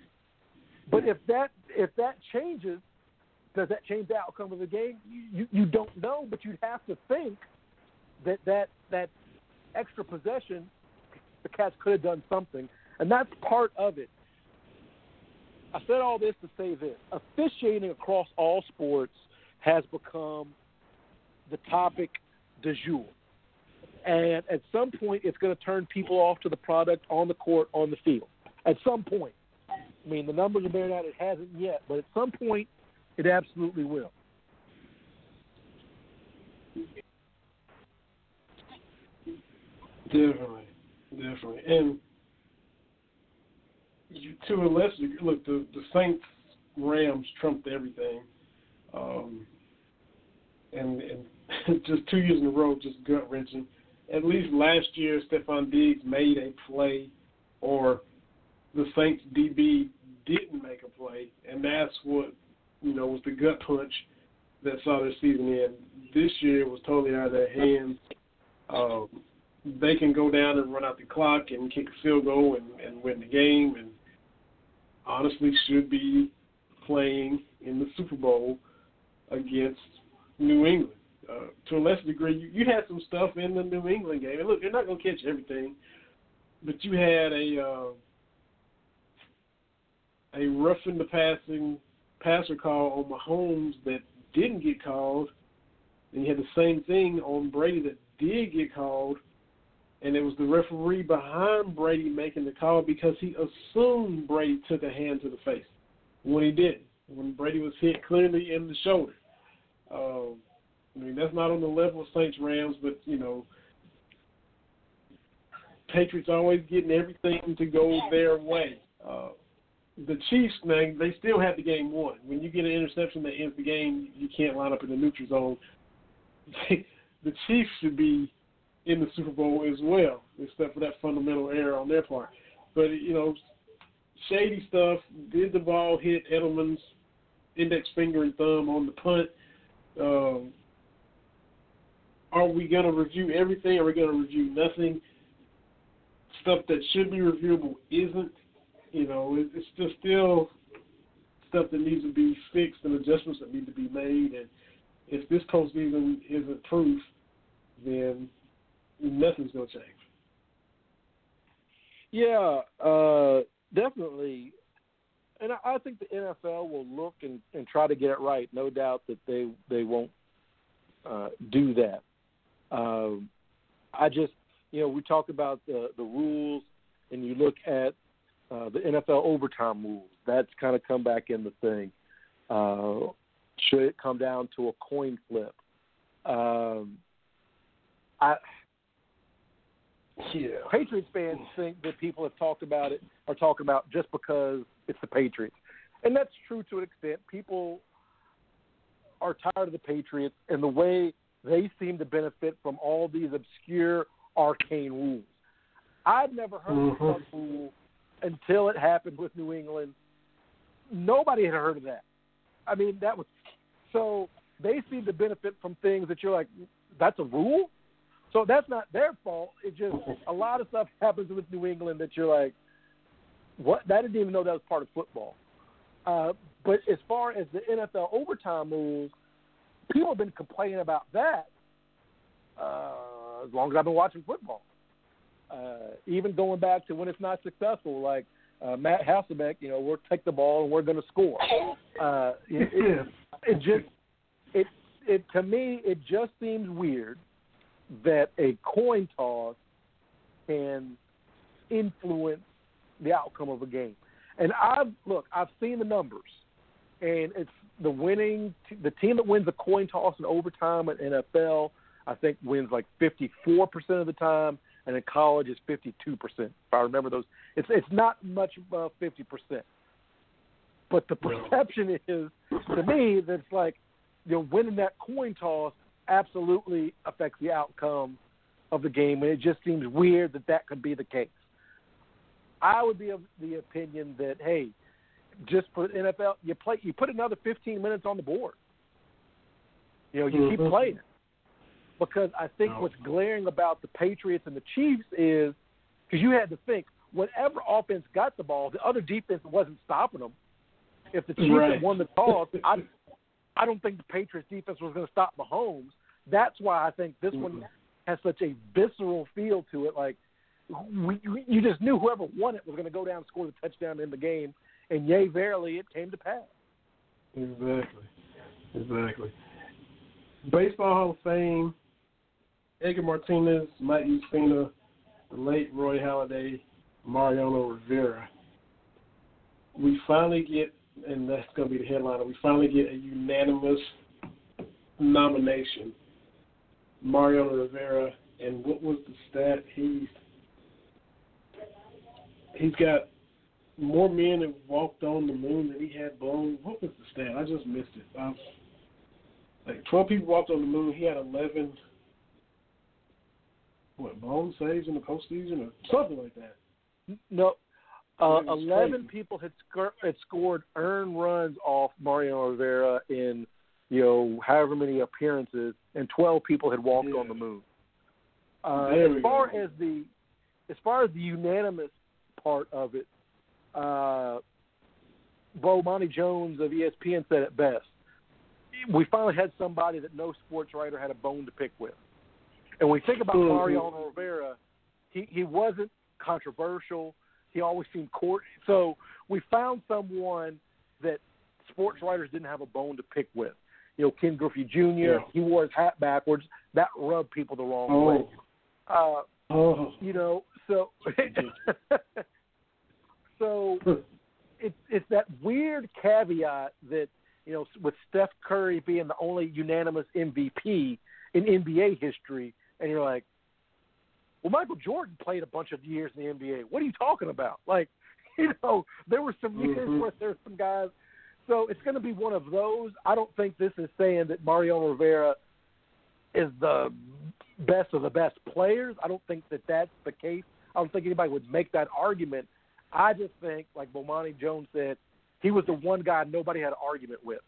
but if that if that changes, does that change the outcome of the game? You you don't know, but you'd have to think that that that extra possession, the Cats could have done something, and that's part of it. I said all this to say this: officiating across all sports has become the topic du jour. And at some point, it's going to turn people off to the product on the court, on the field. At some point. I mean, the numbers are bearing out it hasn't yet, but at some point, it absolutely will. Definitely, definitely, and you, to a lesser look, the the Saints Rams trumped everything, um, and and just two years in a row, just gut wrenching. At least last year, Stefon Diggs made a play, or the Saints DB didn't make a play, and that's what you know was the gut punch that saw their season end. This year was totally out of their hands. Um, they can go down and run out the clock and kick a field goal and, and win the game, and honestly should be playing in the Super Bowl against New England. Uh, to a lesser degree, you, you had some stuff in the New England game. And look, they're not going to catch everything, but you had a uh, a roughing the passing passer call on Mahomes that didn't get called, and you had the same thing on Brady that did get called, and it was the referee behind Brady making the call because he assumed Brady took a hand to the face when he didn't. When Brady was hit clearly in the shoulder. Um, I mean, that's not on the level of Saints Rams, but you know, Patriots always getting everything to go their way. Uh, the Chiefs, man, they still have the game won. When you get an interception that ends the game, you can't line up in the neutral zone. the Chiefs should be in the Super Bowl as well, except for that fundamental error on their part. But you know, shady stuff. Did the ball hit Edelman's index finger and thumb on the punt? Um, are we going to review everything? Are we going to review nothing? Stuff that should be reviewable isn't. You know, it's just still stuff that needs to be fixed and adjustments that need to be made. And if this postseason isn't proof, then nothing's going to change. Yeah, uh, definitely. And I, I think the NFL will look and, and try to get it right. No doubt that they they won't uh, do that. Um, I just, you know, we talk about the the rules, and you look at uh, the NFL overtime rules. That's kind of come back in the thing. Uh, should it come down to a coin flip? Um, I yeah. Patriots fans think that people have talked about it are talking about just because it's the Patriots, and that's true to an extent. People are tired of the Patriots and the way they seem to benefit from all these obscure, arcane rules. I'd never heard mm-hmm. of some rule until it happened with New England. Nobody had heard of that. I mean, that was so they seem to benefit from things that you're like, that's a rule. So that's not their fault. It just a lot of stuff happens with New England that you're like, what? I didn't even know that was part of football. Uh, but as far as the NFL overtime rules, people have been complaining about that uh, as long as I've been watching football. Uh, even going back to when it's not successful, like uh, Matt Hasselbeck, you know, we'll take the ball and we're going to score. Uh, it, it, it just it it to me it just seems weird that a coin toss can influence the outcome of a game. And I've look, I've seen the numbers, and it's the winning the team that wins the coin toss in overtime at NFL. I think wins like 54% of the time, and in college it's 52%. If I remember those, it's it's not much above 50%. But the perception is, to me, that it's like you know winning that coin toss absolutely affects the outcome of the game, and it just seems weird that that could be the case. I would be of the opinion that hey, just for NFL, you play, you put another 15 minutes on the board. You know, you keep Mhm. playing because I think No. what's glaring about the Patriots and the Chiefs is because you had to think whatever offense got the ball, the other defense wasn't stopping them. If the Chiefs Right. had won the toss, I I don't think the Patriots defense was going to stop Mahomes. That's why I think this one has such a visceral feel to it. Like we, we- you just knew whoever won it was going to go down and score the touchdown in the game, and yay, verily, it came to pass. Exactly. Exactly. Baseball Hall of Fame, Edgar Martinez, Mike Mussina, the late Roy Halladay, Mariano Rivera. We finally get, and that's going to be the headliner, we finally get a unanimous nomination. Mariano Rivera, and what was the stat? He's he's got more men have walked on the moon than he had blown. What was the stat? I just missed it. Um, like twelve people walked on the moon. He had eleven. What blown saves in the postseason or something like that? No, uh, eleven crazy. people had, sc- had scored earned runs off Mario Rivera in you know however many appearances, and twelve people had walked Yeah. on the moon. Uh, as far go. as the as far as the unanimous part of it, uh, Bomani Jones of ESPN said it best. We finally had somebody that no sports writer had a bone to pick with. And when we think about Mhm. Mariano Rivera, he, he wasn't controversial. He always seemed court. So we found someone that sports writers didn't have a bone to pick with. You know, Ken Griffey Jr. Yeah. He wore his hat backwards. That rubbed people the wrong Oh. way. Uh, Oh, you know, so so it's it's that weird caveat that you know with Steph Curry being the only unanimous MVP in NBA history, and you're like, well, Michael Jordan played a bunch of years in the NBA. What are you talking about? Like, you know, there were some years Mhm. where there's some guys. So it's going to be one of those. I don't think this is saying that Mario Rivera is the best of the best players. I don't think that that's the case. I don't think anybody would make that argument. I just think, like Bomani Jones said, he was the one guy nobody had an argument with.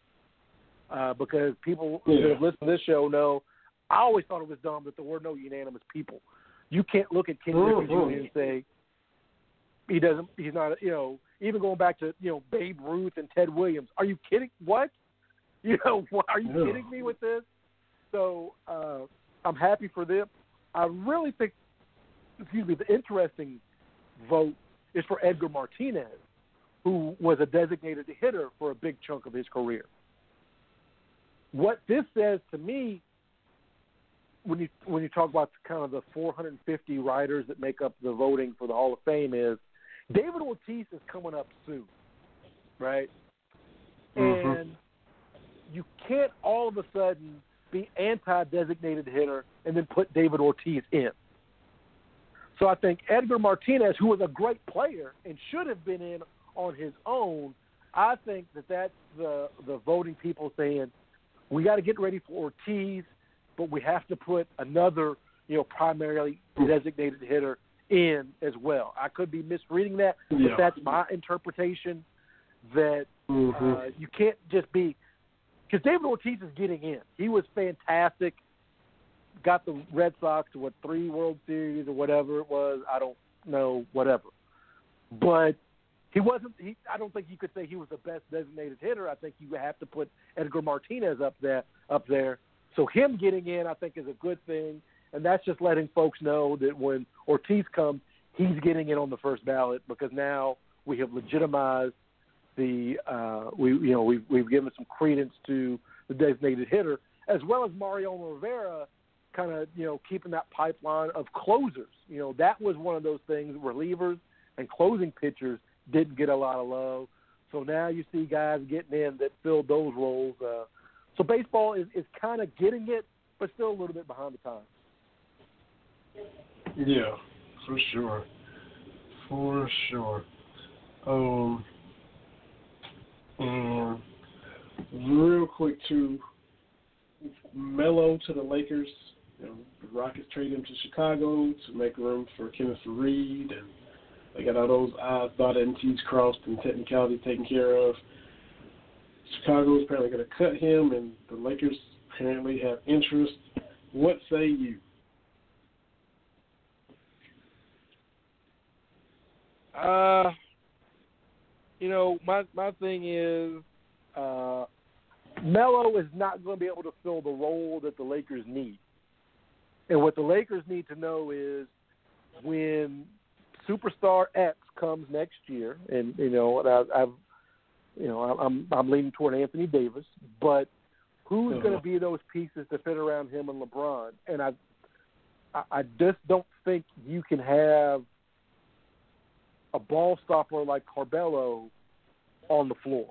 Uh, because people Yeah. that have listened to this show know, I always thought it was dumb that there were no unanimous people. You can't look at Ken Griffey Mhm. Jr. and say he doesn't. He's not. You know, even going back to you know Babe Ruth and Ted Williams. Are you kidding? What? You know, what, are you Yeah. kidding me with this? So uh, I'm happy for them. I really think, excuse me, the interesting vote is for Edgar Martinez, who was a designated hitter for a big chunk of his career. What this says to me, when you when you talk about kind of the 450 writers that make up the voting for the Hall of Fame, is David Ortiz is coming up soon, right? Mhm. And you can't all of a sudden be anti-designated hitter and then put David Ortiz in. So I think Edgar Martinez, who was a great player and should have been in on his own, I think that that's the the voting people saying we got to get ready for Ortiz, but we have to put another, you know, primarily designated hitter in as well. I could be misreading that, Yeah. but that's my interpretation. That Mhm. uh, you can't just be because David Ortiz is getting in. He was fantastic. Got the Red Sox to what three World Series or whatever it was. I don't know, whatever. But he wasn't. He, I don't think you could say he was the best designated hitter. I think you have to put Edgar Martinez up there. Up there. So him getting in, I think, is a good thing, and that's just letting folks know that when Ortiz comes, he's getting in on the first ballot because now We have legitimized the uh, we you know we've we've given some credence to the designated hitter as well as Mariano Rivera kind of you know keeping that pipeline of closers. You know that was one of those things relievers and closing pitchers didn't get a lot of love. So now you see guys getting in that filled those roles. Uh, so baseball is is kind of getting it, but still a little bit behind the times. Yeah, for sure, for sure. Um, and real quick too, Melo to the Lakers. You know, the Rockets trade him to Chicago to make room for Kenneth Faried, and they got all those I's dotted and T's crossed and technicality taken care of. Chicago is apparently going to cut him, and the Lakers apparently have interest. What say you? Uh, you know, my my thing is, uh, Melo is not going to be able to fill the role that the Lakers need. And what the Lakers need to know is when superstar X comes next year, and you know, and I, I've, you know, I'm I'm leaning toward Anthony Davis, but who's Uh-huh. going to be those pieces to fit around him and LeBron? And I, I, I just don't think you can have a ball stopper like Carmelo on the floor.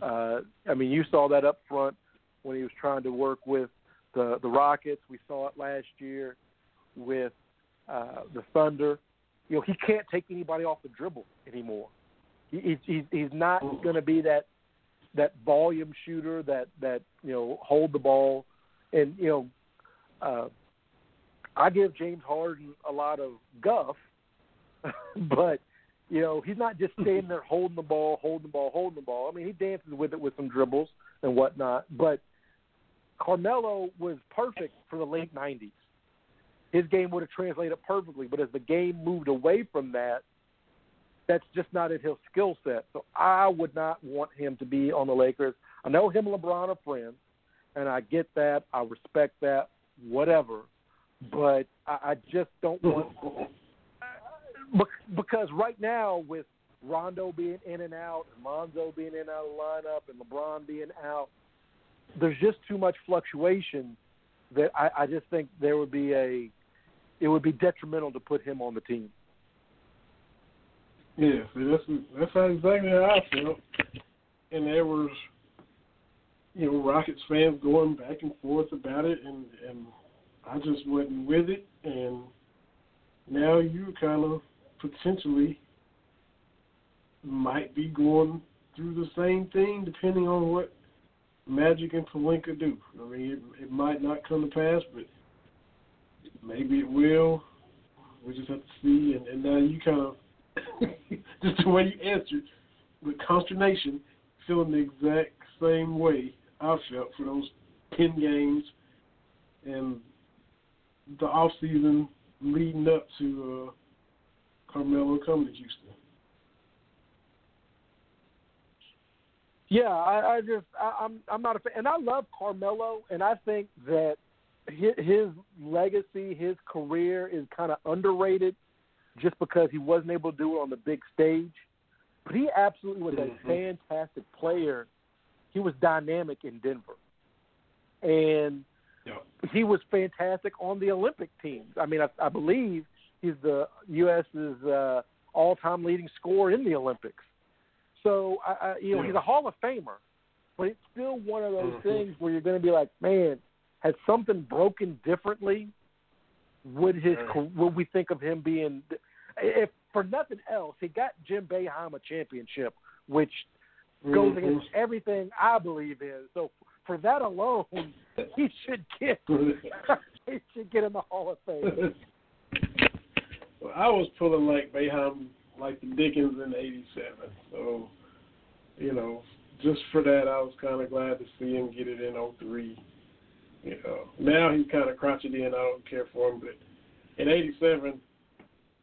Uh, I mean, you saw that up front when he was trying to work with the the Rockets. We saw it last year with uh, the Thunder. You know, he can't take anybody off the dribble anymore. He, he's he's not going to be that that volume shooter that that you know hold the ball and you know uh, I give James Harden a lot of guff, but you know he's not just standing there holding the ball, holding the ball, holding the ball. I mean he dances with it with some dribbles and whatnot, but Carmelo was perfect for the late '90s. His game would have translated perfectly, but as the game moved away from that, that's just not in his skill set. So I would not want him to be on the Lakers. I know him and LeBron are friends, and I get that. I respect that. Whatever, but I, I just don't want because right now with Rondo being in and out, and Lonzo being in and out of the lineup, and LeBron being out, there's just too much fluctuation that I, I just think there would be a it would be detrimental to put him on the team. Yeah, see, that's that's exactly how I felt. And there was, you know, Rockets fans going back and forth about it, and and I just wasn't with it. And now you kind of potentially might be going through the same thing, depending on what Magic and Pelinka do. I mean, it, it might not come to pass, but maybe it will. We just have to see. And, and now you kind of just the way you answered with consternation, feeling the exact same way I felt for those ten games and the off season leading up to uh, Carmelo coming to Houston. Yeah, I, I just I, I'm I'm not a fan, and I love Carmelo, and I think that his, his legacy, his career is kind of underrated, just because he wasn't able to do it on the big stage. But he absolutely was a fantastic player. He was dynamic in Denver, and Yeah. he was fantastic on the Olympic teams. I mean, I, I believe he's the U.S.'s uh, all-time leading scorer in the Olympics. So, I, I, you know, he's a Hall of Famer, but it's still one of those Mhm. things where you're going to be like, man, has something broken differently? Would his would we think of him being, if for nothing else, he got Jim Boeheim a championship, which goes Mhm. against everything I believe in. So for that alone, he should get he should get in the Hall of Fame. well, I was pulling like Boeheim, like the Dickens in '87. So, you know, just for that, I was kind of glad to see him get it in '03. You know, now he's kind of crotchety and I don't care for him, but in '87,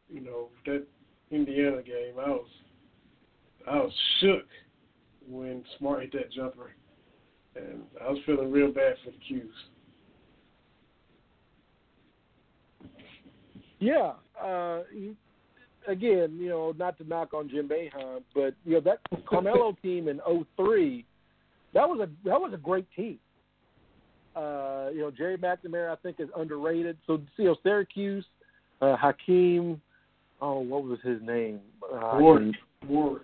you know, that Indiana game, I was, I was shook when Smart hit that jumper, and I was feeling real bad for the 'Cuse. Yeah, uh, again, you know, not to knock on Jim Boeheim, but you know that Carmelo team in '03, that was a that was a great team. Uh, you know, Gerry McNamara I think is underrated. So you know, Syracuse, uh, Hakeem, oh, what was his name? Uh, Warrick. Warrick.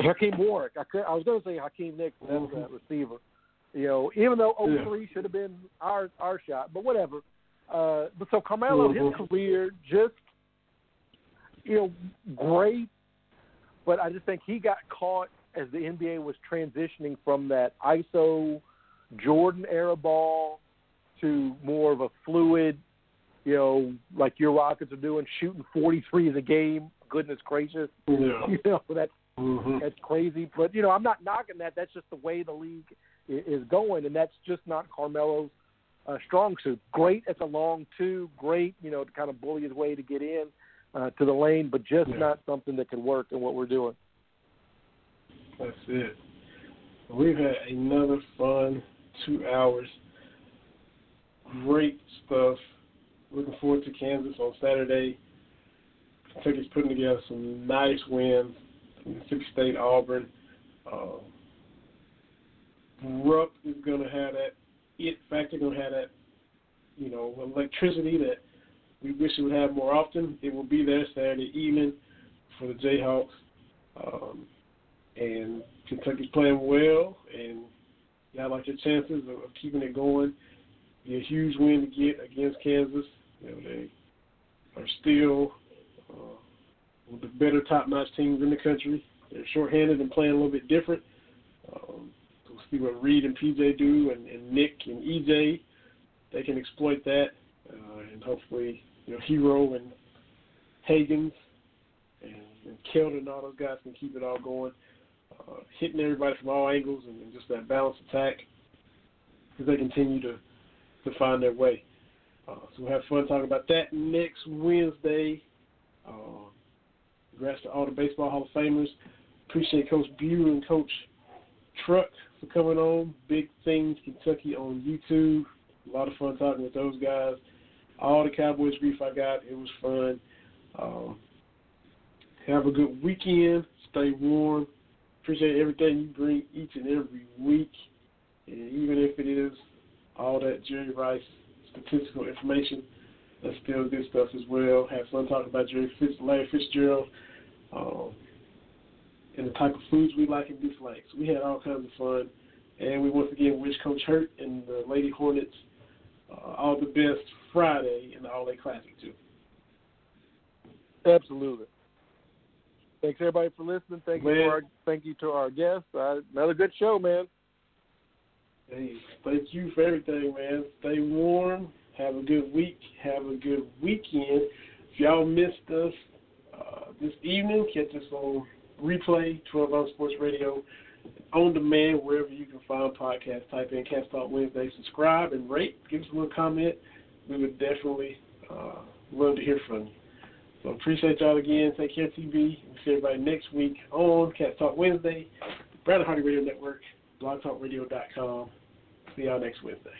Hakim Warrick. I could, I was going to say Hakeem Nicks. That's that receiver. You know, even though Yeah. 03 should have been our our shot, but whatever. Uh, but so Carmelo, his Mhm. career just you know great, but I just think he got caught as the NBA was transitioning from that ISO Jordan era ball to more of a fluid, you know, like your Rockets are doing, shooting 43s a game. Goodness gracious, Yeah. you know that hmm that's crazy. But you know, I'm not knocking that. That's just the way the league is going, and that's just not Carmelo's uh, strong suit. Great at the long two, great, you know, to kind of bully his way to get in uh, to the lane, but just Yeah. not something that can work in what we're doing. That's it. We've had another fun two hours. Great stuff. Looking forward to Kansas on Saturday. Kentucky's putting together some nice wins. Mississippi State, Auburn. Uh, Rupp is going to have that it factor, going to have that, you know, electricity that we wish it would have more often. It will be there Saturday evening for the Jayhawks. Um, and Kentucky's playing well, and y'all like your chances of, of keeping it going. Be a huge win to get against Kansas. You know, they are still uh, one of the better top-notch teams in the country. They're shorthanded and playing a little bit different. Um, we'll see what Reid and PJ do, and, and Nick and EJ. They can exploit that, uh, and hopefully, you know, Herro and Hagans and, and Keldon and all those guys can keep it all going uh, hitting everybody from all angles and, and just that balanced attack as they continue to to find their way. Uh, so we'll have fun talking about that next Wednesday. Uh, congrats to all the Baseball Hall of Famers. Appreciate Coach Bu and Coach Truck for coming on. Big Things Kentucky on YouTube. A lot of fun talking with those guys. All the Cowboys grief I got, it was fun. Um, have a good weekend. Stay warm appreciate everything you bring each and every week. And even if it is all that Jerry Rice statistical information, that's still good stuff as well. Have fun talking about Jerry Fitz, Larry Fitzgerald, um, and the type of foods we like and dislike. So we had all kinds of fun. And we once again wish Coach Hurt and the Lady Hornets uh, all the best Friday in the All A Classic, too. Absolutely. Thanks everybody for listening. Thank you Man. to our thank you to our guests. Uh, another good show, man. Hey, thank you for everything, man. Stay warm. Have a good week. Have a good weekend. If y'all missed us uh, this evening, catch us on replay, 12 on Sports Radio, on demand, wherever you can find podcasts. Type in Cats Talk Wednesday. Subscribe and rate. Give us a little comment. We would definitely uh, love to hear from you. So appreciate y'all again. Take care, TB. We'll see everybody next week on Cat Talk Wednesday, Brandon Hardy Radio Network, blogtalkradio.com. See y'all next Wednesday.